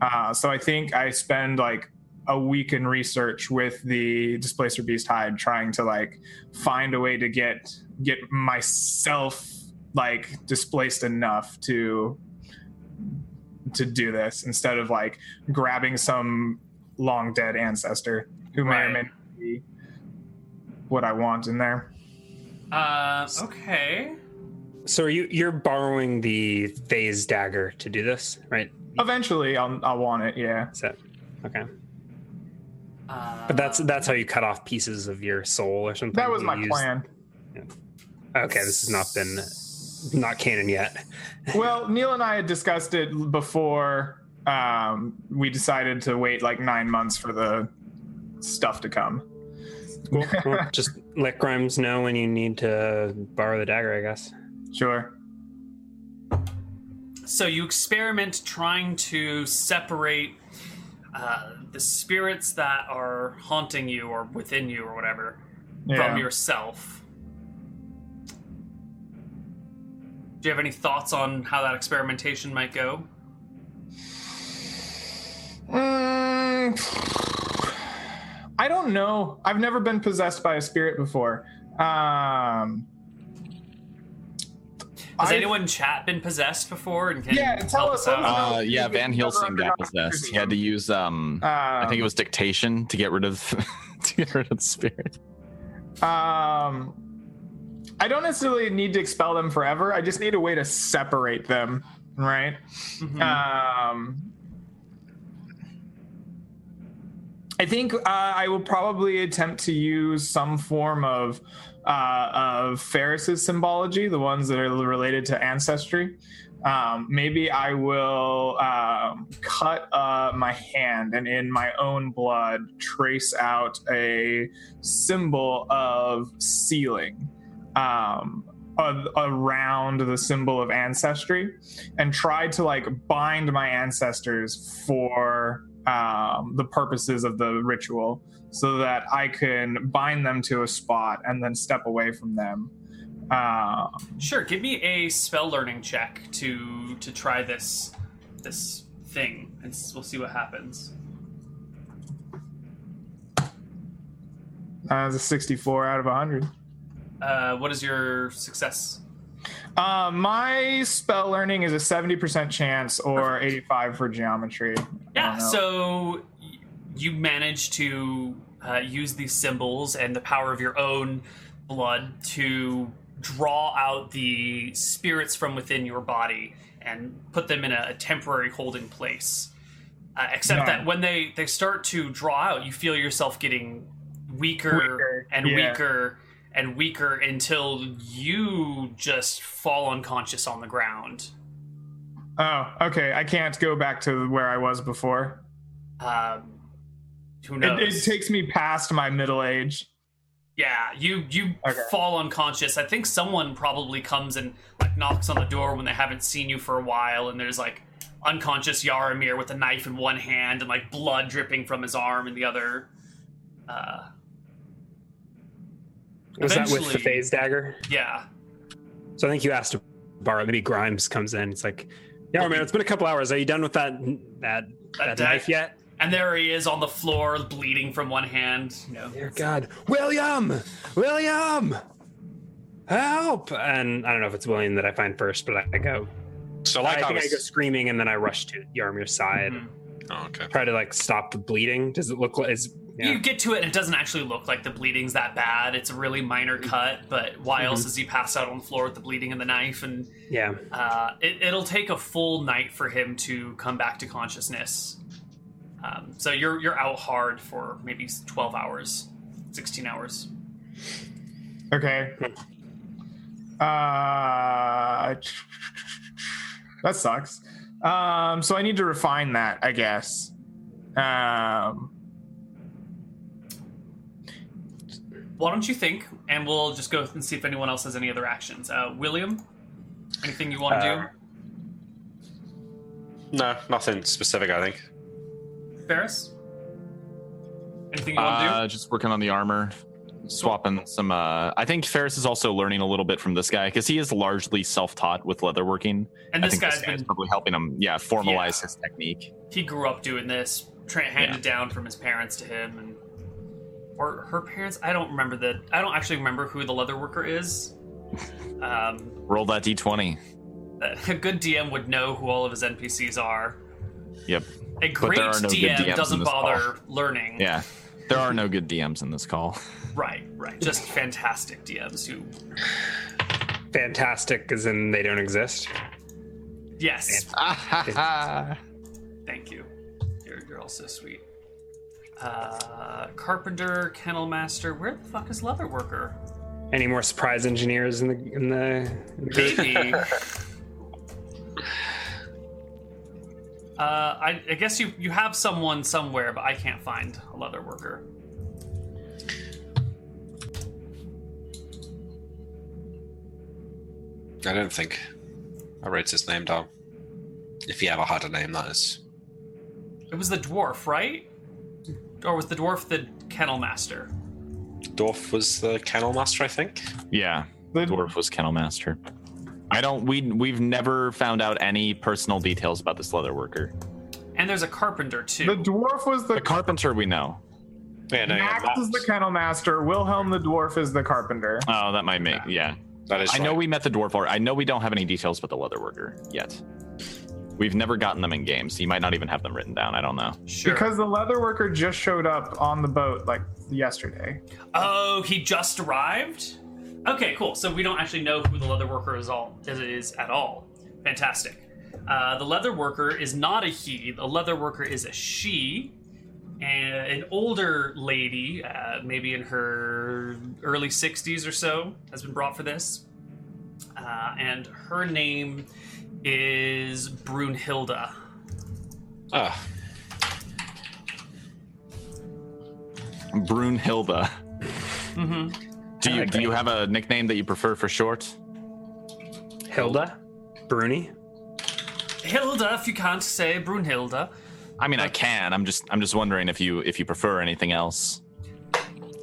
Uh so i think i spend like a week in research with the displacer beast hide trying to like find a way to get get myself like displaced enough to to do this instead of like grabbing some long dead ancestor who may or may not be what I want in there. Uh, okay. So are you you're borrowing the phase dagger to do this, right? Eventually, I'll I'll want it. Yeah. Is that okay? Uh, But that's that's how you cut off pieces of your soul or something. That was my used- plan. Okay, this has not been not canon yet. Well, Neil and I had discussed it before um, we decided to wait like nine months for the stuff to come. Cool. *laughs* Well, just let Grimes know when you need to borrow the dagger, I guess. Sure. So you experiment trying to separate uh, the spirits that are haunting you or within you or whatever Yeah. from yourself. Do you have any thoughts on how that experimentation might go? Mm, I don't know. I've never been possessed by a spirit before. Um, Has I- anyone in chat been possessed before and can Yeah, tell help us- us out? let us know. Uh, yeah, Van Helsing got possessed. He had to use um, I think it was dictation to get rid of *laughs* to get rid of the spirit. Um, I don't necessarily need to expel them forever. I just need a way to separate them, right? Mhm. Um, I think uh, I will probably attempt to use some form of uh, of Faris's symbology, the ones that are related to ancestry. Um, maybe I will um, cut uh, my hand and in my own blood trace out a symbol of sealing um, a- around the symbol of ancestry and try to like bind my ancestors for um, the purposes of the ritual so that I can bind them to a spot and then step away from them. Uh, Sure, give me a spell learning check to to try this this thing, and we'll see what happens. uh, it's a 64 out of 100. Uh, what is your success? Uh, my spell learning is a 70% chance or 85 for geometry. Yeah, so you manage to uh, use these symbols and the power of your own blood to draw out the spirits from within your body and put them in a, a temporary holding place. Uh, except Nice. that when they, they start to draw out, you feel yourself getting weaker, Weaker, and yeah. weaker and weaker until you just fall unconscious on the ground. Oh, okay. I can't go back to where I was before. Um, who It, knows? it takes me past my middle age. Yeah, you you Okay. fall unconscious. I think someone probably comes and like knocks on the door when they haven't seen you for a while, and there's like unconscious Yaramir with a knife in one hand and like blood dripping from his arm in the other. Uh, Was that with the phase dagger? yeah, So I think you asked to borrow. Maybe Grimes comes in. It's like, yeah, man, it's been a couple hours. Are you done with that that, that, dag- knife yet? and there he is on the floor, bleeding from one hand. You know, Dear God, William, William, help! And I don't know if it's William that I find first, but I, I go. So like I I, think I, was. go screaming, and then I rush to Yaramir's side, Mhm. Oh, okay. try to like stop the bleeding. Does it look like? Is yeah. You get to it, and it doesn't actually look like the bleeding's that bad. It's a really minor cut, but why else is he passed out on the floor with the bleeding and the knife? And yeah. uh, it, it'll take a full night for him to come back to consciousness. Um, so you're you're out hard for maybe twelve hours, sixteen hours. Okay. Uh, that sucks. Um, so I need to refine that, I guess. Um, Why don't you think, and we'll just go and see if anyone else has any other actions. Uh, William, anything you want to Uh, No, nothing specific. I think. Faris, anything you want to do? Uh, just working on the armor, swapping some. Uh, I think Faris is also learning a little bit from this guy because he is largely self-taught with leatherworking. And this guy's this guy's been probably helping him, yeah, formalize Yeah. his technique. he grew up doing this, tra- handed down from his parents to him, and or her parents. I don't remember the. I don't actually remember who the leather worker is. Um, Roll that d20. a good DM would know who all of his NPCs are. Yep. A great no DM doesn't this bother learning. Yeah. There are no good DMs in this call. Right, right. Just fantastic DMs who. Fantastic, as in they don't exist. Yes. *laughs* Thank you. You're, you're all so sweet. Uh, carpenter, kennel master. Where the fuck is leather worker? Any more surprise engineers in the in the, in the? Maybe. uh, I, I guess you you have someone somewhere, but I can't find a leather worker. I don't think I wrote his name down. If he ever had a name, that is. It was the dwarf, right? Or was the dwarf the kennel master? Dwarf was the kennel master, I think. Yeah. The- Dwarf was kennel master. I don't we we've never found out any personal details about this leather worker. And there's a carpenter too. The dwarf was the The carpenter we know. Yeah, no, yeah, Max Max. is the kennel master. Wilhelm the dwarf is the carpenter. Oh, that might make yeah. That is. I know we met the dwarf or I know we don't have any details about the leather worker yet. We've never gotten them in games. You might not even have them written down. I don't know. sure. Because the leather worker just showed up on the boat like yesterday. Oh, he just arrived. Okay, cool. So we don't actually know who the leather worker is all is, is at all. Fantastic. Uh, the leather worker is not a he. The leather worker is a she, and an older lady, uh, maybe in her early sixties or so, has been brought for this. Uh, and her name is Brunhilda. Ah, Brunhilda. Mm-hmm. Do you do you have a nickname that you prefer for short? Hilda, Bruni. Hilda, if you can't say Brunhilda. I mean, I can. I'm just I'm just wondering if you if you prefer anything else.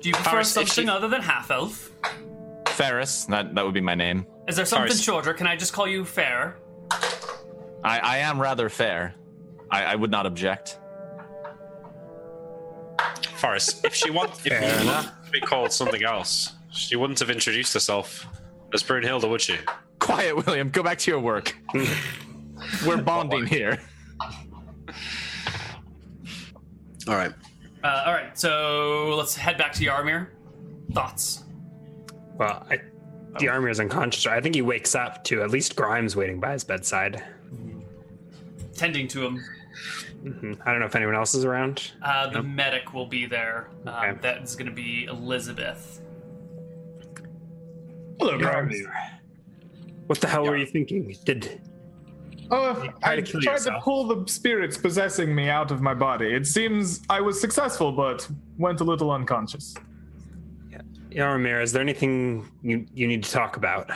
Do you prefer Faris, something she- other than half elf? Faris, that that would be my name. Is there something Faris. shorter? Can I just call you Fair? I, I am rather fair. I, I would not object. Forrest, if she want, if Fair she enough. wanted to be called something else, she wouldn't have introduced herself as Brunhilde, would she? Quiet, William. Go back to your work. *laughs* We're bonding here. All right. Uh, all right, so let's head back to Yaramir. Thoughts? Well, I, the armor is unconscious. I think he wakes up to at least Grimes waiting by his bedside. Tending to him. Mhm. I don't know if anyone else is around. Uh, the medic will be there. Um, Okay. That is going to be Elizabeth. Hello, Grimes. What the hell were you thinking? Did Oh, tried I to kill tried to pull the spirits possessing me out of my body. It seems I was successful, but went a little unconscious. Yaramir, is there anything you, you need to talk about?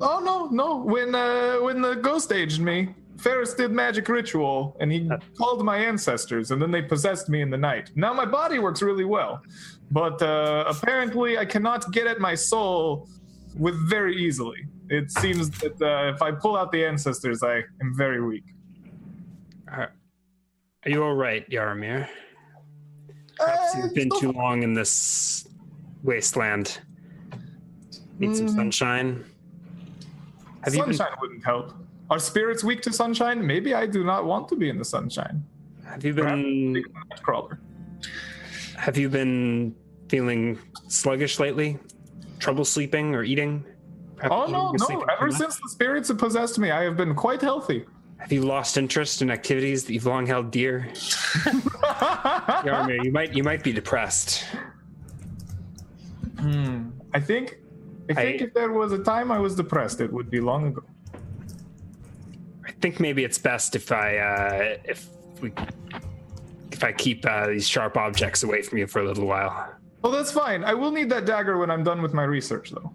Oh no, no. When uh, when the ghost aged me, Faris did magic ritual, and he called my ancestors, and then they possessed me in the night. Now my body works really well, but uh, apparently I cannot get at my soul with very easily. It seems that uh, if I pull out the ancestors, I am very weak. Are are you all right, Yaramir? Perhaps Uh, you've been so too long in this wasteland. Need some Mm. sunshine. Have you sunshine wouldn't help. Are spirits weak to sunshine? Maybe I do not want to be in the sunshine. have you been take crawler. have you been feeling sluggish lately? Trouble sleeping or eating? Perhaps Oh no, no! Ever much? since the spirits have possessed me, I have been quite healthy. Have you lost interest in activities that you've long held dear? *laughs* Yaramir, you might you might be depressed. I think, I think I- if there was a time I was depressed, it would be long ago. I think maybe it's best if I uh, if we if I keep uh, these sharp objects away from you for a little while. Well, that's fine. I will need that dagger when I'm done with my research, though.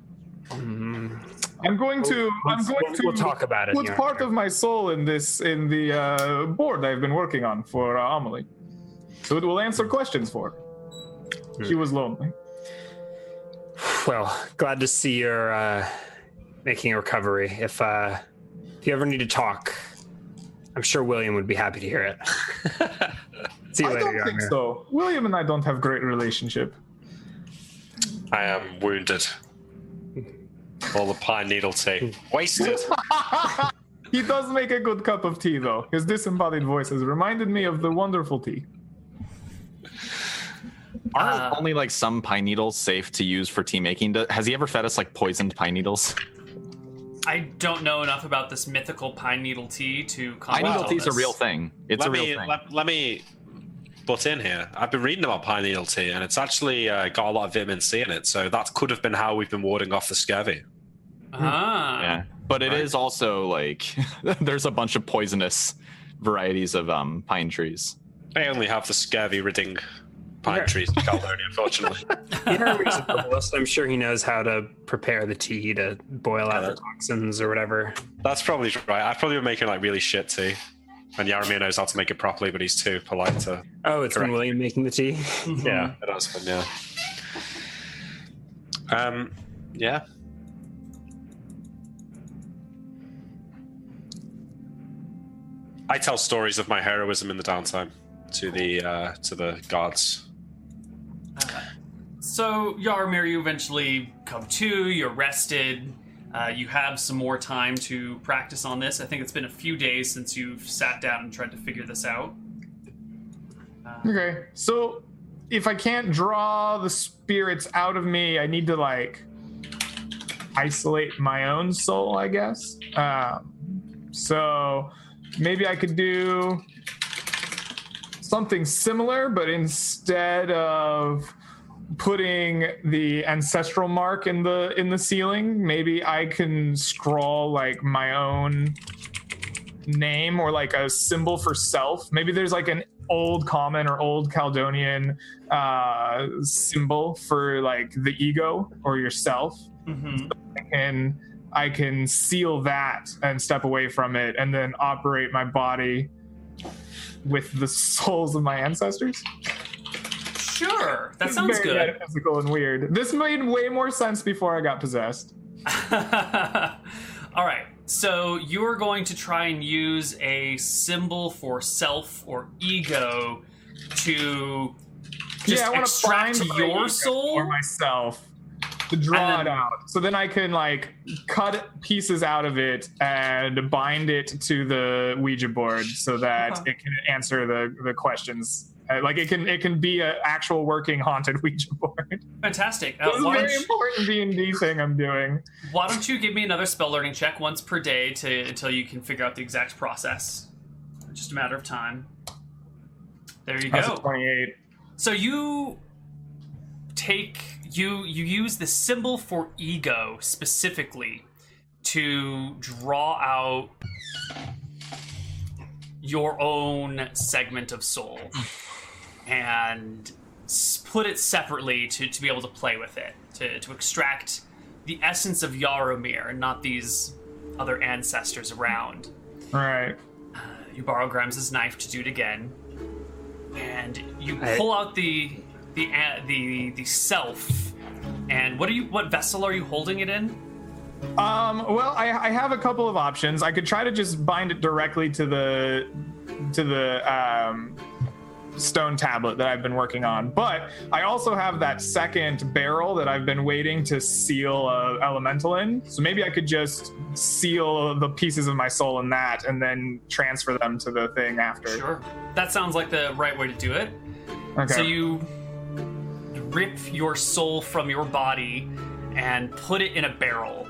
I'm going to. I'm going we'll- to. we'll talk about it, Put yeah. part of my soul in this in the uh, board I've been working on for uh, Amelie, so it will answer questions for her. Hmm. She was lonely. Well, glad to see you're uh, making a recovery. If uh, if you ever need to talk, I'm sure William would be happy to hear it. *laughs* see you I later, don't think Yaramir. so. William and I don't have great relationship. I am wounded. All the pine needle tea. Wasted. *laughs* He does make a good cup of tea, though. His disembodied voice has reminded me of the wonderful tea. Aren't Uh, only like some pine needles safe to use for tea making? Do- Has he ever fed us like poisoned pine needles? I don't know enough about this mythical pine needle tea to Pine needle tea is a real thing. It's let a real me thing. let, let me butt in here. I've been reading about pine needle tea, and it's actually uh, got a lot of vitamin C in it. So that could have been how we've been warding off the scurvy. Ah. yeah, but it is Right. also like *laughs* there's a bunch of poisonous varieties of um, pine trees. I only have the scurvy ridding pine trees in Caledonia, unfortunately. *laughs* Jeremy's a herbalist. I'm sure he knows how to prepare the tea to boil out the toxins or whatever. That's probably right. I've probably been making like really shit tea. And Yaramir knows how to make it properly, but he's too polite to. Oh, it's been William making the tea. Mhm. Yeah, it has been. Yeah. Um. Yeah. I tell stories of my heroism in the downtime to the uh, to the gods. So, Yaramir, you eventually come to, you're rested, uh, you have some more time to practice on this. I think it's been a few days since you've sat down and tried to figure this out. Okay, so if I can't draw the spirits out of me, I need to like isolate my own soul, I guess. Um, so maybe I could do something similar, but instead of putting the ancestral mark in the in the ceiling, maybe I can scrawl like my own name or like a symbol for self. Maybe there's like an old common or old Caledonian uh, symbol for like the ego or yourself. Mm-hmm. And I can seal that and step away from it and then operate my body with the *laughs* souls of my ancestors. Sure, that sounds very good. metaphysical and weird. This made way more sense before I got possessed. *laughs* All right, so you're going to try and use a symbol for self or ego to just yeah, I extract find your soul. or myself to draw And it out. So then I can like cut pieces out of it and bind it to the Ouija board so that Uh-huh. it can answer the the questions. Uh, like it can it can be an actual working haunted *laughs* Ouija board. Fantastic. Uh, this is a very important D and D thing I'm doing. why don't you give me another spell learning check once per day to until you can figure out the exact process? Just a matter of time. There you That's go. 28. So you take you you use the symbol for ego specifically to draw out your own segment of soul and split it separately to, to be able to play with it to, to extract the essence of Yaramir and not these other ancestors around All right. you borrow Grimes' knife to do it again, and you pull out the the uh, the the self. And what are you? What vessel are you holding it in? Um, well, I, I have a couple of options. I could try to just bind it directly to the to the um, stone tablet that I've been working on, but I also have that second barrel that I've been waiting to seal a elemental in. So maybe I could just seal the pieces of my soul in that, and then transfer them to the thing after. Sure, that sounds like the right way to do it. Okay. So you rip your soul from your body and put it in a barrel.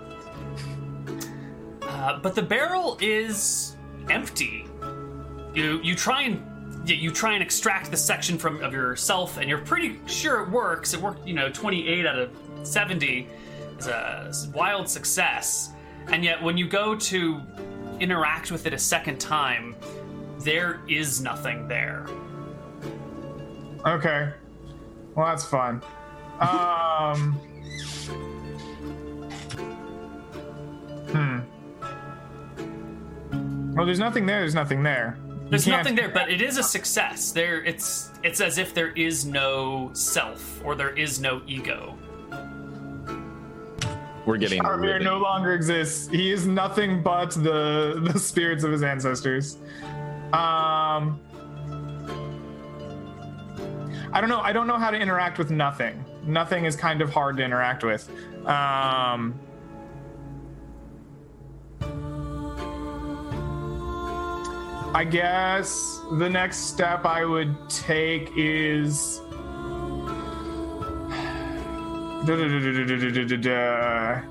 Uh, but the barrel is empty. You you try and you, try and extract the section from of yourself, and you're pretty sure it works. It worked, you know, 28 out of 70 is a wild success. And yet, when you go to interact with it a second time, there is nothing there. Okay. Well, that's fun. Um. hmm. Well, there's nothing there. There's nothing there. You There's can't- nothing there, but it is a success. There, it's it's as if there is no self or there is no ego. We're getting Faramir really, no longer exists. He is nothing but the *laughs* the spirits of his ancestors. Um. I don't know. I don't know how to interact with nothing. Nothing is kind of hard to interact with. Um. I guess the next step I would take is. Da-da-da-da-da-da-da-da.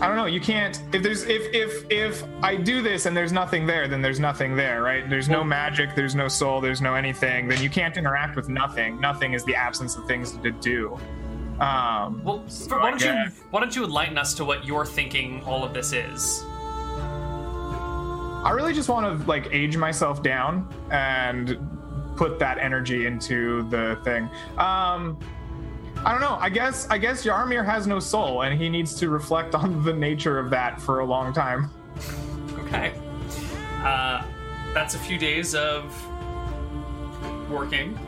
I don't know. You can't. If there's if if if I do this and there's nothing there, then there's nothing there, right? There's no magic. There's no soul. There's no anything. Then you can't interact with nothing. Nothing is the absence of things to do. Um, Well, so why don't you why don't you enlighten us to what you're thinking all of this is? I really just want to like age myself down and put that energy into the thing. Um, I don't know. I guess I guess Yaramir has no soul, and he needs to reflect on the nature of that for a long time. Okay. Uh, that's a few days of working.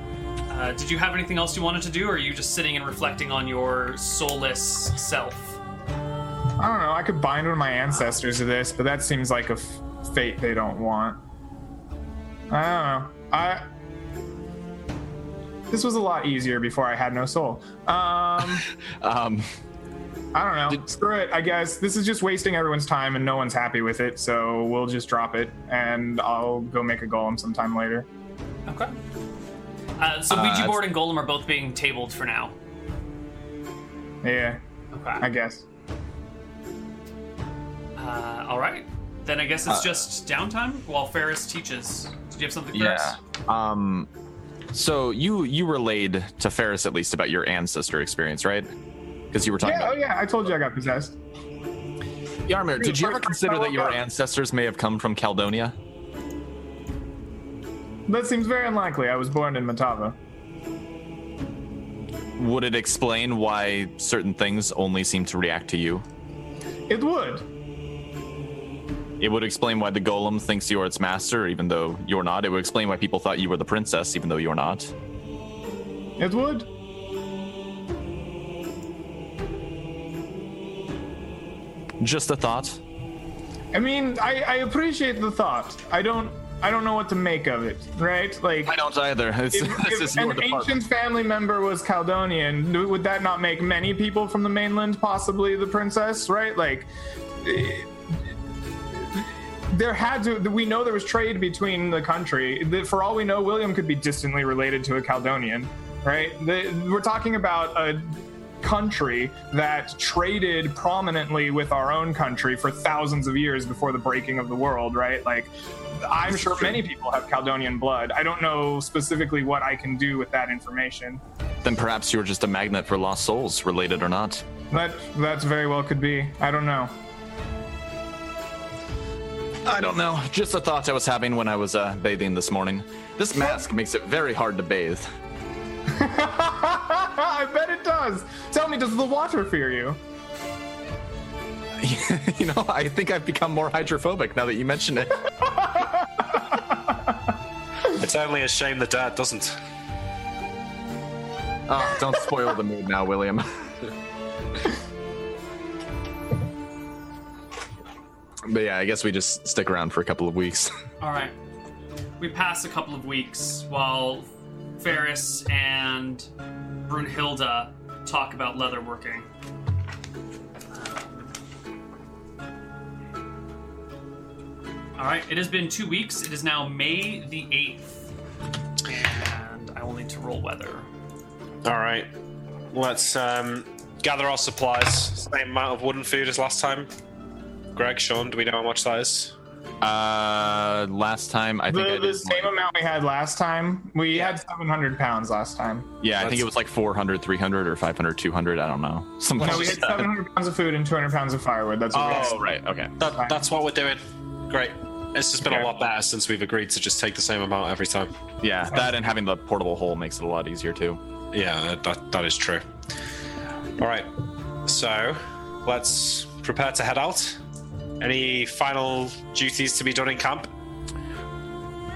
Uh, did you have anything else you wanted to do, or are you just sitting and reflecting on your soulless self? I don't know. I could bind one of my ancestors to this, but that seems like a f- fate they don't want. I don't know. I. This was a lot easier before I had no soul. Um, *laughs* Um, I don't know. Did- Screw it. I guess this is just wasting everyone's time, and no one's happy with it. So we'll just drop it, and I'll go make a golem sometime later. Okay. Uh, so Uh, Ouija that's- board and golem are both being tabled for now. Yeah, Okay. I guess. Uh, all right. Then I guess it's Uh, just downtime while Faris teaches. Did you have something, yeah. Um, so you you relayed to Faris at least about your ancestor experience, right? Because you were talking Yeah. Oh yeah. I told you I got possessed. Yaramir. Did you ever consider that your ancestors may have come from Caledonia? That seems very unlikely. I was born in Matava. Would it explain why certain things only seem to react to you? It would. It would explain why the golem thinks you're its master, even though you're not. It would explain why people thought you were the princess, even though you're not. It would. Just a thought. I mean, I, I appreciate the thought. I don't. I don't know what to make of it. Right? Like. I don't either. *laughs* It's, If, if an department. ancient family member was Caledonian, would that not make many people from the mainland possibly the princess? Right? Like, there had to. We know there was trade between the country. For all we know, William could be distantly related to a Caledonian. Right? The, we're talking about a country that traded prominently with our own country for thousands of years before the breaking of the world. Right? Like. I'm sure many people have Caledonian blood. I don't know specifically what I can do with that information. Then perhaps you're just a magnet for lost souls, related or not. That that's very well could be. I don't know. I don't know. Just a thought I was having when I was uh, bathing this morning. This mask makes it very hard to bathe. *laughs* I bet it does. Tell me, does the water fear you? *laughs* you know, I think I've become more hydrophobic now that you mention it. *laughs* It's only a shame the dad doesn't. Oh, don't spoil the mood now, William. But yeah, I guess we just stick around for a couple of weeks. *laughs* All right. We pass a couple of weeks while Faris and Brunhilde talk about leatherworking. All right. It has been two weeks. It is now May the eighth, and I will need to roll weather. All right, let's um, gather our supplies. Same amount of wooden food as last time. Greg, Sean, do we know how much that is? Uh, last time I think I The, the did. same amount we had last time. We had 700 pounds last time. yeah, I think it was like 400, 300, or 500, 200. I don't know. Something No, we had 700 pounds of food and 200 pounds of firewood. That's what we had. Oh, right. Okay. That, that's what we're doing. Great. It's just been Okay. a lot better since we've agreed to just take the same amount every time. Yeah, that and having the portable hole makes it a lot easier too. Yeah, that, that is true. All right, so let's prepare to head out. Any final duties to be done in camp?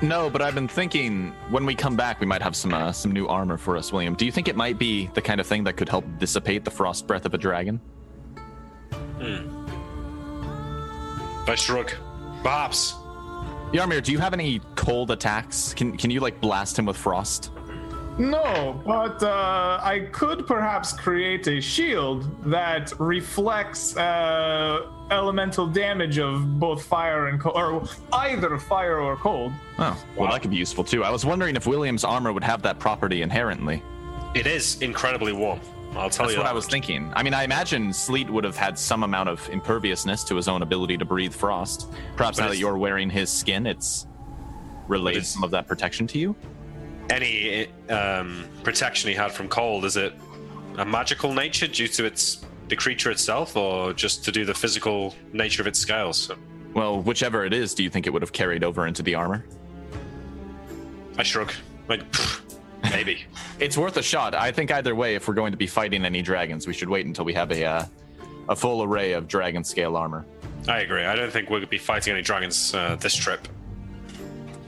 No, but I've been thinking when we come back, we might have some uh, some new armor for us, William. Do you think it might be the kind of thing that could help dissipate the frost breath of a dragon? I shrug. Perhaps. Yaramir, do you have any cold attacks? Can can you like blast him with frost? No, but uh, I could perhaps create a shield that reflects uh, elemental damage of both fire and cold, or either fire or cold. Oh, well, that could be useful too. I was wondering if William's armor would have that property inherently. It is incredibly warm. I'll tell That's you what that I was thinking. I mean, I imagine Sleet would have had some amount of imperviousness to his own ability to breathe frost. Perhaps But now that you're wearing his skin, it's related some of that protection to you. Any um, protection he had from cold, is it a magical nature due to its the creature itself, or just to do the physical nature of its scales? Well, whichever it is, do you think it would have carried over into the armor? I shrug. Like, maybe. *laughs* It's worth a shot. I think either way, if we're going to be fighting any dragons, we should wait until we have a uh, a full array of dragon scale armor. I agree. I don't think we'll be fighting any dragons uh, this trip.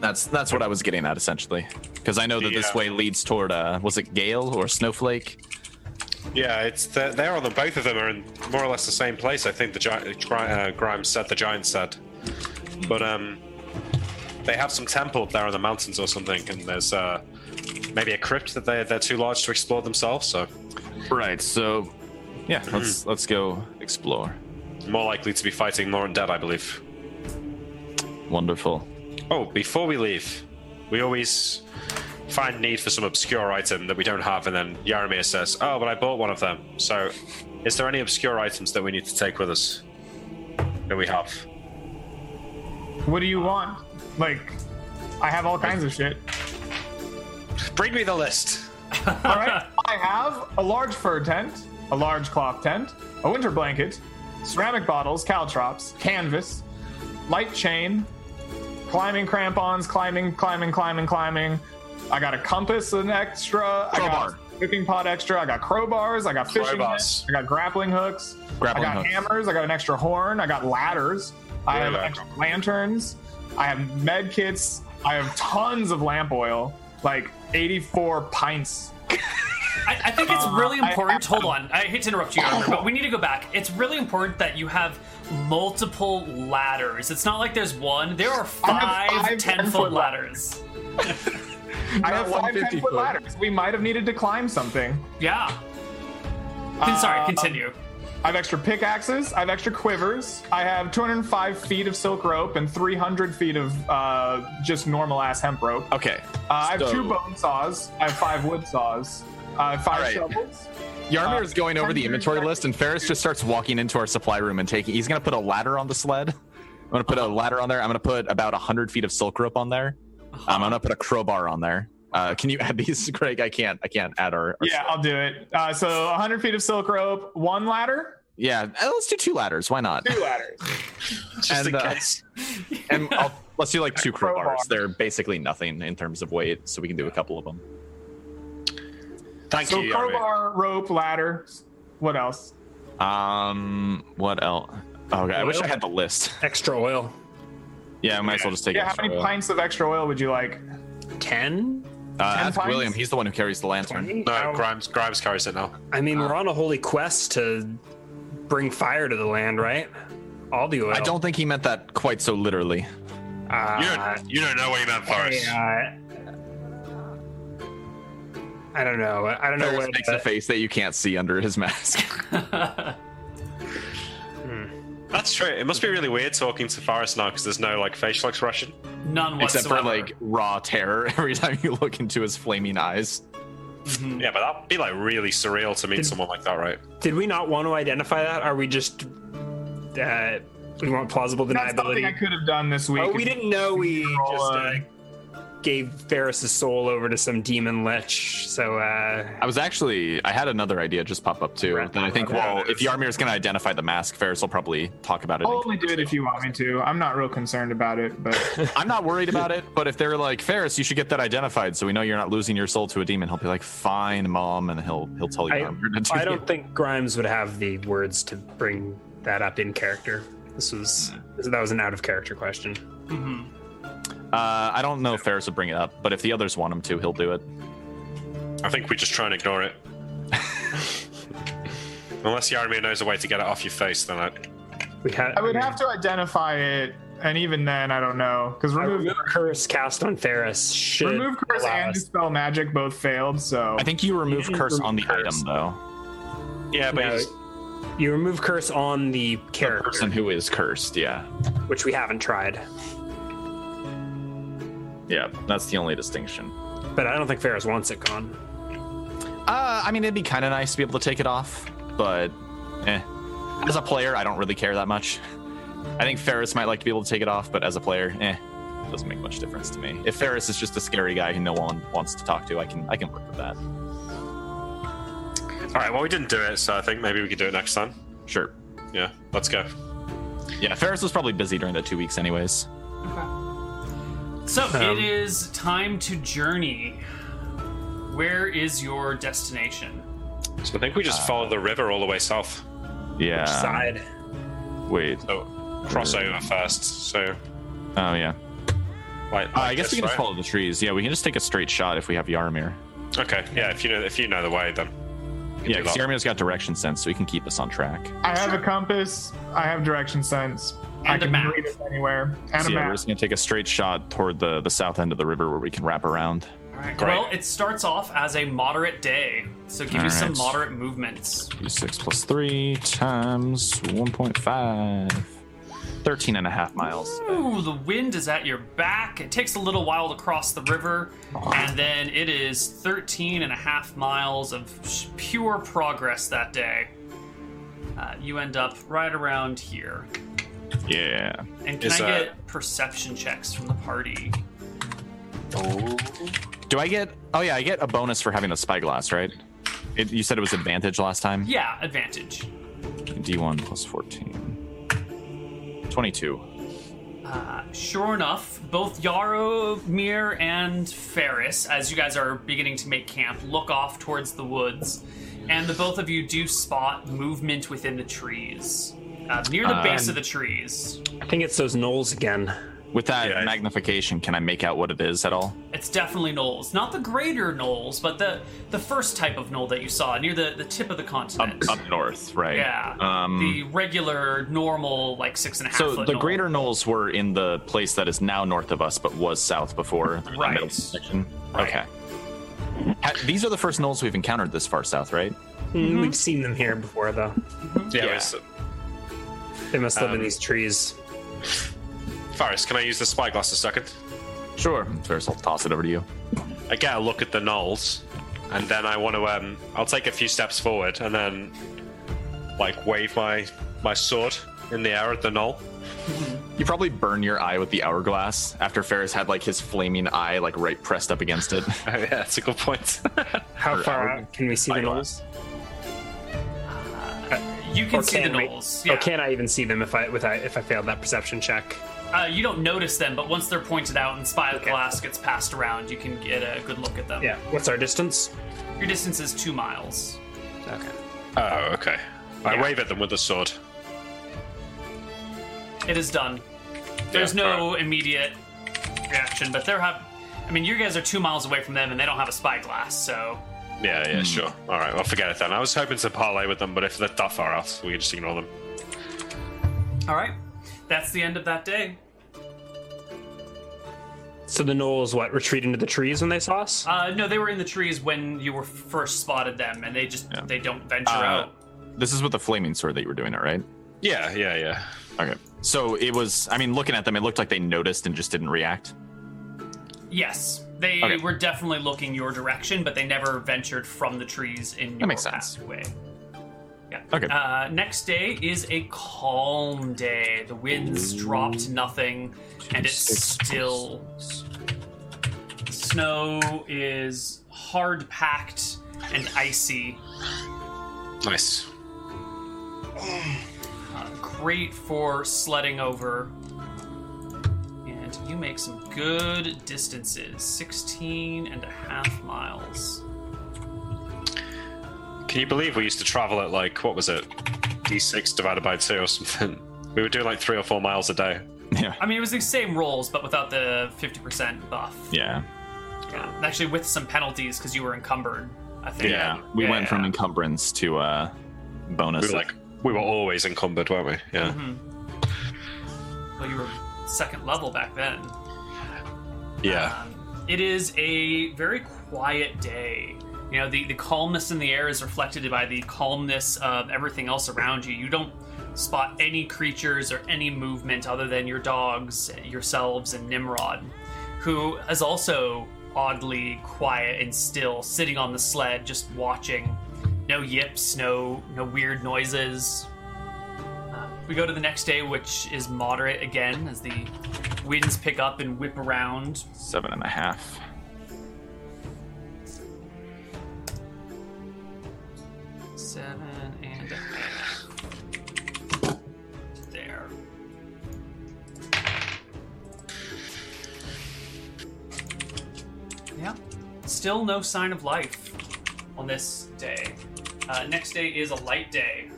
That's that's what I was getting at essentially, because I know that this way leads toward uh, was it Gale or Snowflake? Yeah, it's they're, they're on the both of them are in more or less the same place. I think the giant uh, Grimes said the giant said, but um, they have some temple up there in the mountains or something, and there's uh maybe a crypt that they they're too large to explore themselves. So Right. So, yeah, let's let's go explore. more likely to be fighting more undead, I believe. Wonderful. Oh, before we leave, we always find need for some obscure item that we don't have, and then Yaramir says, "Oh, but I bought one of them." So, is there any obscure items that we need to take with us that we have? What do you want? Like, I have all kinds of shit. Bring me the list. *laughs* All right, I have a large fur tent, a large cloth tent, a winter blanket, ceramic bottles, caltrops, canvas, light chain, climbing crampons, climbing, climbing, climbing, climbing. I got a compass, an extra. I Crowbar. got cooking pot extra. I got crowbars. I got fishing Crowbars. nets. I got grappling hooks. Grappling I got hooks. hammers. I got an extra horn. I got ladders. I Very have nice. extra lanterns. I have med kits. I have tons of lamp oil, like 84 pints. I, I think it's uh, really I important. Hold on, I hate to interrupt you, Armor, but we need to go back. It's really important that you have multiple ladders. It's not like there's one. There are I five five 10 10-foot ladders. I have one five 10 foot, foot. ladders. We might have needed to climb something. Yeah. Con- Sorry, Uh, continue. I have extra pickaxes. I have extra quivers. I have 205 feet of silk rope and 300 feet of uh, just normal ass hemp rope. Uh, Okay. I have so- two bone saws. I have five wood saws. I have five All right. shovels. Yaramir Uh, is going over the inventory list, and Faris just starts walking into our supply room and taking. He's gonna put a ladder on the sled. I'm gonna put a ladder on there. I'm gonna put about hundred feet of silk rope on there. Um, I'm gonna put a crowbar on there. Uh, can you add these, *laughs* Greg? I can't. I can't add our. our Yeah, I'll do it. Uh, so 100 feet of silk rope, one ladder, yeah. uh, Let's do two ladders. Why not? two ladders. *laughs* Just And, in uh. And I'll, let's do like *laughs* two Crowbar. crowbars. They're basically nothing in terms of weight, so we can do a couple of them. Thank So you, Yaramir. crowbar, rope, ladder. What else? Um, what else? Oh, okay. I wish I had the list. Extra oil. Yeah, I might as well just take Yeah, it. how many pints of extra oil would you like? 10? Uh, ask pints? William. He's the one who carries the lantern. No, Grimes Grimes carries it now. I mean, we're on a holy quest to bring fire to the land, right? All the oil. I don't think he meant that quite so literally. Uh, You don't, you don't know what you meant, Forrest. I, uh, I don't know. I don't know Faris what. makes a face that you can't see under his mask. *laughs* That's true. It must be really weird talking to Faris now because there's no like facial expression. None Except for like raw terror *laughs* every time you look into his flaming eyes. Yeah, but that'd be like really surreal to meet Did- someone like that, right? Did we not want to identify that? Are we just. Uh, we want plausible deniability? That's something I could have done this week. Oh, we didn't know we just uh, gave Faris's soul over to some demon lich. So, uh, I was actually I had another idea just pop up too. Right. Then I think well it if is. Yaramir's gonna identify the mask, Faris will probably talk about it. I'll only do it if you want me to. I'm not real concerned about it, but *laughs* I'm not worried about it, but if they're like Faris, you should get that identified so we know you're not losing your soul to a demon. He'll be like, "Fine, mom," and he'll he'll tell you. I, do I don't think Grimes would have the words to bring that up in character. This was that was an out of character question. Mhm. Uh, I don't know if Faris will bring it up, but if the others want him to, he'll do it. I think we just try and ignore it. *laughs* Unless Yaramir knows a way to get it off your face, then I, We had. I would have to identify it and even then, I don't know because A remove remove curse cast on Faris should remove curse and us- dispel magic both failed. So I think you remove You curse on the curse. item though. Yeah, but No, he's- you remove curse on the character, Person who is cursed, yeah. which we haven't tried. Yeah, that's the only distinction. But I don't think Faris wants it gone. Uh, I mean, it'd be kind of nice to be able to take it off, but eh. As a player, I don't really care that much. I think Faris might like to be able to take it off, but as a player, eh, it doesn't make much difference to me. If Faris is just a scary guy who no one wants to talk to, I can I can work with that. all right. Well, we didn't do it, so I think maybe we could do it next time. Sure. Yeah, let's go. Yeah, Faris was probably busy during the two weeks, anyways. So Um, it is time to journey. Where is your destination? So I think we just follow the river all the way south. Yeah. Side. Wait. So cross over first. So Oh yeah. like, Uh, I like guess we this, can just follow the trees. Yeah, we can just take a straight shot if we have Yaramir. Okay. Yeah. If you know if you know the way, then we can Yeah, do because that. Yaramir's got direction sense, so he can keep us on track. I have a compass. I have direction sense. I And a can map. read it anywhere. And So a yeah, we're just gonna take a straight shot toward the the south end of the river where we can wrap around. All right. Well, it starts off as a moderate day, so give you All some moderate movements. D6 plus 3 times 1.5. 13 and a half miles. Ooh, the wind is at your back. It takes a little while to cross the river, and then it is 13 and a half miles of pure progress that day. Uh, you end up right around here. Yeah. And can Is, I uh, get perception checks from the party? Oh. Do I get. Oh, yeah, I get a bonus for having the spyglass, right? It, you said it was advantage last time? Yeah, advantage. D1 plus 14. 22. Uh, sure enough, both Yaramir and Faris, as you guys are beginning to make camp, look off towards the woods, and the both of you do spot movement within the trees. Uh, near the base Um, of the trees. I think it's those gnolls again. With that Yeah, I- magnification, can I make out what it is at all? It's definitely gnolls. Not the greater gnolls, but the the first type of gnoll that you saw near the, the tip of the continent. up north, right? yeah. Um, the regular, normal, like six and a half so foot the gnoll. greater gnolls were in the place that is now north of us, but was south before. the Right. middle section. Right. Okay. Ha- these are the first gnolls we've encountered this far south, right? Mm, We've seen them here before, though. Yeah. Yeah. it's- They must live in Um, these trees. Faris, can I use the spyglass a second? Sure. First, I'll toss it over to you. I get a look at the gnolls, and then I want to. Um, I'll take a few steps forward, and then like wave my my sword in the air at the gnoll. *laughs* You probably burn your eye with the hourglass after Faris had like his flaming eye like right pressed up against it. *laughs* Oh, yeah, that's a good point. *laughs* How or far out can we see the spyglass. gnolls? You can Or see the can we- gnolls. Or can I even see them if I with I, if I failed that perception check? Uh, you don't notice them, but once they're pointed out and spy spyglass gets passed around, you can get a good look at them. Yeah. What's our distance? Your distance is two miles. Okay. oh, okay. I Yeah. wave at them with the sword. It is done. There's Yeah, no immediate reaction, but they're have. I mean, you guys are two miles away from them, and they don't have a spyglass, so Yeah, yeah, sure. All right, well, forget it then. I was hoping to parlay with them, but if they're that far out, we can just ignore them. all right. That's the end of that day. So the gnolls what retreat into the trees when they saw us? Uh, no, they were in the trees when you were first spotted them, and they just Yeah. they don't venture Uh, out. This is with the flaming sword that you were doing it, right? Yeah, yeah, yeah. Okay. So it was. I mean, looking at them, it looked like they noticed and just didn't react. Yes, they Okay. were definitely looking your direction, but they never ventured from the trees in your makes sense. pathway. Yeah. Okay. Uh, next day is a calm day. The winds dropped nothing, and it's still. The snow is hard packed and icy. Nice. Uh, great for sledding over. And you make some good distances 16 and a half miles. Can you believe we used to travel at like what was it, d6 divided by two or something? *laughs* We were doing like three or four miles a day. Yeah. I mean, it was the same rolls, but without the 50% buff. Yeah. Yeah. Actually, with some penalties because you were encumbered, I think. Yeah. We went from encumbrance to uh, bonus. We were like we were always encumbered, weren't we? Yeah. Well, you were second level back then. Yeah. Um, it is a very quiet day. You know, the, the calmness in the air is reflected by the calmness of everything else around you. You don't spot any creatures or any movement other than your dogs, yourselves, and Nimrod, who is also oddly quiet and still, sitting on the sled, just watching. No yips, no no weird noises. Uh, we go to the next day, which is moderate again, as the winds pick up and whip around. Seven and a half. Seven and. There. Yeah. Still no sign of life on this day. Uh, next day is a light day.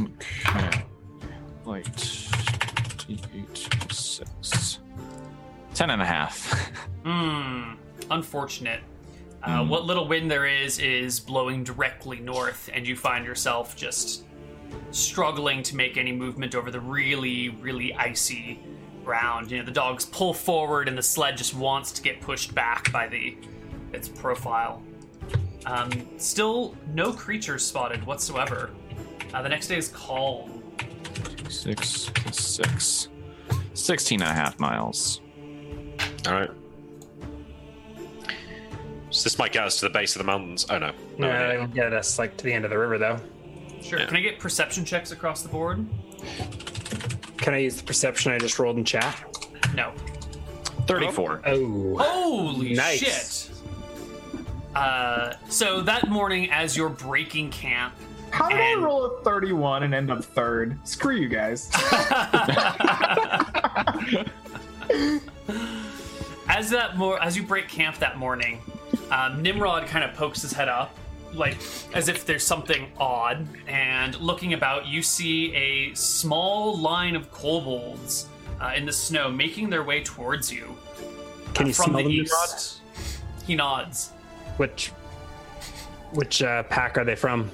Okay. Light. Eight, six. Ten and a half. *laughs* Hmm. Unfortunate. Uh, What little wind there is is blowing directly north, and you find yourself just struggling to make any movement over the really, really icy ground. You know, the dogs pull forward, and the sled just wants to get pushed back by the its profile. Um, still, no creatures spotted whatsoever. Uh, the next day is calm. Six plus six. Sixteen and a half miles. All right. So this might get us to the base of the mountains. Oh no. no Yeah, idea. it'll get us like to the end of the river though. Sure. Yeah. Can I get perception checks across the board? Can I use the perception I just rolled in chat? No. Thirty-four. Oh, Holy Nice. shit! Uh, so that morning, as you're breaking camp, How did And- I roll a 31 and end up third? Screw you guys. *laughs* *laughs* as that more as you break camp that morning, um, Nimrod kind of pokes his head up, like as if there's something odd. And looking about, you see a small line of kobolds uh, in the snow making their way towards you can you from smell the them, east. Nimrod? He nods. Which which uh, pack are they from?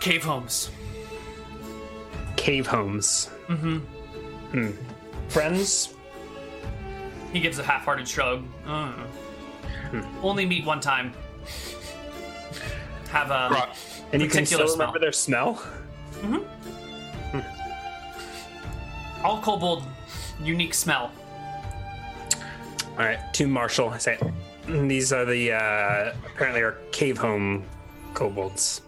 Cave homes. Cave homes. Mm-hmm. Hmm. Friends? He gives a half-hearted shrug. Mm. Only meet one time. Have a Right. And you can still smell. remember their smell? all kobold unique smell. All right, to Marshall, I say, "Mm, these are the uh, apparently are cave home kobolds.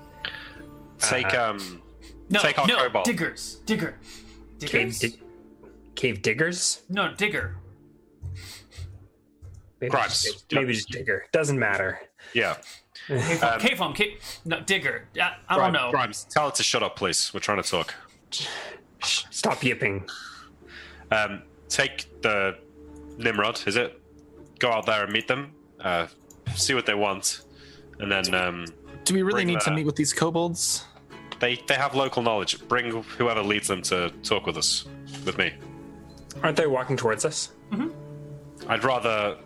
Take um. No, Take our no, crowbar. diggers, digger, Cave, diggers. dig- cave diggers? no, digger. Maybe Grimes. just, maybe just digger. Doesn't matter. Yeah. Cave, Um, cave home, cave, no, digger. I, I don't know. Grimes, tell her to shut up, please. We're trying to talk. Stop yipping. Um, take the Nimrod, is it? Go out there and meet them. Uh, see what they want, and then um, Do we really Bring need to meet with these kobolds? they they have local knowledge. Bring whoever leads them to talk with us, with me. Aren't they walking towards us? I'd rather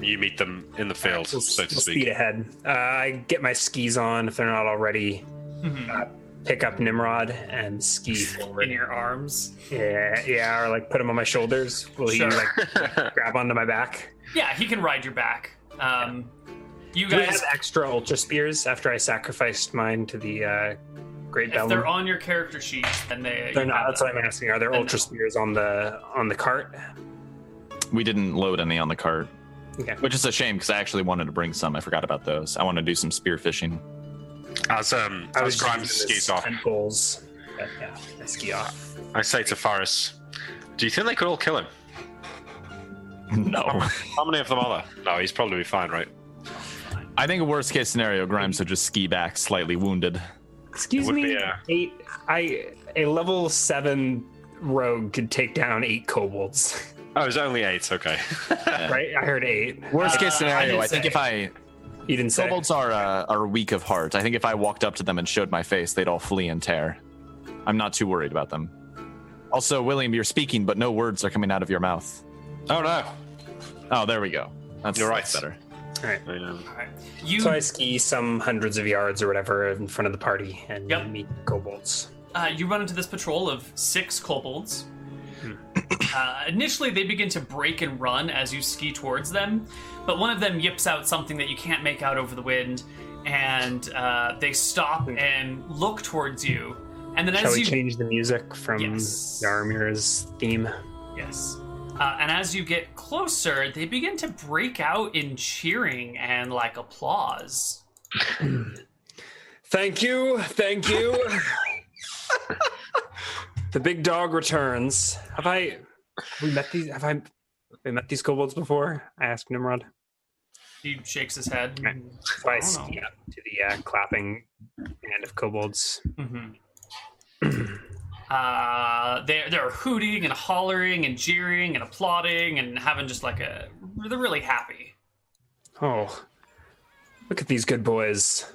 you meet them in the field, We'll, so to we'll speak. speed ahead. Uh, I get my skis on if they're not already. Uh, pick up Nimrod and ski forward. In your arms. Yeah, yeah, or like put him on my shoulders. Will Sure. he like *laughs* grab onto my back? Yeah, he can ride your back. Um, you Do we guys, have extra ultra spears after I sacrificed mine to the uh, Great if Bellum? they're on your character sheet, and they They're not. That's them. what I'm asking. Are there Then ultra no. spears on the on the cart? We didn't load any on the cart, Okay. which is a shame because I actually wanted to bring some. I forgot about those. I want to do some spear fishing. As um, I was Grimes using this skis off, tent poles. But, yeah, I ski off. I say to Faris, "Do you think they could all kill him? *laughs* No. How many of them are there? No, he's probably fine, right? I think a worst case scenario, Grimes would just ski back slightly wounded. Excuse me. be a- Eight. I a level seven rogue could take down eight kobolds. *laughs* Oh, it's only eight. Okay. right? I heard eight. Worst Uh, case scenario, didn't I, think say. if I You didn't say. kobolds are uh, are weak of heart. I think if I walked up to them and showed my face, they'd all flee and tear. I'm not too worried about them. Also, William, you're speaking, but no words are coming out of your mouth. oh no. Oh, there we go. That's, You're right. that's better. All right. All right. You So I ski some hundreds of yards or whatever in front of the party and Yep. meet kobolds. uh, you run into this patrol of six kobolds. *coughs* Uh, initially, they begin to break and run as you ski towards them, but one of them yips out something that you can't make out over the wind, and uh, they stop and look towards you. And then Shall as we you change the music from Yes. Yaramir's theme? Yes. Uh, and as you get closer, they begin to break out in cheering and like applause. Thank you, thank you. the big dog returns. Have I? Have we met these? Have I? Have we met these kobolds before? I asked Nimrod. He shakes his head. Okay. So I I don't know. ski up to the uh, clapping band of kobolds. Mm-hmm. *clears throat* uh, they're they're hooting and hollering and jeering and applauding and having just like a they're really happy. Oh, look at these good boys.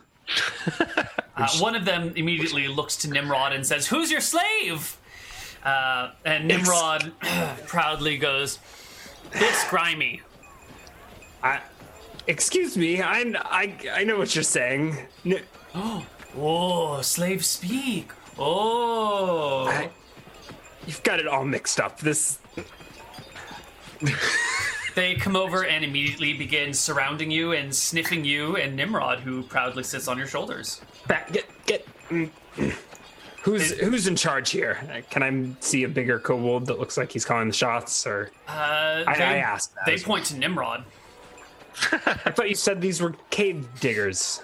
Uh, one of them immediately looks to Nimrod and says, "Who's your slave?" Uh, and Nimrod *clears throat* proudly goes, "This grimy." I, excuse me. I, I, I know what you're saying. N- *gasps* Oh, slave speak. Oh. I- you've got it all mixed up. This. They come over and immediately begin surrounding you and sniffing you and Nimrod, who proudly sits on your shoulders. Back, get, get. mm, mm. Who's who's in charge here? Uh, Can I see a bigger kobold that looks like he's calling the shots? Or Uh, I, they, I asked. That They well. point to Nimrod. I thought you said these were cave diggers.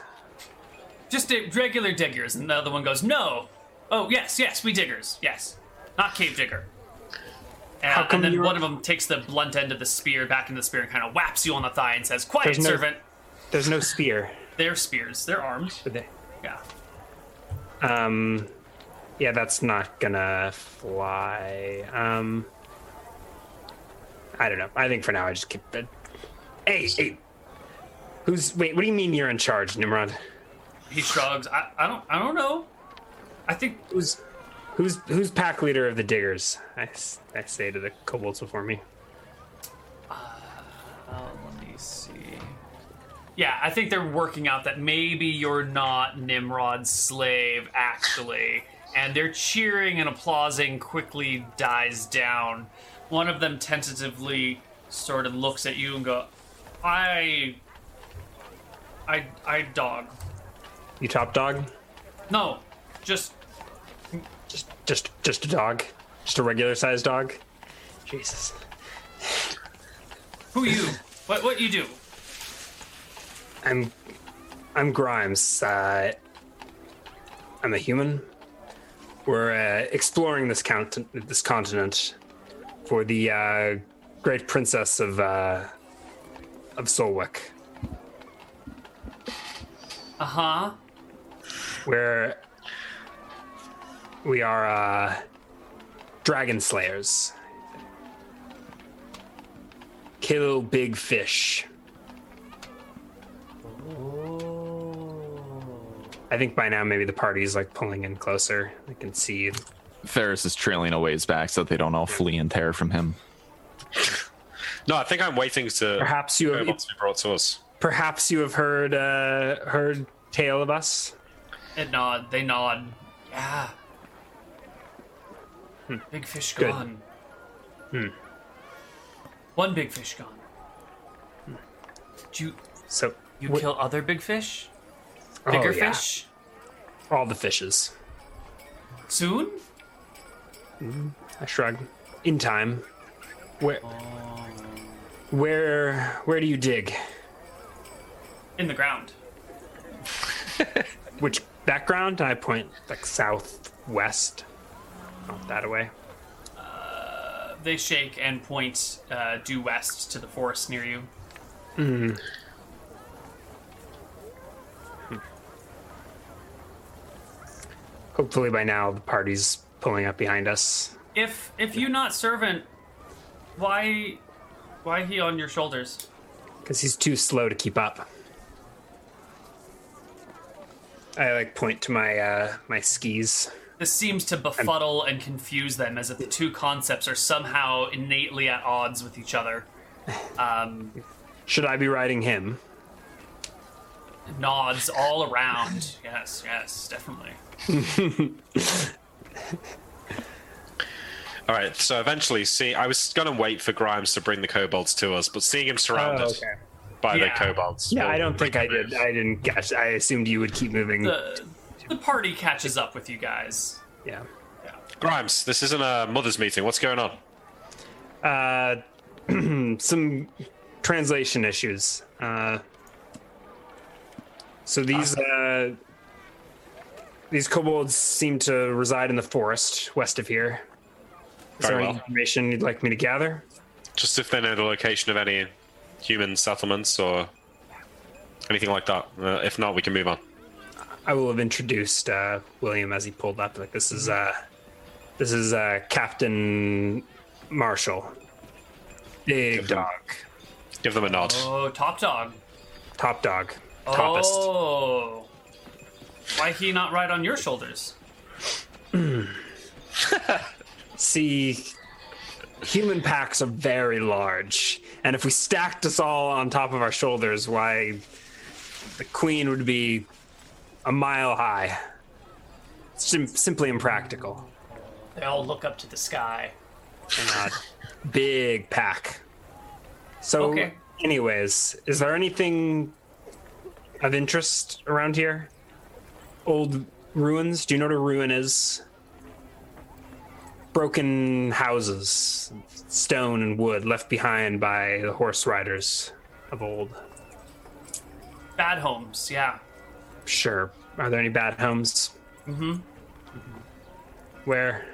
Just regular diggers. And the other one goes, No. Oh, yes, yes, we diggers. Yes. Not cave digger. Come and then you're- one of them takes the blunt end of the spear back into the spear and kind of whaps you on the thigh and says, Quiet, There's no- servant. There's no spear. *laughs* They're spears. They're armed. They, Yeah. um, yeah, that's not gonna fly. Um, I don't know. I think for now I just keep it. Hey, hey. Who's wait? What do you mean you're in charge, Nimrod? He shrugs. I, I don't I don't know. I think Who's who's who's pack leader of the diggers? I, I say to the kobolds before me. Oh, let me see. Yeah, I think they're working out that maybe you're not Nimrod's slave, actually. And their cheering and applauding quickly dies down. One of them tentatively sort of looks at you and go, I. I. I dog. You top dog? No, just. Just just just a dog? Just a regular sized dog? Jesus. Who you? What, what you do? I'm I'm Grimes. Uh, I'm a human. We're uh, exploring this count this continent for the uh, great princess of uh, of Solwick. Uh huh. Where we are uh, dragon slayers. Kill big fish. I think by now maybe the party's like pulling in closer. I can see Faris is trailing a ways back so that they don't all flee and tear from him. no, I think I'm waiting to perhaps you have it to be brought to us. perhaps you have heard uh, heard tale of us. It nod. They nod. Yeah. Big fish Good. gone. Hmm. One big fish gone. Do you So you wh- kill other big fish? oh, Bigger yeah, fish? all the fishes. Soon? Hmm, I shrug. In time. Where oh. where where do you dig? In the ground. *laughs* Which background? I point like southwest. Not that away. They shake and point uh, due west to the forest near you. Hopefully by now the party's pulling up behind us. If if you not servant, why why he on your shoulders? Because he's too slow to keep up. I like point to my uh my skis. This seems to befuddle and confuse them as if the two concepts are somehow innately at odds with each other. Um, Should I be riding him? nods all around. Yes, yes, definitely. *laughs* All right. So eventually, see, I was gonna wait for Grimes to bring the kobolds to us, but seeing him surrounded Oh, okay. by Yeah. the kobolds. Yeah, I don't think I did. move. I didn't guess. I assumed you would keep moving. The the party catches up with you guys. yeah. Grimes, this isn't a mothers' meeting. What's going on? Uh, *clears throat* some translation issues. Uh, so these uh, these kobolds seem to reside in the forest west of here. Is Very there any well. information you'd like me to gather? Just if they know the location of any human settlements or anything like that. Uh, if not, we can move on. I will have introduced uh, William as he pulled up. Like this is uh, this is uh, Captain Marshall, big dog, Give them a nod. Oh, top dog. top dog, toppest. Oh. Why he not ride on your shoulders? *clears throat* See, human packs are very large, and if we stacked us all on top of our shoulders, why, the queen would be a mile high. Sim- simply impractical. They all look up to the sky. And a big pack. So, Okay. anyways, is there anything of interest around here? Old ruins? Do you know what a ruin is? Broken houses, stone and wood left behind by the horse riders of old. Bad homes, yeah. Sure. Are there any bad homes? Mm-hmm. Where?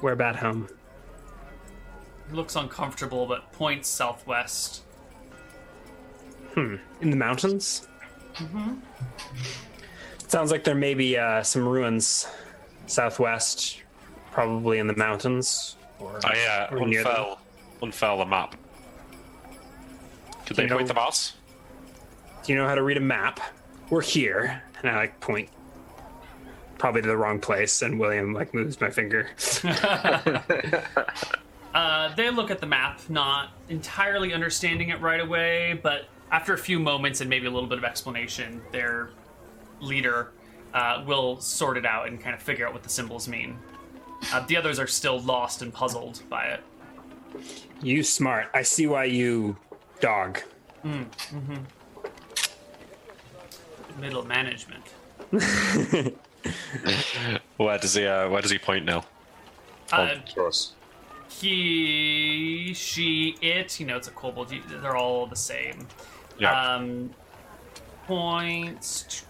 Where bad home? Looks uncomfortable, but points southwest. Hmm. In the mountains? Mm-hmm. Sounds like there may be uh, some ruins southwest, probably in the mountains. Or, I uh, or near them. unfurl, unfurl the map. Could they You know- point them out? Do you know how to read a map? We're here, and I like point probably to the wrong place, and William like moves my finger. *laughs* Uh, they look at the map, not entirely understanding it right away, but after a few moments and maybe a little bit of explanation, their leader uh, will sort it out and kind of figure out what the symbols mean. Uh, the others are still lost and puzzled by it. You smart. I see why you dog. Middle management. *laughs* Where does he? Uh, where does he point now? Uh, to us. he, she, it, you know, it's a kobold. They're all the same. Yeah. Um, points.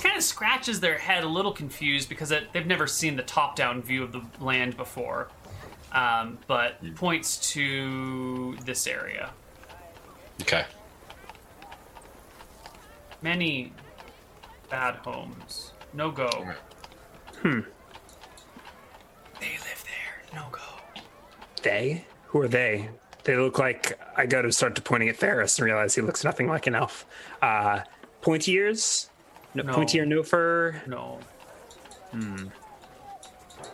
Kind of scratches their head a little confused because it, they've never seen the top down view of the land before. Um, but points to this area. okay. Many bad homes. No go. Hmm. They live there. No go. They? Who are they? They look like I go to start to pointing at Faris and realize he looks nothing like an elf. Uh, pointy ears, no, No. pointy ear, no fur, No. Hmm.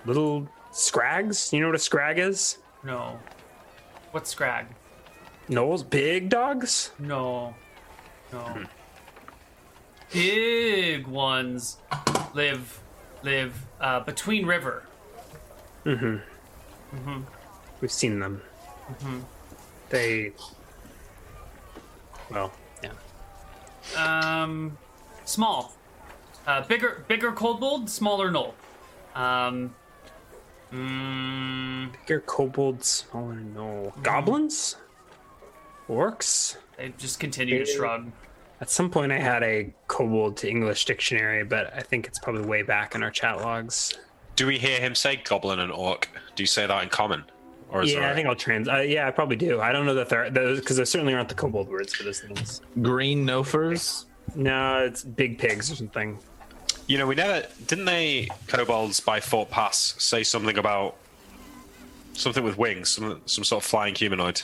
little scrags. You know what a scrag is? No. What's Scrag? Gnolls, big dogs. No. No. Big ones live live uh, between river. Mm-hmm. Mm-hmm. We've seen them. Mm-hmm. They. Well, yeah. Um, small. Uh, bigger bigger kobold, smaller gnoll. Um, mm, Bigger kobolds, smaller no. Goblins? Orcs? they just continue to shrug. At some point, I had a kobold to English dictionary, but I think it's probably way back in our chat logs. Do we hear him say goblin and orc? Do you say that in common, or is Yeah, there? I think I'll trans. Uh, yeah, I probably do. I don't know that there those because there certainly aren't the kobold words for those things. Green Nofers. No, it's big pigs or something. You know, we never didn't they kobolds by Fort Pass say something about something with wings, some some sort of flying humanoid.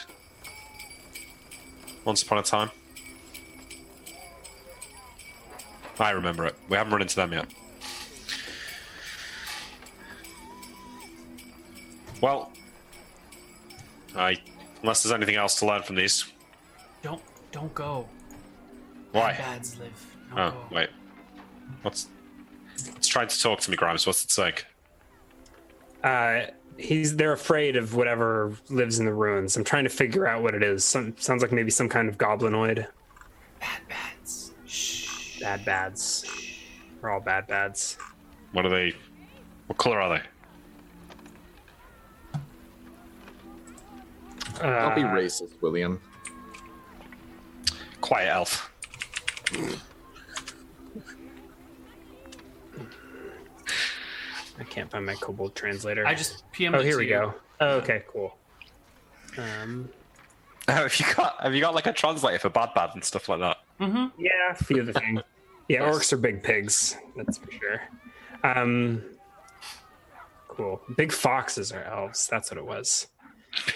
Once upon a time. I remember it. We haven't run into them yet. Well, I unless there's anything else to learn from these. Don't don't go. Why? Bads live. No Oh, go. wait. What's. It's trying to talk to me, Grimes. What's it saying? Uh, he's they're afraid of whatever lives in the ruins. I'm trying to figure out what it is. Some, sounds like maybe some kind of goblinoid. Bad bads. Shh. Bad bads. We're all bad bads. What are they. What color are they? I'll be Uh, racist, William. Quiet elf. I can't find my kobold translator. I just PM'd Oh, here we you. go. Oh, okay, cool. Um, *laughs* have you got Have you got like a translator for bad bad and stuff like that? yeah, a few of the things. Yeah, orcs are big pigs. That's for sure. Um, cool. Big foxes are elves. That's what it was.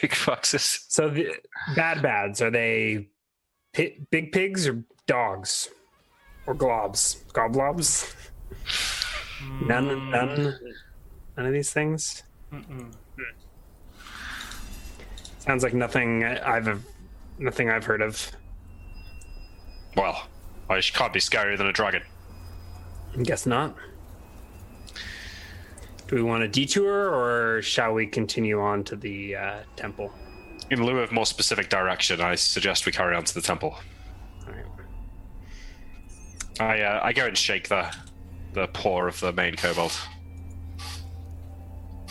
Big foxes. So the bad bads are they pi- big pigs or dogs or globs? Goblobs? None, none, none of these things. Mm-mm. Sounds like nothing I've nothing I've heard of. Well, I can't be scarier than a dragon. I guess not. Do we want a detour or shall we continue on to the uh, temple? In lieu of more specific direction, I suggest we carry on to the temple. All right. I uh, I go and shake the the paw of the main kobold.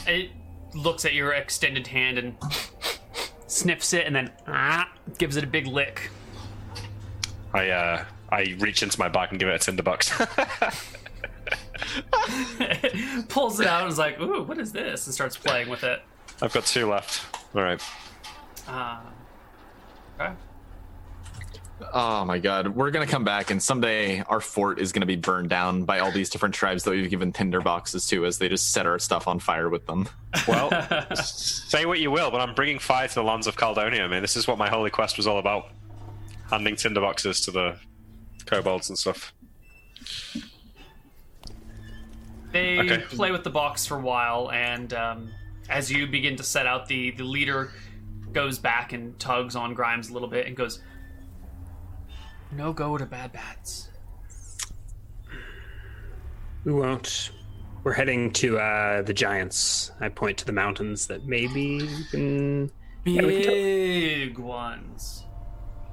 It looks at your extended hand and sniffs it, and then ah, gives it a big lick. I uh, I reach into my bag and give it a tinderbox. *laughs* *laughs* Pulls it out and is like, "Ooh, what is this?" and starts playing with it. I've got two left. All right. Uh, okay. Oh my god, we're gonna come back, and someday our fort is gonna be burned down by all these different tribes that we've given tinder boxes to, as they just set our stuff on fire with them. Well, *laughs* say what you will, but I'm bringing fire to the lands of Caledonia. I mean, this is what my holy quest was all about: handing tinder boxes to the kobolds and stuff. They Okay. play with the box for a while, and um, as you begin to set out, the the leader goes back and tugs on Grimes a little bit and goes, "No go to bad bats." We won't. We're heading to uh, the giants. I point to the mountains that maybe we can. Yeah, we can Big ones.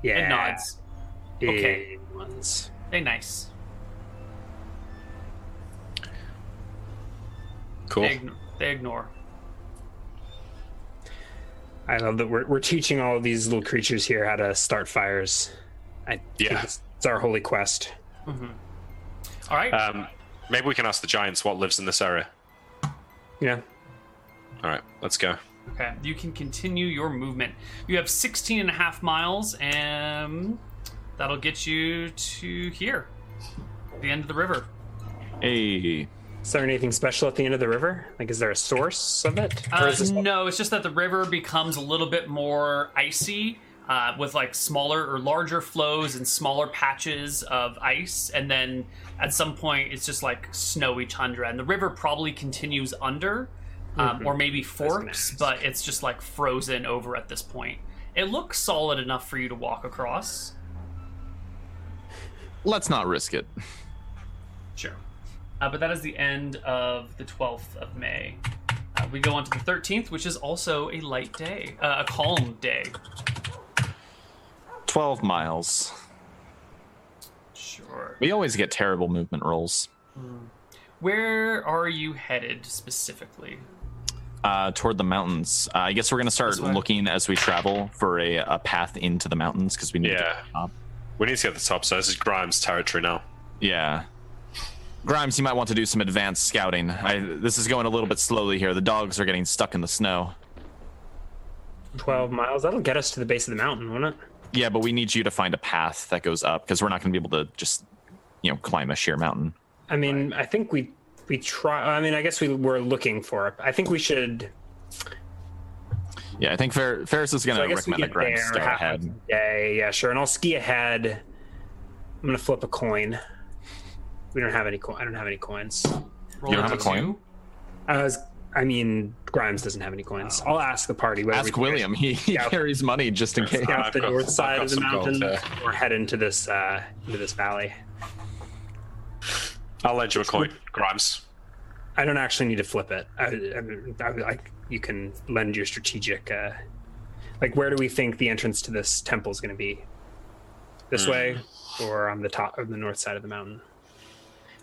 Yeah, It nods. Big Okay. ones. They nice. Cool. They, ign- they ignore. I love that we're we're teaching all of these little creatures here how to start fires. I Yeah. it's, it's our holy quest. All right. Um, maybe we can ask the giants what lives in this area. Yeah. All right, let's go. Okay, you can continue your movement. You have 16 and a half miles, and that'll get you to here, the end of the river. Hey, Is there anything special at the end of the river? Like, is there a source of it? Uh, this no, it's just that the river becomes a little bit more icy. Uh, with like smaller or larger flows and smaller patches of ice, and then at some point it's just like snowy tundra, and the river probably continues under, um, or maybe forks, but it's just like frozen over at this point. It looks solid enough for you to walk across. Let's not risk it. Sure. Uh, but that is the end of the 12th of May. Uh, we go on to the 13th, which is also a light day, uh, a calm day. 12 miles. Sure. We always get terrible movement rolls. Where are you headed specifically? Uh, toward the mountains. Uh, I guess we're going to start looking as we travel for a, a path into the mountains because we need to Yeah. get to. We need to get to the top, so this is Grimes' territory now. Yeah. Grimes, you might want to do some advanced scouting. I, this is going a little bit slowly here. The dogs are getting stuck in the snow. 12 miles? That'll get us to the base of the mountain, won't it? Yeah, but we need you to find a path that goes up because we're not going to be able to just, you know, climb a sheer mountain. I mean, I think we we try. I mean, I guess we were looking for it. I think we should. Yeah, I think Fer- Faris is going to guess we recommend that get Grimes there scout halfway ahead. through the. Yeah, sure. And I'll ski ahead. I'm gonna flip a coin. We don't have any. Co- I don't have any coins. Roll You don't have a D2. coin? I was. I mean, Grimes doesn't have any coins. I'll ask the party. whether Ask William. He, he Yeah. carries money just in case. Scout I've the got- north I've side of the mountain, uh, or head into this uh, into this valley. I'll lend you a coin, Grimes. I don't actually need to flip it. I, I, I, like you can lend your strategic. Uh, like, where do we think the entrance to this temple is going to be? This way, or on the top of the north side of the mountain?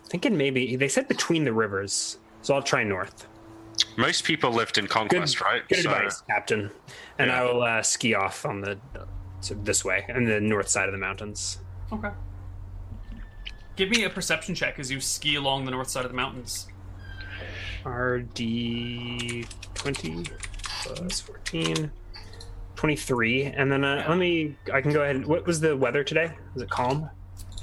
Thinking maybe they said between the rivers, so I'll try north. Most people lived in Conquest, right? Good So- advice, Captain. And Yeah. I will uh, ski off on the so this way, and the north side of the mountains. Okay. Give me a perception check as you ski along the north side of the mountains. RD 20 plus 14. 23 and then uh, let me i can go ahead and, what was the weather today was it calm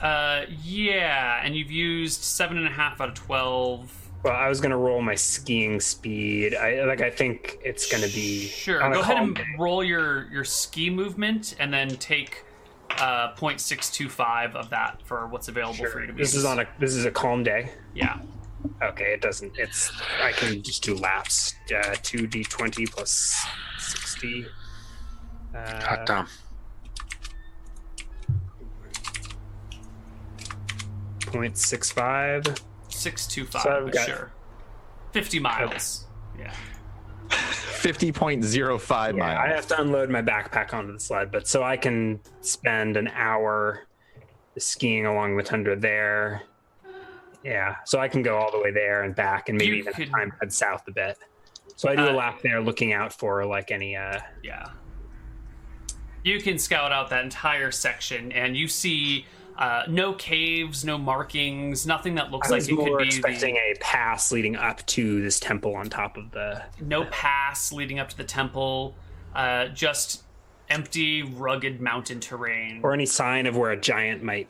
Uh, yeah, and you've used seven and a half out of twelve. well i was gonna roll my skiing speed i like i think it's gonna be Sure. Go ahead and day. roll your your ski movement, and then take uh 0.625 of that for what's available for you to be. this is on a this is a calm day Yeah. Okay it doesn't it's i can just do laps uh 2d20 plus 60 God uh, damn. 0.65 Six two five. So got- sure. Fifty miles. Yeah. 50.05 Yeah, I have to unload my backpack onto the sled, but so I can spend an hour skiing along the tundra there. Yeah, so I can go all the way there and back, and maybe You even could- time head south a bit. So I do a Uh, lap there, looking out for like any. uh Yeah. You can scout out that entire section, and you see uh, no caves, no markings, nothing that looks like it could be expecting the, a pass leading up to this temple on top of the. no pass leading up to the temple, uh, just empty, rugged mountain terrain. or any sign of where a giant might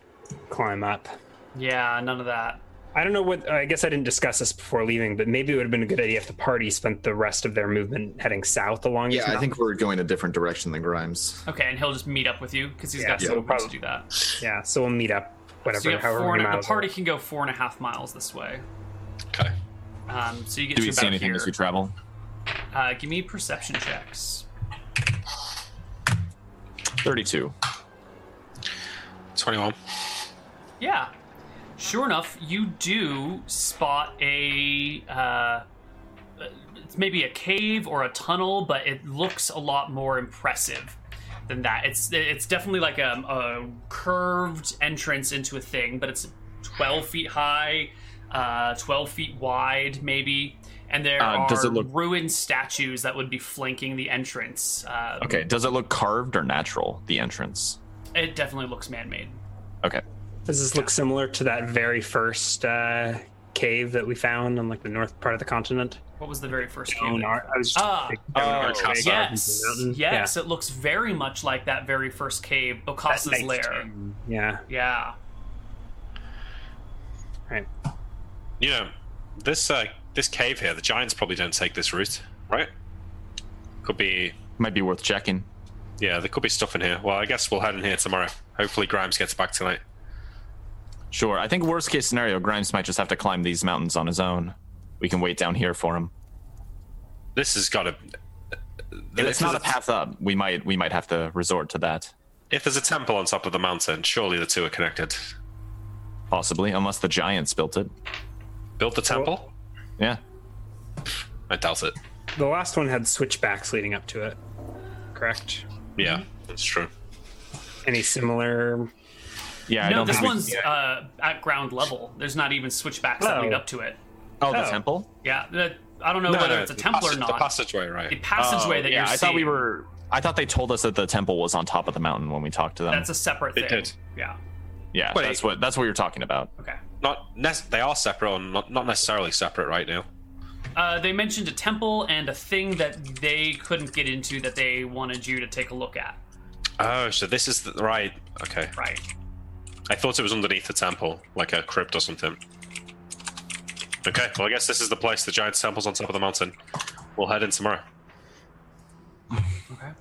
climb up. yeah, none of that. I don't know what. I guess I didn't discuss this before leaving, but maybe it would have been a good idea if the party spent the rest of their movement heading south along. Yeah, these I think we're going a different direction than Grimes. Okay, and he'll just meet up with you because he's Yeah, got so some we'll probably- to do that. Yeah, so we'll meet up. Whatever, So you have however four and a, the miles. party can go four and a half miles this way. Okay. Um, so you get Do to we see anything here. as we travel? Uh, give me perception checks. 32. 21. Yeah. Sure enough, you do spot a. Uh, it's maybe a cave or a tunnel, but it looks a lot more impressive than that. It's it's definitely like a, a curved entrance into a thing, but it's 12 feet high, uh, 12 feet wide, maybe. And there Uh, are does it look- ruined statues that would be flanking the entrance. Uh, Okay, does it look carved or natural, the entrance? It definitely looks man made. Okay. Does this look similar to that very first uh, cave that we found on like the north part of the continent? What was the very first cave? Stone that- I was just Ah, thinking oh, Stone Arch yes, Cave into the mountain. Yes, it looks very much like that very first cave, Yeah. Bokasa's That nice lair. cave. Yeah. Yeah. Right. You know, this uh, this cave here, the giants probably don't take this route, right? Could be, Might be worth checking. yeah, there could be stuff in here. Well, I guess we'll head in here tomorrow. Hopefully, Grimes gets back tonight. Sure. I think worst case scenario, Grimes might just have to climb these mountains on his own. We can wait down here for him. This has got to. If it's not a path up, we might we might have to resort to that. If there's a temple on top of the mountain, surely the two are connected. Possibly, unless the giants built it. Built the temple? Yeah. I doubt it. The last one had switchbacks leading up to it. Correct. Yeah, that's true. Any similar? Yeah, I no, don't this think we- one's uh, at ground level. There's not even switchbacks that Oh. lead up to it. Oh, the Oh. temple? Yeah, that, I don't know No, whether no, it's a the temple or passage- not. The passageway, right? the passageway Oh, that yeah, you're I seeing, thought we were. I thought they told us that the temple was on top of the mountain when we talked to them. That's a separate They thing. did. Yeah. yeah, Wait. that's what that's what you're talking about. Okay. Not nec- they are separate, or not, not necessarily separate right now. Uh, they mentioned a temple and a thing that they couldn't get into that they wanted you to take a look at. Oh, so this is the right. Okay, Right. I thought it was underneath the temple, like a crypt or something. Okay, well, I guess this is the place. The giant temple's on top of the mountain. We'll head in tomorrow. Okay.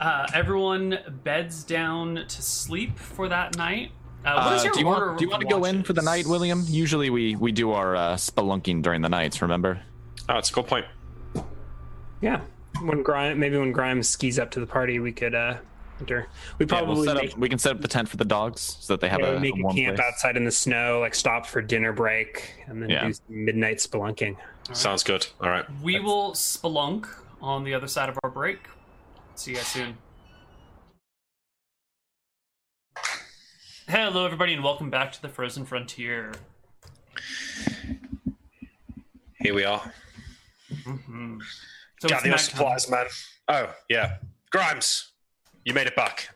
Uh, everyone beds down to sleep for that night. Uh, what is Uh, do you want do you want to go in for the night, William? Usually we we do our uh, spelunking during the nights. Remember? Oh, it's a good point. Yeah. When Grime, maybe when Grimes skis up to the party, we could enter. We Yeah, probably we'll set make, up, we can set up the tent for the dogs so that they have yeah, a, make a a warm camp place. outside in the snow, like stop for dinner break, and then Yeah. do some midnight spelunking. Sounds good. All right. We will spelunk on the other side of our break. See you guys soon. Hello, everybody, and welcome back to the Frozen Frontier. Here we are. Mhm. So Gather it's your supplies, man. Oh, yeah. Grimes, you made it back.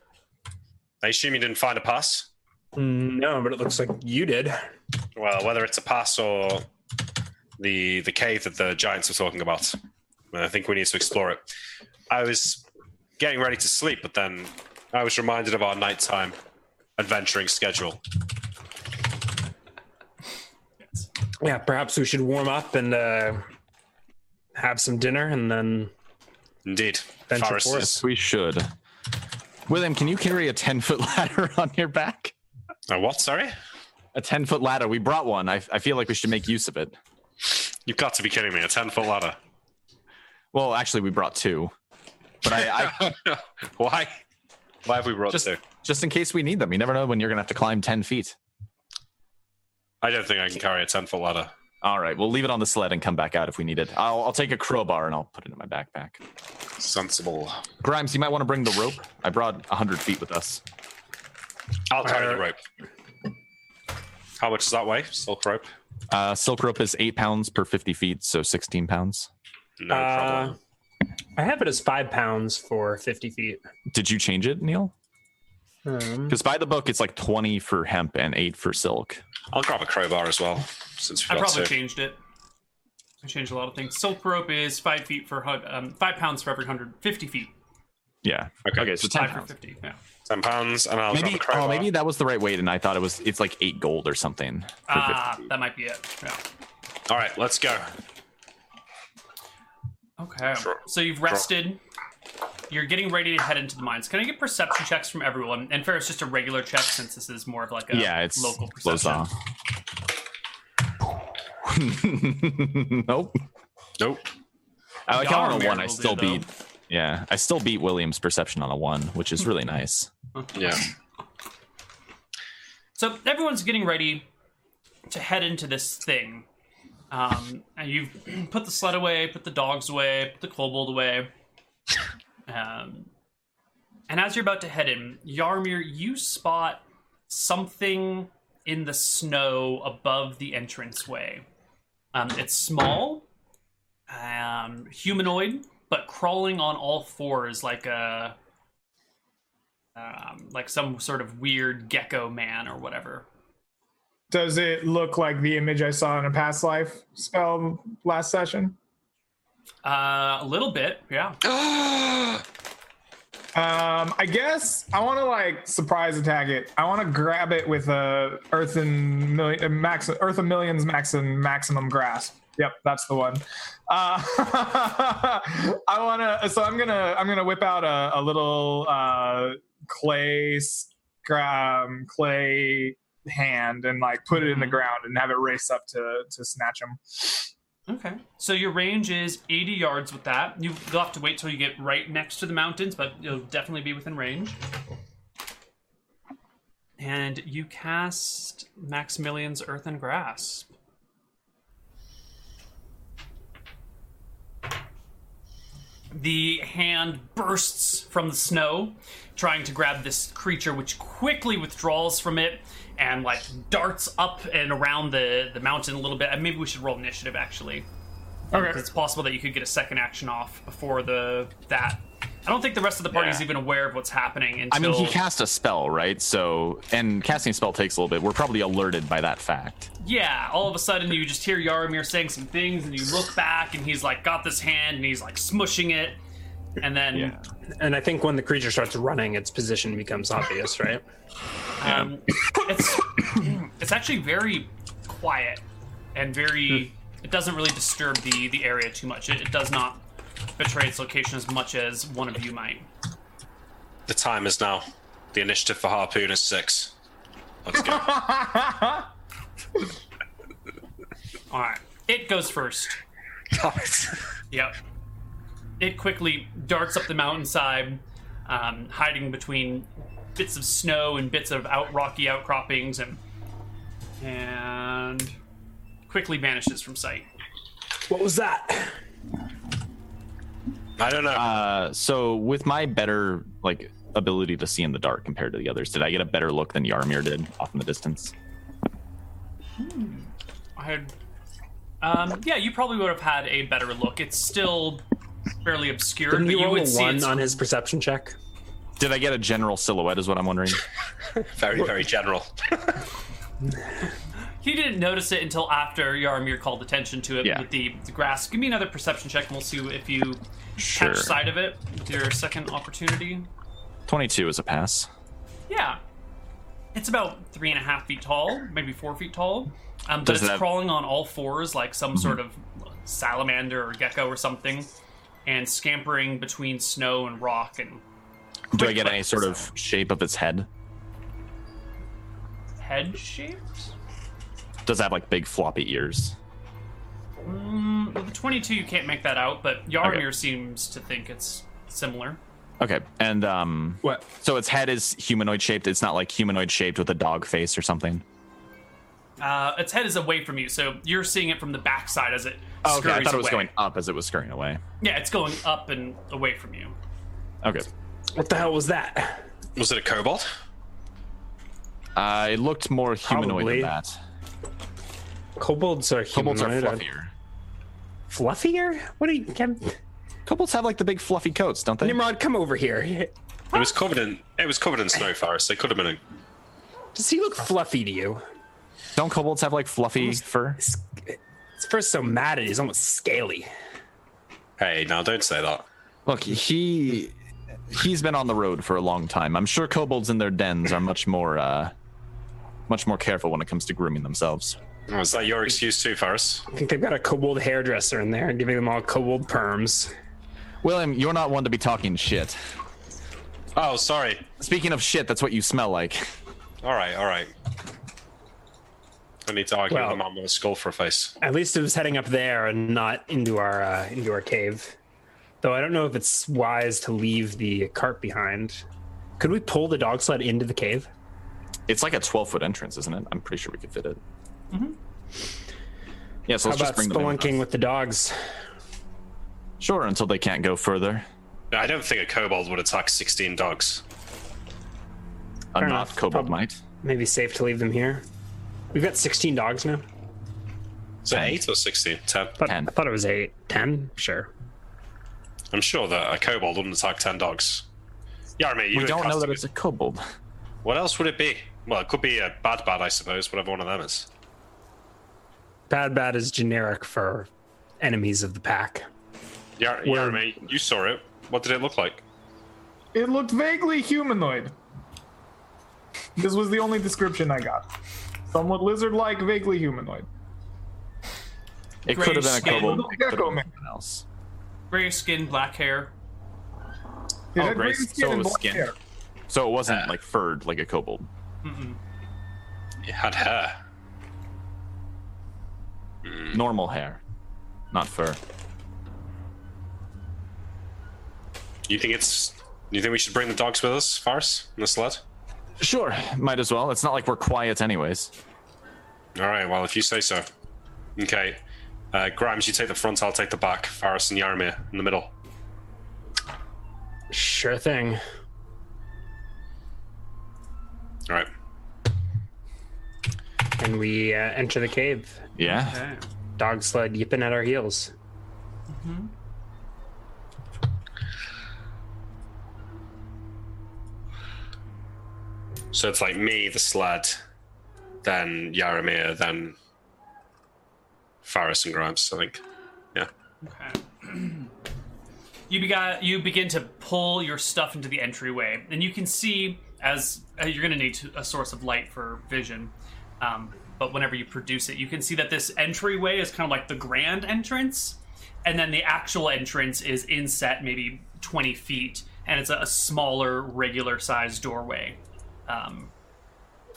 I assume you didn't find a pass? Mm, No, but it looks like you did. Well, whether it's a pass or the the cave that the giants were talking about, I think we need to explore it. I was getting ready to sleep, but then I was reminded of our nighttime adventuring schedule. Yeah, perhaps we should warm up and uh, have some dinner, and then Indeed, Venture Faris forth. is- We should. William, can you carry a 10 foot *laughs* ladder on your back? A what? Sorry, A 10 foot ladder. We brought one. I, I feel like we should make use of it. you've got to be kidding me! A ten foot ladder. Well, actually, we brought two. But I, I *laughs* Why? Why have we brought just, two? just in case we need them. You never know when you're going to have to climb 10 feet. I don't think I can carry a ten foot ladder. All right, we'll leave it on the sled and come back out if we need it. I'll, I'll take a crowbar and I'll put it in my backpack. Sensible. Grimes, you might want to bring the rope. I brought 100 feet with us. I'll carry the Uh, rope. How much does that weigh? Silk rope? Uh, silk rope is eight pounds per 50 feet, so 16 pounds. No Uh, problem. I have it as five pounds for 50 feet. Did you change it, Neil? Um, Because by the book, it's like 20 for hemp and eight for silk. I'll grab a crowbar as well, since I we've got probably two. changed it. I changed a lot of things. Silk rope is five feet for um, five pounds for every hundred fifty feet. Yeah. Okay. Okay, so 10 Five for pounds. fifty. Yeah. Ten pounds, and I'll grab Maybe, a crowbar. oh, maybe that was the right weight, and I thought it was. It's like eight gold or something. Ah, feet. that might be it. Yeah. All right, let's go. Okay. Sure. So you've rested. You're getting ready to head into the mines. Can I get perception checks from everyone? And Faris, just a regular check since this is more of like a yeah, it's local perception. off. *laughs* nope. Nope. I like how on a one, I will do, still though. beat. Yeah, I still beat William's perception on a one, which is really nice. *laughs* Yeah. So everyone's getting ready to head into this thing. Um, and you've *clears throat* put the sled away, put the dogs away, put the kobold away. Um, and as you're about to head in, Yarmir, you spot something in the snow above the entranceway. Um, it's small, um, humanoid, but crawling on all fours like a um, like some sort of weird gecko man or whatever. Does it look like the image I saw in a past life spell last session? Uh, a little bit, yeah. *gasps* Um, I guess I want to like surprise attack it. I want to grab it with a Earth and million, uh, max, Earth of Millions max and maximum grasp. Yep, that's the one. Uh, *laughs* I want to. So I'm gonna I'm gonna whip out a, a little uh, clay um, clay hand and like put it in the Mhm. ground and have it race up to to snatch him. Okay. So your range is 80 yards with that. You, you'll have to wait till you get right next to the mountains, but you'll definitely be within range. And you cast Maximilian's Earthen Grasp. The hand bursts from the snow, trying to grab this creature, which quickly withdraws from it and like darts up and around the, the mountain a little bit. And maybe we should roll initiative actually. Okay. Because it's possible that you could get a second action off before the that. I don't think the rest of the party is Yeah. even aware of what's happening until. I mean, he cast a spell, right? So, and casting a spell takes a little bit. We're probably alerted by that fact. yeah, all of a sudden you just hear Yaramir saying some things, and you look back, and he's like got this hand, and he's like smushing it, and then and I think when the creature starts running, its position becomes obvious, right? Um, it's it's actually very quiet and very. It doesn't really disturb the the area too much. It, it does not betray its location as much as one of you might. The time is now. The initiative for Harpoon is six. Let's go. *laughs* All right, it goes first. *laughs* Yep. It quickly darts up the mountainside, um, hiding between bits of snow and bits of out rocky outcroppings, and and quickly vanishes from sight. What was that? I don't know. Uh, so with my better like ability to see in the dark compared to the others, did I get a better look than Yarmir did off in the distance? I had, um, yeah, you probably would have had a better look. It's still fairly obscure. Didn't but you you roll would a see one it's on his perception check? Did I get a general silhouette? Is what I'm wondering. *laughs* very, very general. *laughs* He didn't notice it until after Yaramir called attention to it Yeah. with the, the grass. Give me another perception check, and we'll see if you Sure. catch sight of it with your second opportunity. Twenty-two is a pass. Yeah, it's about three and a half feet tall, maybe four feet tall. Um, but Does it's it have- crawling on all fours like some sort of salamander or gecko or something, and scampering between snow and rock and Do I get any sort of shape of its head? head shaped. Does it have like big floppy ears? Mm, with the 22, you can't make that out, but Yarmir Okay. seems to think it's similar. Okay, and um, What? so its head is humanoid shaped. It's not like humanoid shaped with a dog face or something. Uh, its head is away from you, so you're seeing it from the backside as it Oh, okay, I scurries thought it was away. going up as it was scurrying away. Yeah, it's going up and away from you. Okay, What the hell was that? Was it a kobold? uh, it looked more humanoid Probably. than that. Kobolds are humanoid. Kobolds are fluffier. Fluffier? What are you? Can... Kobolds have like the big fluffy coats, don't they? Nimrod, come over here. It was covered in it was covered in snow forest. They could have been a Does he look fluffy to you? Don't kobolds have like fluffy fur? It's it's first so matted, he's almost scaly. Hey, now don't say that. Look, he he's been on the road for a long time. I'm sure kobolds in their dens are much more uh much more careful when it comes to grooming themselves. Oh, is that your excuse too, Faris? I think they've got a kobold hairdresser in there, and giving them all kobold perms. William, you're not one to be talking shit. Oh, sorry. Speaking of shit, that's what you smell like. All right, all right. I need to argue Well- with the man with a skull for a face. At least it was heading up there and not into our uh, into our cave. Though I don't know if it's wise to leave the cart behind. Could we pull the dog sled into the cave? It's like a 12 foot entrance, isn't it? I'm pretty sure we could fit it. Yeah, so How let's just about bring them in. spelunking with the dogs? Sure, until they can't go further. I don't think a kobold would attack 16 dogs. A Fair not enough. kobold Prob- might. Maybe safe to leave them here. We've got 16 dogs now. Is it 8 or 16? 10. But Ten. I thought it was eight. Ten? Sure. I'm sure that a kobold wouldn't attack 10 dogs. Yarmy, you We don't know that it's a kobold. What else would it be? Well, it could be a bad bad, I suppose, whatever one of them is. Bad Bad is generic for enemies of the pack. Yar- Word. Yarmy, you saw it. What did it look like? It looked vaguely humanoid. This was the only description I got. Somewhat lizard-like, vaguely humanoid. It could have been a skin. kobold. Little It could have been something else. Gray skin, black hair. Oh, it Oh, had great. green So skin it and was black skin. hair. So it wasn't uh. like furred like a kobold. It had hair. Mm. Normal hair, not fur. You think it's. You think we should bring the dogs with us, Faris, in the sled? Sure, might as well. It's not like we're quiet, anyways. All right, well, if you say so. Okay. Uh, Grimes, you take the front, I'll take the back. Faris and Yarmir in the middle. Sure thing. All right. And we uh, enter the cave. Yeah. Okay. Dog sled yipping at our heels. So it's like me, the sled, then Yaramir, then Faris and Grimes, I think. Yeah. Okay. *clears throat* you begin you begin to pull your stuff into the entryway, and you can see as uh, you're going to need a source of light for vision. Um, but whenever you produce it, you can see that this entryway is kind of like the grand entrance, and then the actual entrance is inset maybe 20 feet, and it's a, a smaller, regular sized doorway. Um,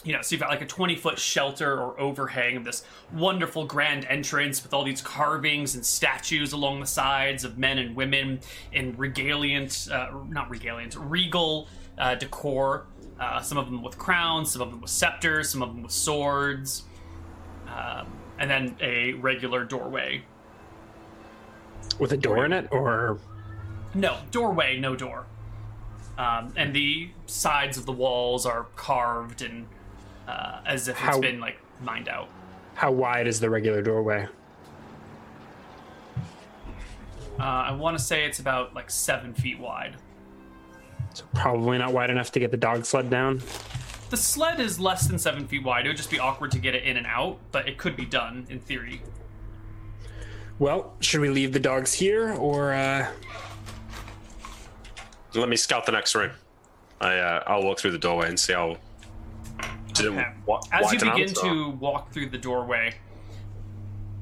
you know, so you've got like a 20 foot shelter or overhang of this wonderful grand entrance with all these carvings and statues along the sides of men and women in regaliant, uh, not regaliant, regal uh, decor. Uh, some of them with crowns, some of them with scepters, some of them with swords, um, and then a regular doorway. With a door in it, or No, doorway, no door. Um, and the sides of the walls are carved and uh, as if it's How- been like mined out. how wide is the regular doorway? Uh, I want to say it's about like seven feet wide. So probably not wide enough to get the dog sled down. The sled is less than seven feet wide. It would just be awkward to get it in and out, but it could be done in theory. Well, should we leave the dogs here, or uh, Let me scout the next room. I uh, I'll walk through the doorway and see how. Okay. wa- As you widen out, begin or- to walk through the doorway,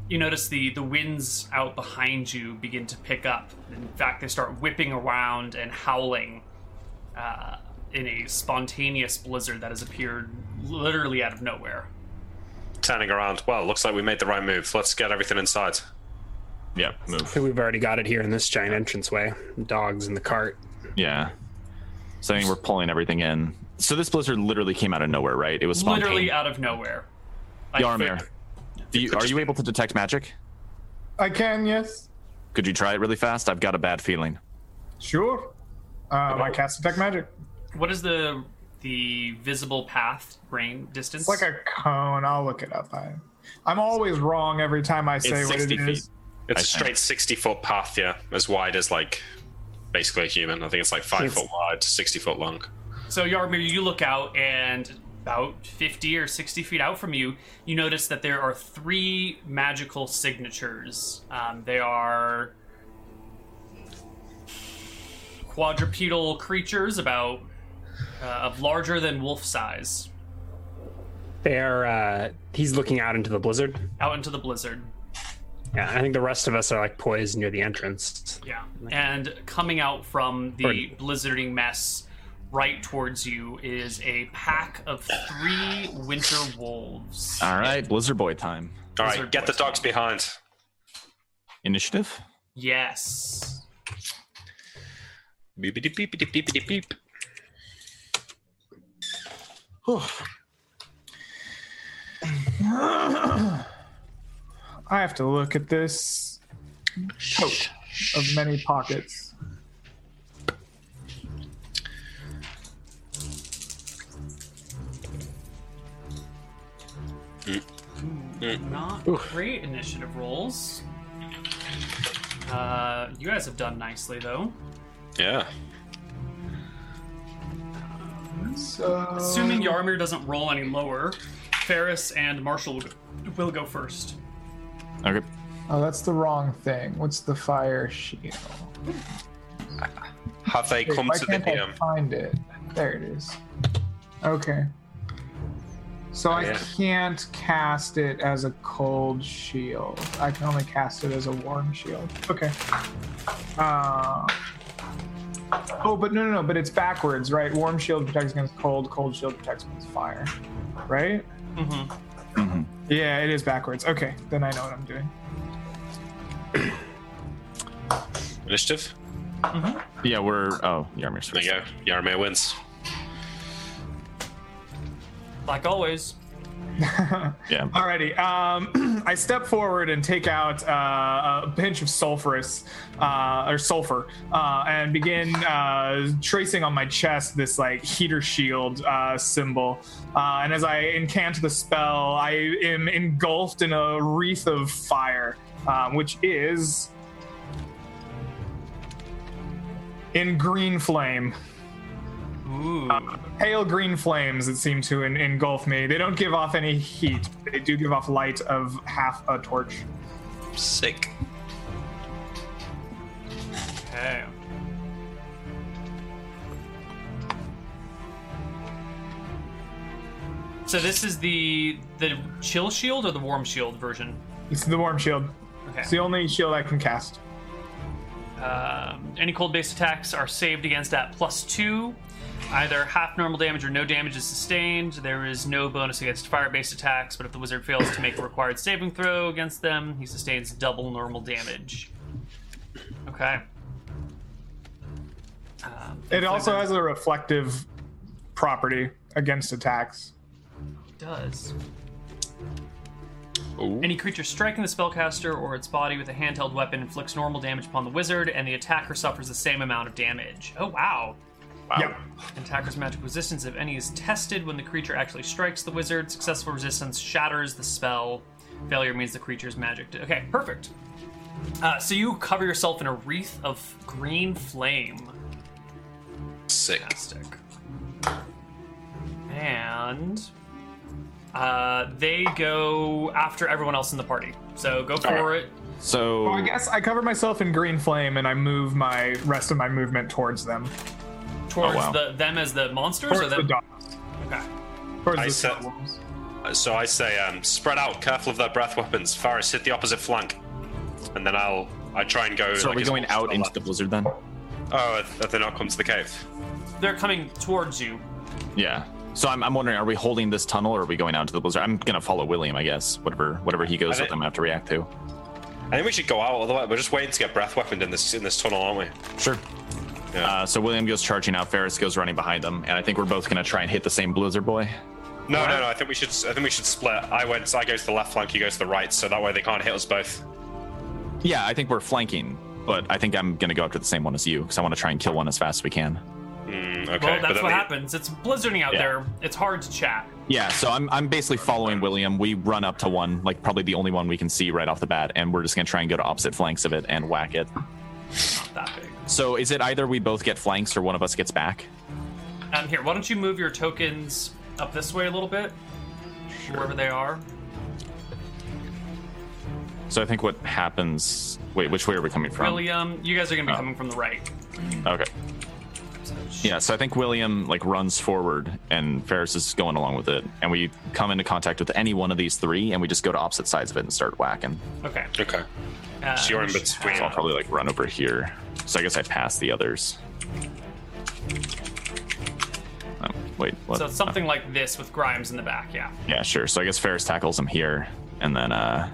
you notice the the winds out behind you begin to pick up. In fact, they start whipping around and howling uh, in a spontaneous blizzard that has appeared literally out of nowhere. turning around. Well, looks like we made the right move. Let's get everything inside. Yeah, I move. think we've already got it here in this giant entranceway. Dogs in the cart. Yeah. So I mean, we're pulling everything in. So this blizzard literally came out of nowhere, right? It was Literally out of nowhere. Like, Yarmir, do you, are you able to detect magic? I can, yes. Could you try it really fast? I've got a bad feeling. Sure. Um, I cast detect magic. What is the the visible path rain distance? It's like a cone. I'll look it up. I, I'm always wrong every time I say It's what it 60 is. It's a I see. straight 60 foot path, yeah, as wide as like basically a human. I think it's like five It's- foot wide, 60 foot long. So Yarmir, you look out and about 50 or 60 feet out from you, you notice that there are three magical signatures. Um, they are quadrupedal creatures about uh, of larger than wolf size They're. Uh, he's looking out into the blizzard. out into the blizzard. Yeah, I think the rest of us are like poised near the entrance. Yeah. And coming out from the Pardon. blizzarding mess right towards you is a pack of three winter wolves. All right, Blizzard Boy time. All Those get the boys. dogs behind. Initiative? Yes. Beepity beepity beepity beep. I have to look at this coat of many pockets. Not great initiative rolls. Uh, you guys have done nicely though. Yeah. So, Assuming Yarmir doesn't roll any lower, Faris and Marshall will go, will go first. Okay. oh, that's the wrong thing. What's the fire shield? Have they Wait, come why to the can't I DM? find it? There it is. Okay. So I yeah. can't cast it as a cold shield. I can only cast it as a warm shield. Okay. Uh, oh, but no, no, no. But it's backwards, right? Warm shield protects against cold. Cold shield protects against fire. Right? Mm-hmm. Yeah, it is backwards. Okay, then I know what I'm doing. Initiative? Mm-hmm. Yeah, we're. Oh, Yarmir's There first. you go. Yarmir wins. Like always. *laughs* Yeah. Alrighty. Um, *clears throat* I step forward and take out uh, a pinch of sulfurous uh, or sulfur uh, and begin uh, tracing on my chest this like heater shield uh, symbol. Uh, and as I incant the spell, I am engulfed in a wreath of fire, um, which is in green flame. Ooh. Pale green flames that seem to en- engulf me. They don't give off any heat. They do give off light of half a torch. Sick. Okay. So this is the the chill shield or the warm shield version. It's the warm shield. Okay. It's the only shield I can cast. Um, any cold based attacks are saved against at plus two. Either half normal damage or no damage is sustained. There is no bonus against fire based attacks, but if the wizard fails to make a required saving throw against them, he sustains double normal damage. Okay. Um, It also has a reflective property against attacks. does. Ooh. Any creature striking the spellcaster or its body with a handheld weapon inflicts normal damage upon the wizard, and the attacker suffers the same amount of damage. Oh, wow. Wow. Yep. Attacker's magic resistance, if any, is tested when the creature actually strikes the wizard. Successful resistance shatters the spell. Failure means the creature's magic. d- okay, perfect. Uh, so you cover yourself in a wreath of green flame. Sick. Fantastic. And uh, they go after everyone else in the party. So go for right. it. So Well, I guess I cover myself in green flame and I move my rest of my movement towards them. Towards Oh, wow. the them as the monsters or Towards the them? dogs. Okay. Towards I the said- So I say, um, spread out, careful of their breath weapons. Faris, hit the opposite flank, and then I'll I try and go. so are we going out into left. the blizzard then? Oh, have they not come to the cave? They're coming towards you. Yeah. So I'm, I'm wondering, are we holding this tunnel or are we going out into the blizzard? I'm gonna follow William, I guess. Whatever whatever he goes I with, think- I'm gonna have to react to. I think we should go out. Otherwise, we're just waiting to get breath weaponed in this in this tunnel, aren't we? Sure. Yeah. Uh, so William goes charging out, Faris goes running behind them, and I think we're both gonna try and hit the same blizzard boy. No, no, no. I think we should. I think we should split. I went. I go to the left flank. You go to the right. So that way they can't hit us both. Yeah, I think we're flanking, but I think I'm gonna go after the same one as you because I want to try and kill one as fast as we can. Mm, okay. well, that's what the- happens. It's blizzarding out Yeah. there. It's hard to chat. Yeah, so I'm I'm basically following William. We run up to one, like probably the only one we can see right off the bat, and we're just gonna try and go to opposite flanks of it and whack it. Not that big. So is it either we both get flanks or one of us gets back? Um, here, why don't you move your tokens up this way a little bit, wherever they are. So I think what happens. Wait, which way are we coming from? William, you guys are going to be Oh. coming from the right. Okay. Yeah, so I think William like runs forward and Faris is going along with it, and we come into contact with any one of these three, and we just go to opposite sides of it and start whacking. Okay. Okay. Uh, So you're in between. So I'll probably like run over here. So I guess I pass the others. Oh, wait, what? So it's something like this with Grimes in the back. Yeah. Yeah, sure. So I guess Faris tackles him here, and then uh,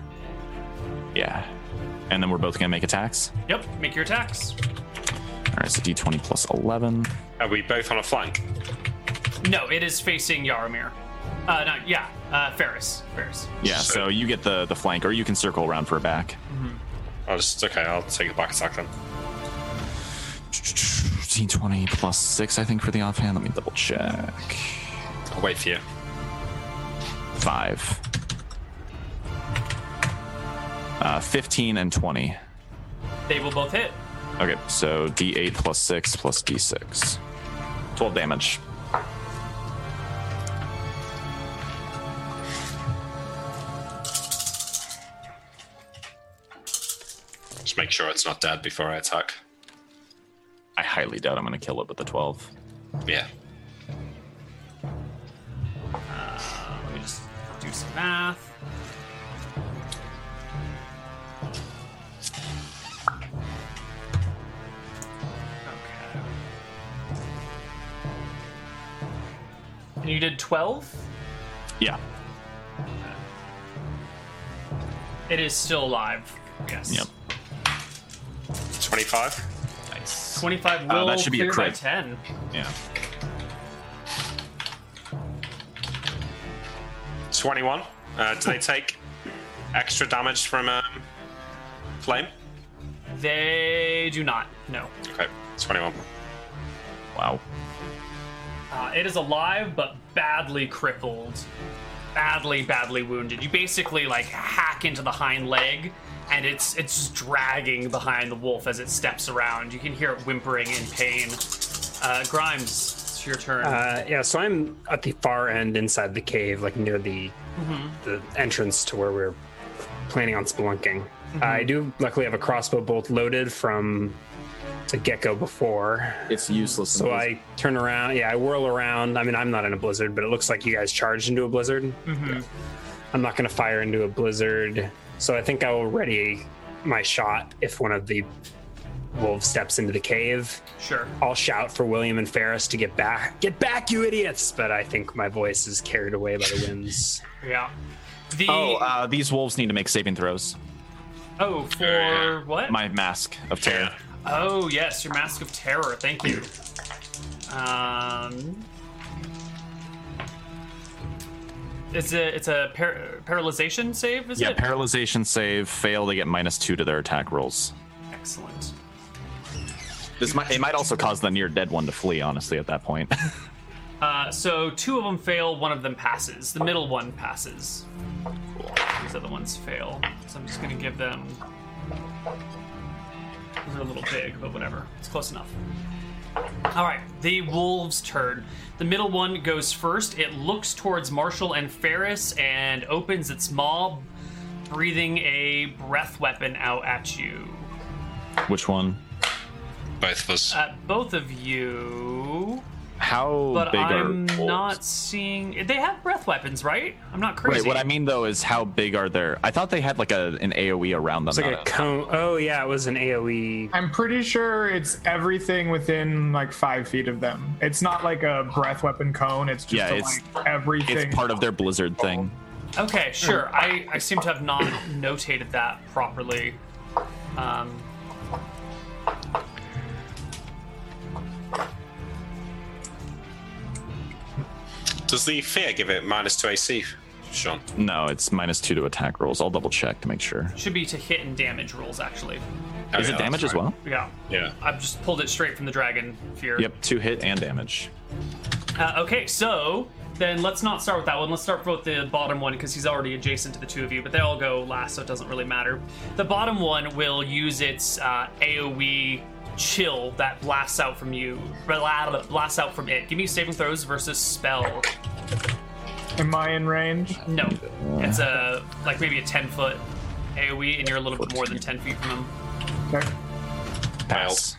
yeah, and then we're both gonna make attacks. Yep. Make your attacks. All right, so D20 plus 11. Are we both on a flank? No, it is facing Yaramir. Uh, no, yeah, uh, Faris. Faris. Yeah, so you get the the flank, or you can circle around for a back. I'll just okay. I'll take the back attack then. D20 plus six, I think, for the offhand. Let me double check. I'll wait for you. Five. Uh, 15 and 20. They will both hit. Okay, so D8 plus six plus D6. 12 damage. Just make sure it's not dead before I attack highly doubt I'm going to kill it with the 12. Yeah. Uh, let me just do some math. Okay. And you did 12? Yeah. It is still alive. Yes. Yep. 25? 25 will Oh, that should be a crit. 10. Yeah. Twenty-one. Uh, do they take extra damage from um, flame? They do not. No. Okay. Twenty-one. Wow. Uh, it is alive, but badly crippled. Badly, badly wounded. You basically like hack into the hind leg, and it's it's just dragging behind the wolf as it steps around. You can hear it whimpering in pain. Uh, Grimes, it's your turn. Uh, yeah, so I'm at the far end inside the cave, like near the the entrance to where we're planning on spelunking. I do luckily have a crossbow bolt loaded from the gecko before, It's useless. so I turn around. Yeah, I whirl around. I mean, I'm not in a blizzard, but it looks like you guys charged into a blizzard. I'm not going to fire into a blizzard, so I think I will ready my shot if one of the wolves steps into the cave, Sure. I'll shout for William and Ferris to get back. Get back, you idiots! But I think my voice is carried away by the winds. *laughs* Yeah. The Oh, uh, these wolves need to make saving throws. oh for what? My mask of terror. Oh yes, your mask of terror. Thank you. Um, it's a it's a par- paralyzation save, is Yeah, it? Yeah, paralyzation save. Fail, they get minus two to their attack rolls. Excellent. This might it might also cause the near dead one to flee. Honestly, at that point. *laughs* Uh, so two of them fail, one of them passes. The middle one passes. Cool. These other ones fail. So I'm just gonna give them. Those are a little big, but whatever. It's close enough. All right, the wolves' turn. The middle one goes first. It looks towards Marshall and Faris and opens its maw, breathing a breath weapon out at you. Which one? Both of us. At both of you. How But big I'm are wolves? not seeing. They have breath weapons, right? I'm not crazy. Right. What I mean though is how big are their? I thought they had like a an AOE around them. It's like a not cone. Oh yeah, it was an AOE. I'm pretty sure it's everything within like five feet of them. It's not like a breath weapon cone. It's just Yeah, a, it's- like everything. It's part of their blizzard thing. Okay, sure. I, I seem to have not notated that properly. Um, Does the fear give it minus two AC, Sean? No, it's minus two to attack rolls. I'll double check to make sure. should be to hit and damage rolls, actually. Oh, Is yeah, it damage that's as well? Yeah. Yeah. I've just pulled it straight from the dragon fear. Yep, two hit and damage. Uh, okay, so then let's not start with that one. Let's start with the bottom one because he's already adjacent to the two of you, but they all go last, so it doesn't really matter. The bottom one will use its uh, AoE chill that blasts out from you, blah, blasts out from it. Give me saving throws versus spell. Am I in range? No, it's a like maybe a ten foot AOE, and you're a little bit more than ten feet from him. Okay. Pass.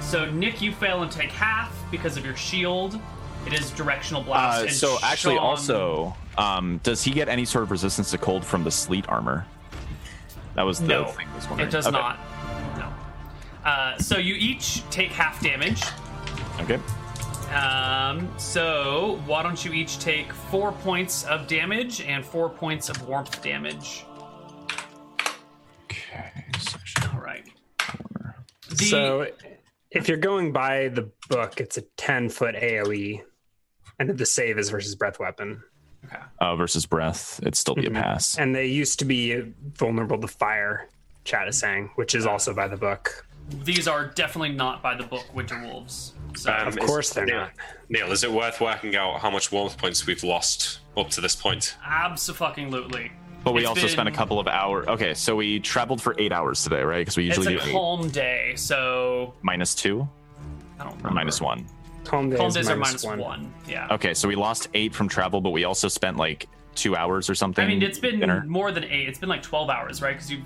So Nick, you fail and take half because of your shield. It is directional blast. Uh, and so actually, Sean- also, um, does he get any sort of resistance to cold from the sleet armor? That was the no, thing. I was it does Okay. not. No. Uh, so you each take half damage. Okay. Um, so why don't you each take four points of damage and four points of warmth damage? Okay. All right. The, So if you're going by the book, it's a 10 foot AOE, and the save is versus breath weapon. okay. uh, versus breath, it'd still be a pass. And they used to be vulnerable to fire, Chad is saying, which is also by the book. These are definitely not by the book Winter Wolves. So Um, Of is- course they're Neil, not. Neil, is it worth working out how much warmth points we've lost up to this point? absolutely. But we It's also spent a couple of hours. Okay, so we traveled for eight hours today, right? Because we It's usually a do eight. calm day, so minus two I don't or minus one. Calm days, Calm days are minus minus one. Yeah. Okay, so we lost eight from travel, but we also spent like two hours or something. I mean, it's been dinner. more than eight. It's been like twelve hours, right? Because you,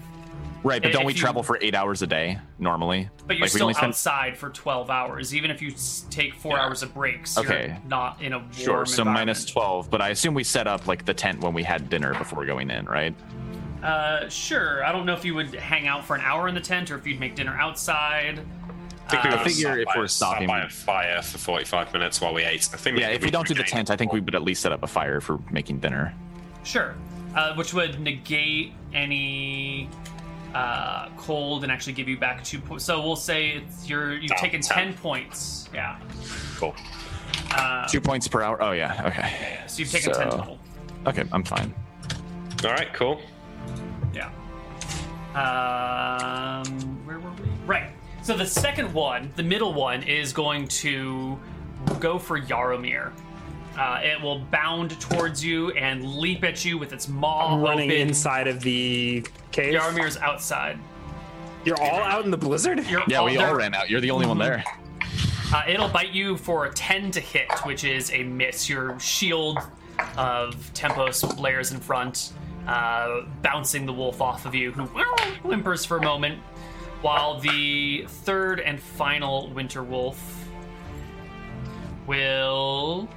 right, but don't if we you- travel for eight hours a day normally? but you're like, we still only spend outside for twelve hours. Even if you take four hours of breaks, Okay. you're not in a warm Sure, so 12, but I assume we set up like the tent when we had dinner before going in, right? Uh, sure. I don't know if you would hang out for an hour in the tent or if you'd make dinner outside. I think we Uh, would figure if by- we're sat stopping- by a fire for 45 minutes while we ate. I think Yeah, if we don't do the tent, I think we would at least set up a fire for making dinner. Sure. Uh, which would negate any uh, cold and actually give you back two points. So we'll say it's you're you've Oh, taken 10. ten points. Yeah. Cool. Two points per hour. Oh, yeah, okay. So you've taken ten So- total. Okay, I'm fine. All right, cool. Yeah. Um, where were we? Right. So the second one, the middle one, is going to go for Yaramir. Uh, it will bound towards you and leap at you with its maw I'm Running open. inside of the cave. Yaramir's outside. You're all out in the blizzard? You're Yeah, we all ran out. You're the only one there. Uh, it'll bite you for a 10 to hit, which is a miss. Your shield of Tempus layers in front, uh, bouncing the wolf off of you, who whimpers for a moment, while the third and final winter wolf will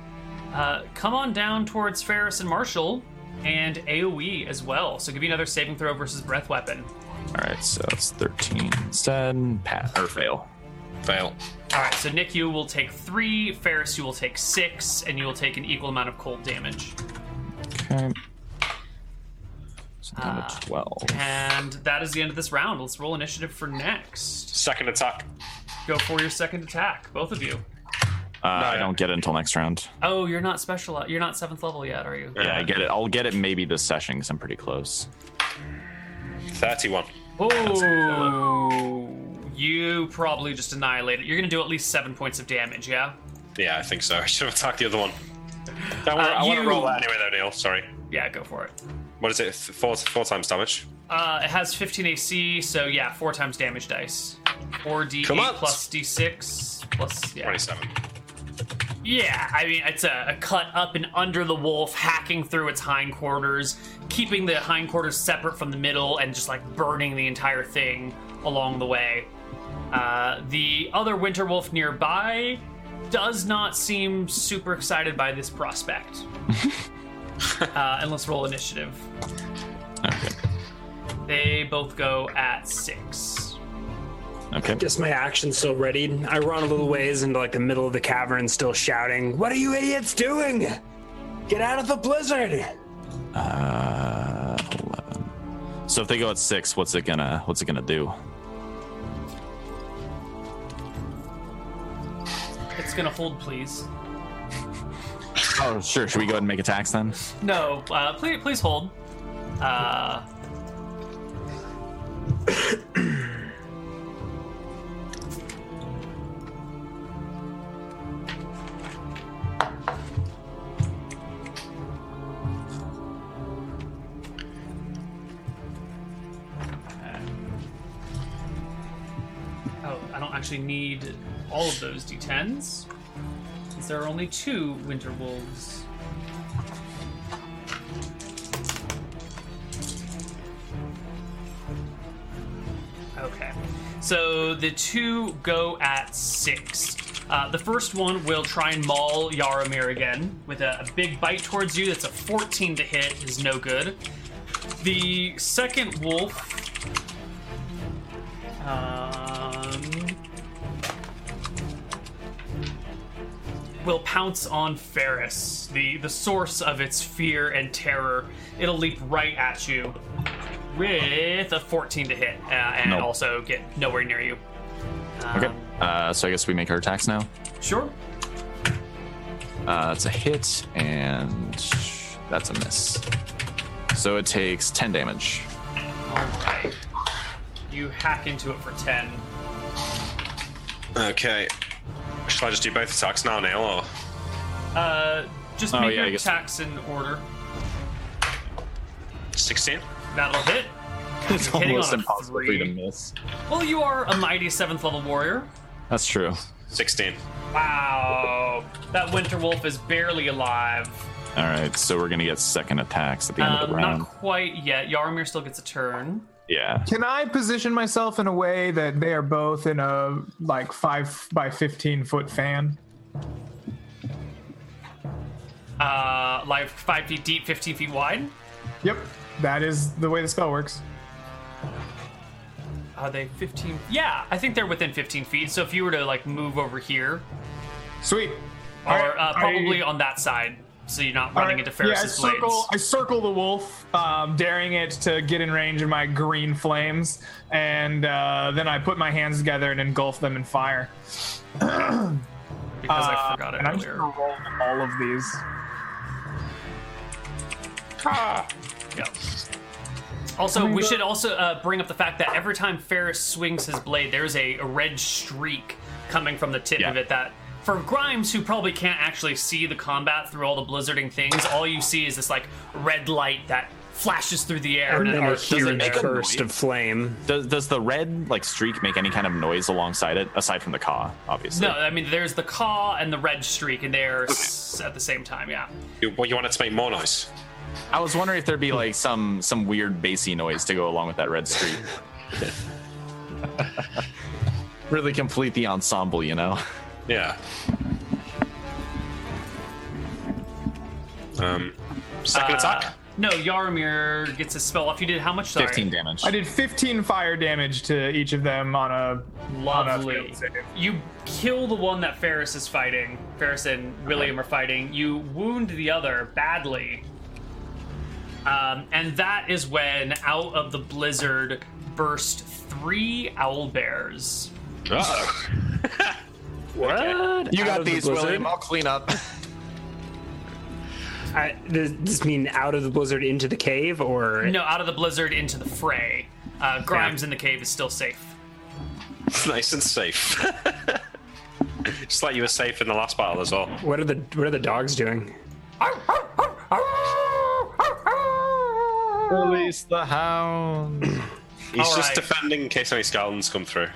uh, come on down towards Faris and Marshall and AoE as well. So give me another saving throw versus breath weapon. All right, so it's 13 instead. Pat or fail. Fail. All right, so Nick, you will take three. Faris, you will take six, and you will take an equal amount of cold damage. Okay. So down to 12. And that is the end of this round. Let's roll initiative for next. Second attack. Go for your second attack, both of you. Uh, I don't get it until next round. Oh, you're not special. You're not seventh level yet, are you? Yeah, I get it. I'll get it maybe this session because I'm pretty close. 31. Oh, you probably just annihilate it. You're gonna do at least seven points of damage. Yeah. Yeah, I think so. *laughs* I should have attacked the other one. I want, Uh, I want to you- roll that anyway, though, Neil. Sorry. Yeah, go for it. What is it? Four, four times damage? Uh, it has 15 AC, so yeah, four times damage dice. 4d8 plus d6 plus yeah. 27. Yeah, I mean it's a, a cut up and under the wolf, hacking through its hindquarters, keeping the hindquarters separate from the middle, and just like burning the entire thing along the way. Uh, the other winter wolf nearby does not seem super excited by this prospect. *laughs* uh, and let's roll initiative. Okay. They both go at six. Okay. Just my action still ready. I run a little ways into like the middle of the cavern, still shouting, "What are you idiots doing? Get out of the blizzard!" Uh, 11. So if they go at six, what's it gonna what's it gonna do? It's gonna hold, please. Oh, sure. Should we go ahead and make attacks then? No, uh, please, please hold. Uh, actually need all of those d10s. since there are only two winter wolves. Okay. So the two go at six. Uh, the first one will try and maul Yaramir again with a, a big bite towards you. That's a 14 to hit, is no good. The second wolf. Um, will pounce on Faris, the, the source of its fear and terror. It'll leap right at you with a 14 to hit uh, and Nope. also get nowhere near you. Um, Okay. Uh, so I guess we make our attacks now. Sure. Uh, it's a hit, and that's a miss. So it takes 10 damage. All right. You hack into it for 10. Okay. Shall I just do both attacks now, Neil? Or Uh, just Oh, make yeah, your guess- attacks in order. 16? That'll hit. *laughs* It's hitting almost on a impossible for you to miss. Well, you are a mighty 7th level warrior. That's true. 16. Wow. That winter wolf is barely alive. All right, so we're gonna get second attacks at the end of Um, the round. not quite yet. Yarmir still gets a turn. Yeah. Can I position myself in a way that they are both in a like five by fifteen foot fan? Uh, like 5 feet deep, 15 feet wide. Yep, that is the way the spell works. Are they 15? Yeah, I think they're within 15 feet. So if you were to like move over here, Sweet. or Alright, uh, probably I- on that side, so you're not running right, into Faris's yeah, I circle, blades. I circle the wolf, um, daring it to get in range of my green flames, and uh, then I put my hands together and engulf them in fire. because I Uh, forgot it and I'm roll all of these. Ah. Yeah. Also, we should also uh, bring up the fact that every time Faris swings his blade, there's a, a red streak coming from the tip Yeah. of it. That for Grimes, who probably can't actually see the combat through all the blizzarding things, all you see is this like red light that flashes through the air. And and then are a huge here. make a burst of flame. Does does the red like streak make any kind of noise alongside it, aside from the caw, obviously? No, I mean there's the caw and the red streak, and they're s- at the same time. Yeah. You, well, you want it to make more noise? I was wondering if there'd be like some some weird bassy noise to go along with that red streak. *laughs* really complete the ensemble, you know. *laughs* Yeah. Um, second Uh, attack? No, Yaramir gets his spell off. You did how much? Sorry. 15 damage. I did 15 fire damage to each of them on a on a Lovely. save. You kill the one that Faris is fighting. Faris and William are fighting. You wound the other badly. Um, and that is when out of the blizzard burst three owl bears. *laughs* Uh-oh. What? you Out got of the these. William. I'll clean up. *laughs* I, does this mean out of the blizzard into the cave, or No, out of the blizzard into the fray. Uh, Grimes in the cave is still safe. It's *laughs* nice and safe. *laughs* Just like you were safe in the last battle as well. what are the what are the dogs doing? Release the hound. He's All just right. defending in case any skeletons come through.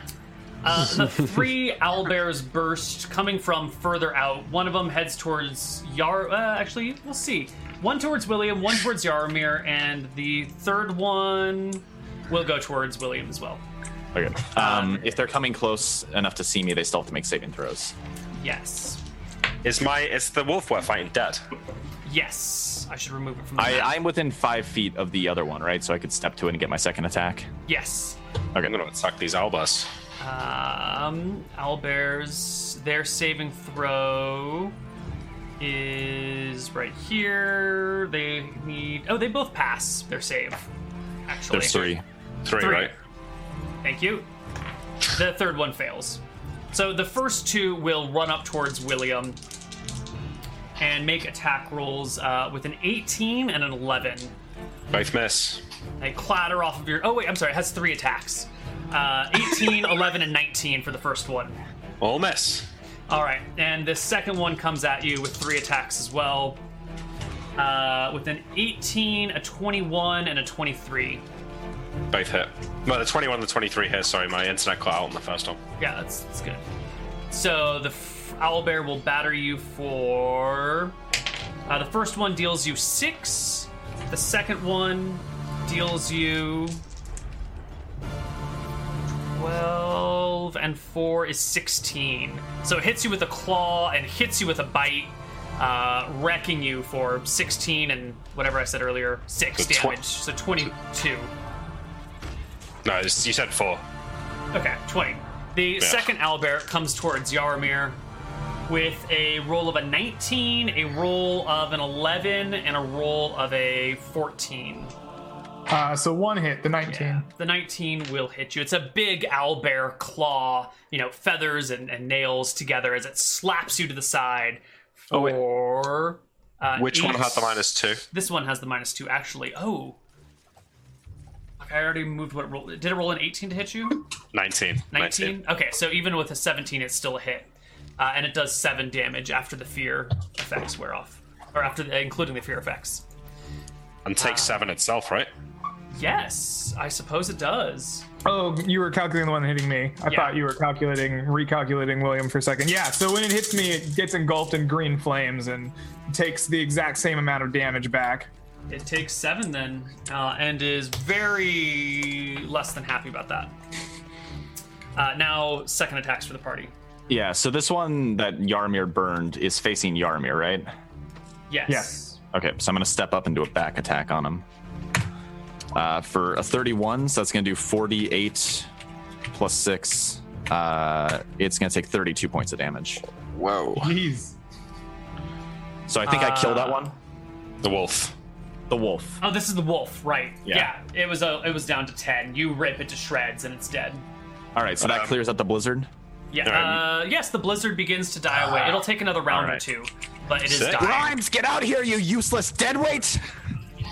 Uh, the *laughs* three owlbears burst coming from further out. One of them heads towards Yar. Uh, actually, we'll see. One towards William, one towards Yaramir, and the third one will go towards William as well. Okay. Um, if they're coming close enough to see me, they still have to make saving throws. Yes. Is my is the wolf we're fighting dead? Yes. I should remove it from the I, map. I'm within five feet of the other one, right? So I could step to it and get my second attack. Yes. Okay. I'm gonna attack these owlbears. Um, owlbears, their saving throw is right here. They need. Oh, they both pass their save. Actually, There's three. Three, Three. right? Thank you. The third one fails. So the first two will run up towards William and make attack rolls uh, with an 18 and an 11. Both miss. They clatter off of your. Oh, wait, I'm sorry. It has three attacks uh, 18, *laughs* 11, and 19 for the first one. All miss. All right, and the second one comes at you with three attacks as well. Uh, with an 18, a 21, and a 23. Both hit. No, the 21 and the 23 hit. Sorry, my internet cut out on the first one. Yeah, that's, that's good. So the f- owlbear will batter you for. Uh, the first one deals you six. The second one deals you. 12 and 4 is 16. So it hits you with a claw and hits you with a bite, uh, wrecking you for 16 and whatever I said earlier, 6 The tw- damage. so 22. No, you said four. Okay, 20. The second owlbear comes towards Yaramir with a roll of a 19, a roll of an 11, and a roll of a 14. Uh, so one hit, the 19. The 19 will hit you. It's a big owl bear claw, you know, feathers and, and nails together as it slaps you to the side Oh, wait. uh, Which one eight- had the minus two? This one has the minus two, actually. Oh. Okay, I already moved what it rolled. Did it roll an 18 to hit you? 19. 19? Okay, so even with a 17, it's still a hit. Uh, and it does 7 damage after the fear effects wear off. Or after, the, including the fear effects. And take seven itself, right? Yes, I suppose it does. Oh, you were calculating the one hitting me. I Yeah. thought you were calculating, recalculating William for a second. Yeah, so when it hits me, it gets engulfed in green flames and takes the exact same amount of damage back. It takes 7 then, uh, and is very less than happy about that. Uh, now, second attacks for the party. Yeah, so this one that Yarmir burned is facing Yarmir, right? Yes. Yes. Okay, so I'm going to step up and do a back attack on him. Uh, for a 31, so that's going to do 48 plus 6. Uh, it's going to take 32 points of damage. Whoa. Jeez. So I think I killed that Uh, one. The wolf. The wolf. Oh, this is the wolf, right? Yeah. it was a, it was down to ten. You rip it to shreds, and it's dead. All right, so that Um, clears out the blizzard. Yeah. Alright. Uh, yes, the blizzard begins to die away. It'll take another round or two, but it is Sick. dying. Grimes, get out here, you useless deadweight!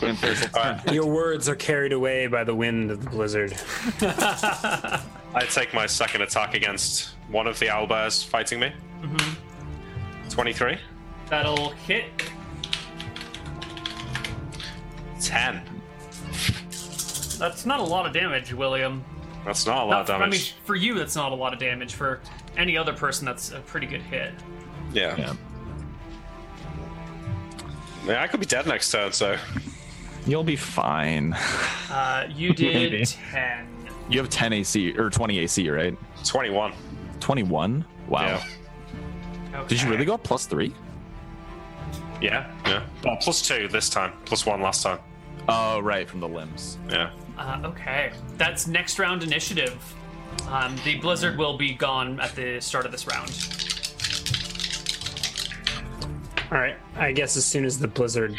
*laughs* Your words are carried away by the wind of the blizzard. *laughs* I take my second attack against one of the owlbears fighting me. Mm-hmm. 23. That'll hit. 10. That's not a lot of damage, William. That's not a lot Not of for- I mean, for you, that's not a lot of damage. For any other person, that's a pretty good hit. yeah. Yeah. Yeah, I could be dead next turn, so. You'll be fine. Uh, you *laughs* did ten. You have 10 AC, or 20 AC, right? 21. 21? Wow. Yeah. Okay. Did you really go up plus 3? Yeah, yeah. Well, plus two this time, plus one last time. Oh, right, from the limbs. Yeah. Uh, okay, that's next round initiative. Um, the blizzard will be gone at the start of this round. All right. I guess as soon as the blizzard,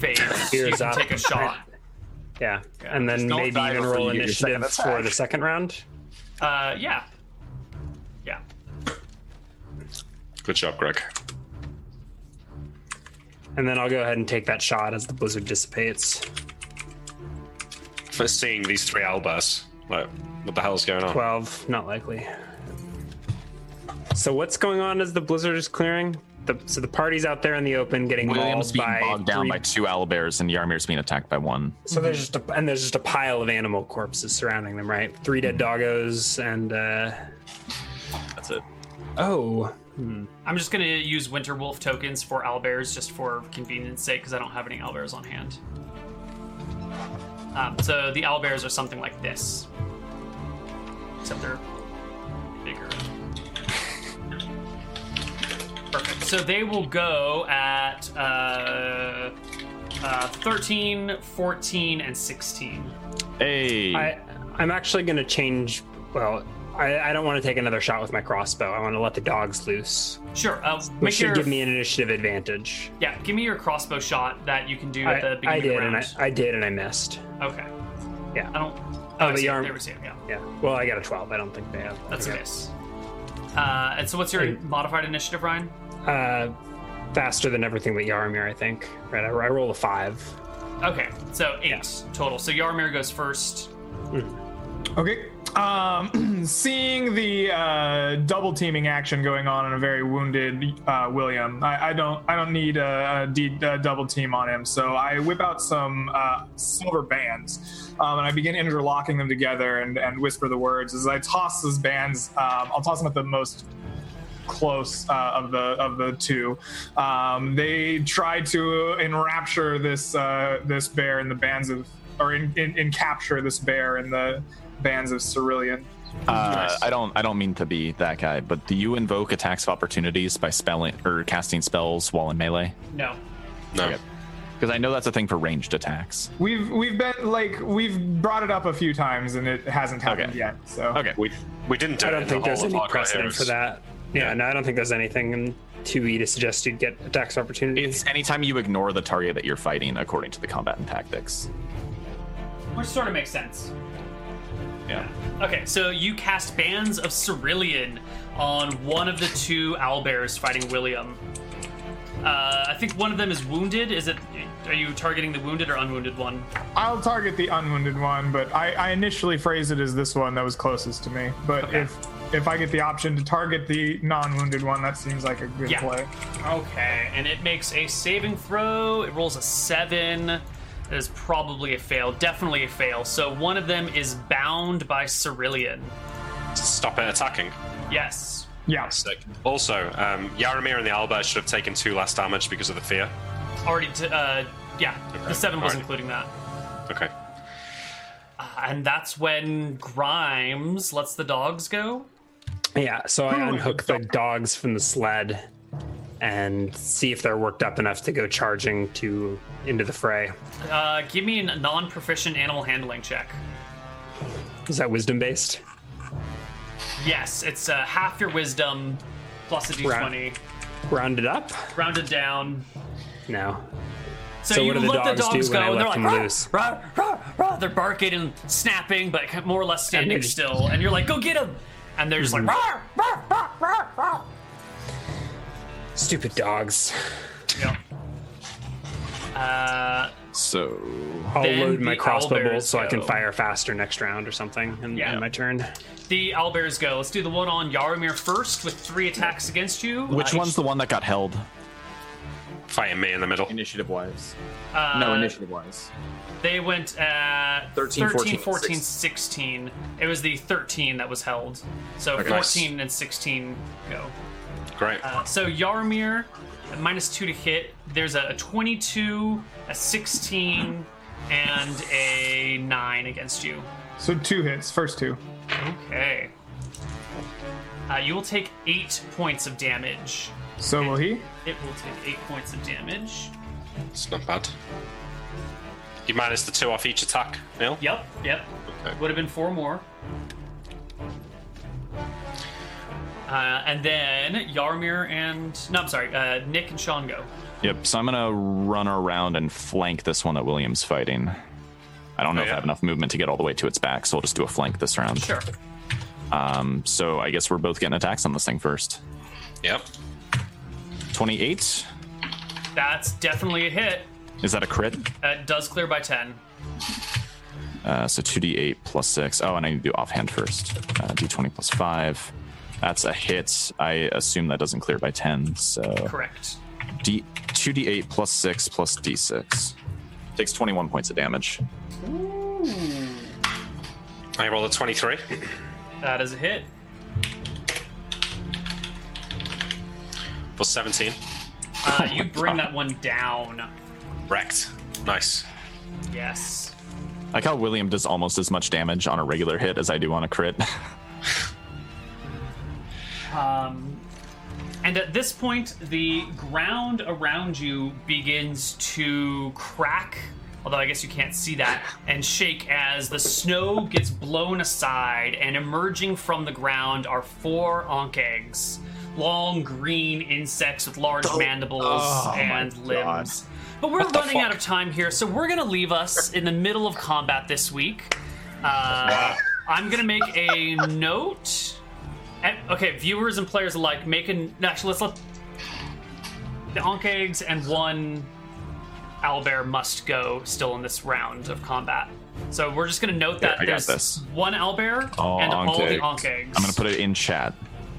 Phase, *laughs* you can up. take a shot. yeah, and then maybe even roll you get your initiative for the second round. Uh, yeah, yeah. Good job, Greg. And then I'll go ahead and take that shot as the blizzard dissipates. For seeing these three owlbears, like, what the hell's going on? 12, not likely. So what's going on as the blizzard is clearing? The, so the party's out there in the open getting William's mauled being by bogged down three- by two owlbears, and Yarmir's being attacked by one. So there's just a, and there's just a pile of animal corpses surrounding them, right? Three dead doggos and uh That's it. oh, I'm just gonna use Winter Wolf tokens for owlbears just for convenience sake because I don't have any owlbears on hand. Um, so the owlbears are something like this, except they're Perfect. So they will go at uh, uh, 13, 14, and 16. Hey, I I'm actually gonna change. Well, I, I don't want to take another shot with my crossbow. I want to let the dogs loose, Sure. Uh, which should your give me an initiative advantage. yeah. Give me your crossbow shot that you can do at the beginning I of the did, round. and I, I did, and I missed. Okay. Yeah. I don't. Oh, Oh, I but see you it. aren't- There we see it. Yeah, Yeah. Well, I got a 12. I don't think they have. that's a okay. miss. Uh, and so, what's your modified initiative, Ryan? Uh, faster than everything but Yaramir, I think. Right. I, I roll a five. Okay, so eight total. So Yarmir goes first. Okay. Um, *clears throat* seeing the uh, double teaming action going on in a very wounded uh, William, I, I don't, I don't need a, a, D, a double team on him. So I whip out some uh, silver bands, um, and I begin interlocking them together and, and whisper the words as I toss those bands. Um, I'll toss them at the most close uh, of the of the two. Um, they try to enrapture this uh, this bear in the bands of, or in, in, in capture this bear in the bands of Sirellyn. uh, I don't. I don't mean to be that guy, but do you invoke attacks of opportunities by spelling or casting spells while in melee? No. No. Because I know that's a thing for ranged attacks. We've we've been like we've brought it up a few times and it hasn't happened Okay. yet. So Okay. We we didn't do I don't in think the there's any precedent for that. Yeah, no, I don't think there's anything in 2e to suggest you'd get attacks opportunity. It's anytime you ignore the target that you're fighting, according to the combat and tactics. Which sort of makes sense. Yeah. Okay, so you cast Bands of Sirellyn on one of the two owlbears fighting William. Uh, I think one of them is wounded. Is it? Are you targeting the wounded or unwounded one? I'll target the unwounded one, but I, I initially phrased it as this one that was closest to me. But Okay. if if I get the option to target the non-wounded one, that seems like a good Yeah. play. Okay, and it makes a saving throw. It rolls a seven. That is probably a fail. Definitely a fail. So one of them is bound by Sirellyn. Stop it attacking. Yes. Yeah. Sick. Also, um, Yaramir and the Owlbear should have taken two less damage because of the fear. Already. T- uh, yeah. The seven was Alright. including that. Okay. Uh, and that's when Grimes lets the dogs go. Yeah, so I unhook the dogs from the sled and see if they're worked up enough to go charging to into the fray. Uh, give me a non-proficient animal handling check. Is that wisdom based? Yes, it's uh, half your wisdom plus a d20, Rounded up? rounded down. No. So, So you what do the let the dogs dogs do go, when I and they're let like, them "Rah, loose?" rah, rah, rah." they're barking and snapping, but more or less standing they still. And you're like, "Go get him!" And they're just Mm-hmm. like, "Rah, rah, rah, rah, rah." Stupid dogs. Yeah. Uh, So I'll load my crossbow owlbears bolts so I can fire faster next round or something in, Yeah. in my turn. the owlbears go. Let's do the one on Yaramir first with three attacks against you. which Uh, one's the one that got held? Fighting me in the middle. Initiative wise. uh, no, initiative wise. They went at 13, 13, 14, 14, 16. It was the 13 that was held. So Okay. 14 and 16 go. Great. Uh, so Yarmir, minus two to hit. There's a, a 22, a 16, and a 9 against you. So two hits, first two. Okay. Uh, you will take 8 points of damage. So will he? It will take 8 points of damage. It's not bad. You minus the two off each attack, Neil? Yep, yep. Okay. Would have been four more. Uh, and then Yarmir and no, I'm sorry, uh, Nick and Sean go. Yep. So I'm gonna run around and flank this one that William's fighting. I don't know Oh, if yeah. I have enough movement to get all the way to its back, so I'll just do a flank this round. Sure. Um, so I guess we're both getting attacks on this thing first. Yep. 28. That's definitely a hit. Is that a crit? That does clear by ten. Uh, so 2d8 plus 6. Oh, and I need to do offhand first. Uh, d20 plus 5. That's a hit. I assume that doesn't clear by 10. So Correct. D 2d8 plus 6 plus d6. Takes 21 points of damage. I roll a 23. That is a hit. Plus 17. Uh, you bring that one down. Wrecked. Nice. Yes. I like how William does almost as much damage on a regular hit as I do on a crit. *laughs* Um, and at this point, the ground around you begins to crack, although I guess you can't see that, and shake as the snow gets blown aside, and emerging from the ground are four ankhegs. Long green insects with large mandibles oh and limbs. But we're running out of time here, so we're gonna leave us in the middle of combat this week. Uh, I'm gonna make a note. And, okay, viewers and players alike, make an. Actually, let's let the ankhegs and one owlbear must go still in this round of combat. So we're just gonna note that got there's this. one owlbear All and all eggs. the ankhegs. I'm going to put it in chat.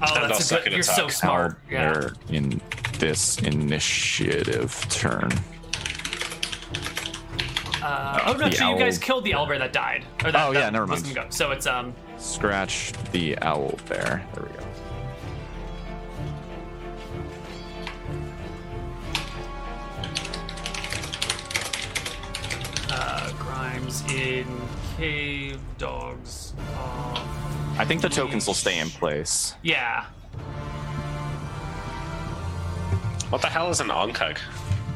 Oh, And that's a good. You're so smart. Yeah. In this initiative turn. Uh, oh no, so you guys killed the owlbear that died. Or that, Oh, yeah, never mind. Go. So it's um. Scratch the owl bear. There we go. Uh, Grimes in cave dogs. I think the tokens will stay in place. yeah. What the hell is an ankheg?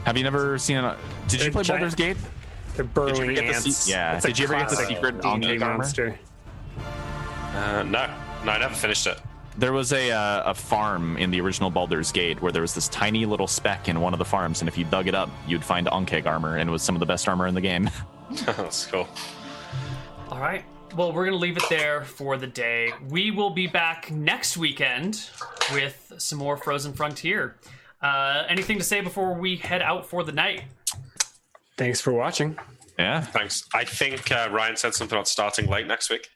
Have you never seen a? Did you They're play giant- Baldur's Gate? They're burrowing get ants. se- yeah. It's Did you ever get the classic secret D&D Ankheg armor? monster. Uh, no. No, I never finished it. There was a uh, a farm in the original Baldur's Gate where there was this tiny little speck in one of the farms, and if you dug it up, you'd find Ankheg armor, and it was some of the best armor in the game. *laughs* *laughs* That's cool. All right. Well, we're going to leave it there for the day. We will be back next weekend with some more Frozen Frontier. Uh, anything to say before we head out for the night? Thanks for watching. yeah. Thanks. I think uh, Ryan said something about starting late next week.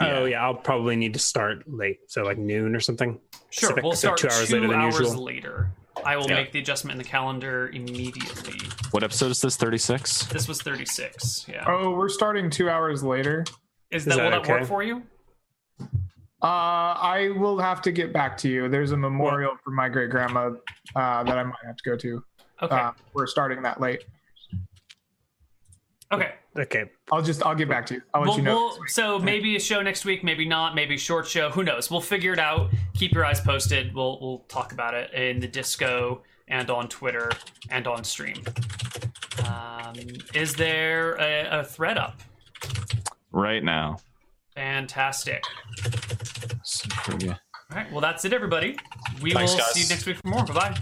Oh yeah, I'll probably need to start late, so like noon or something. Sure, Pacific, we'll so start two hours later than usual. later. I will Yeah. make the adjustment in the calendar immediately. What episode is this? Thirty six. This was 36. Yeah. Oh, we're starting two hours later. Is that, that will that okay? work for you? Uh, I will have to get back to you. There's a memorial for my great grandma uh, that I might have to go to. Okay. Uh, we're starting that late. okay. Okay, I'll just I'll get back to you. I'll let We'll, you know. we'll- so maybe a show next week, maybe not, maybe short show. Who knows? We'll figure it out. Keep your eyes posted. We'll we'll talk about it in the disco and on Twitter and on stream. Um, is there a, a thread up? Right now. Fantastic. All right. Well, that's it, everybody. We Thanks, will guys. see you next week for more. Bye bye.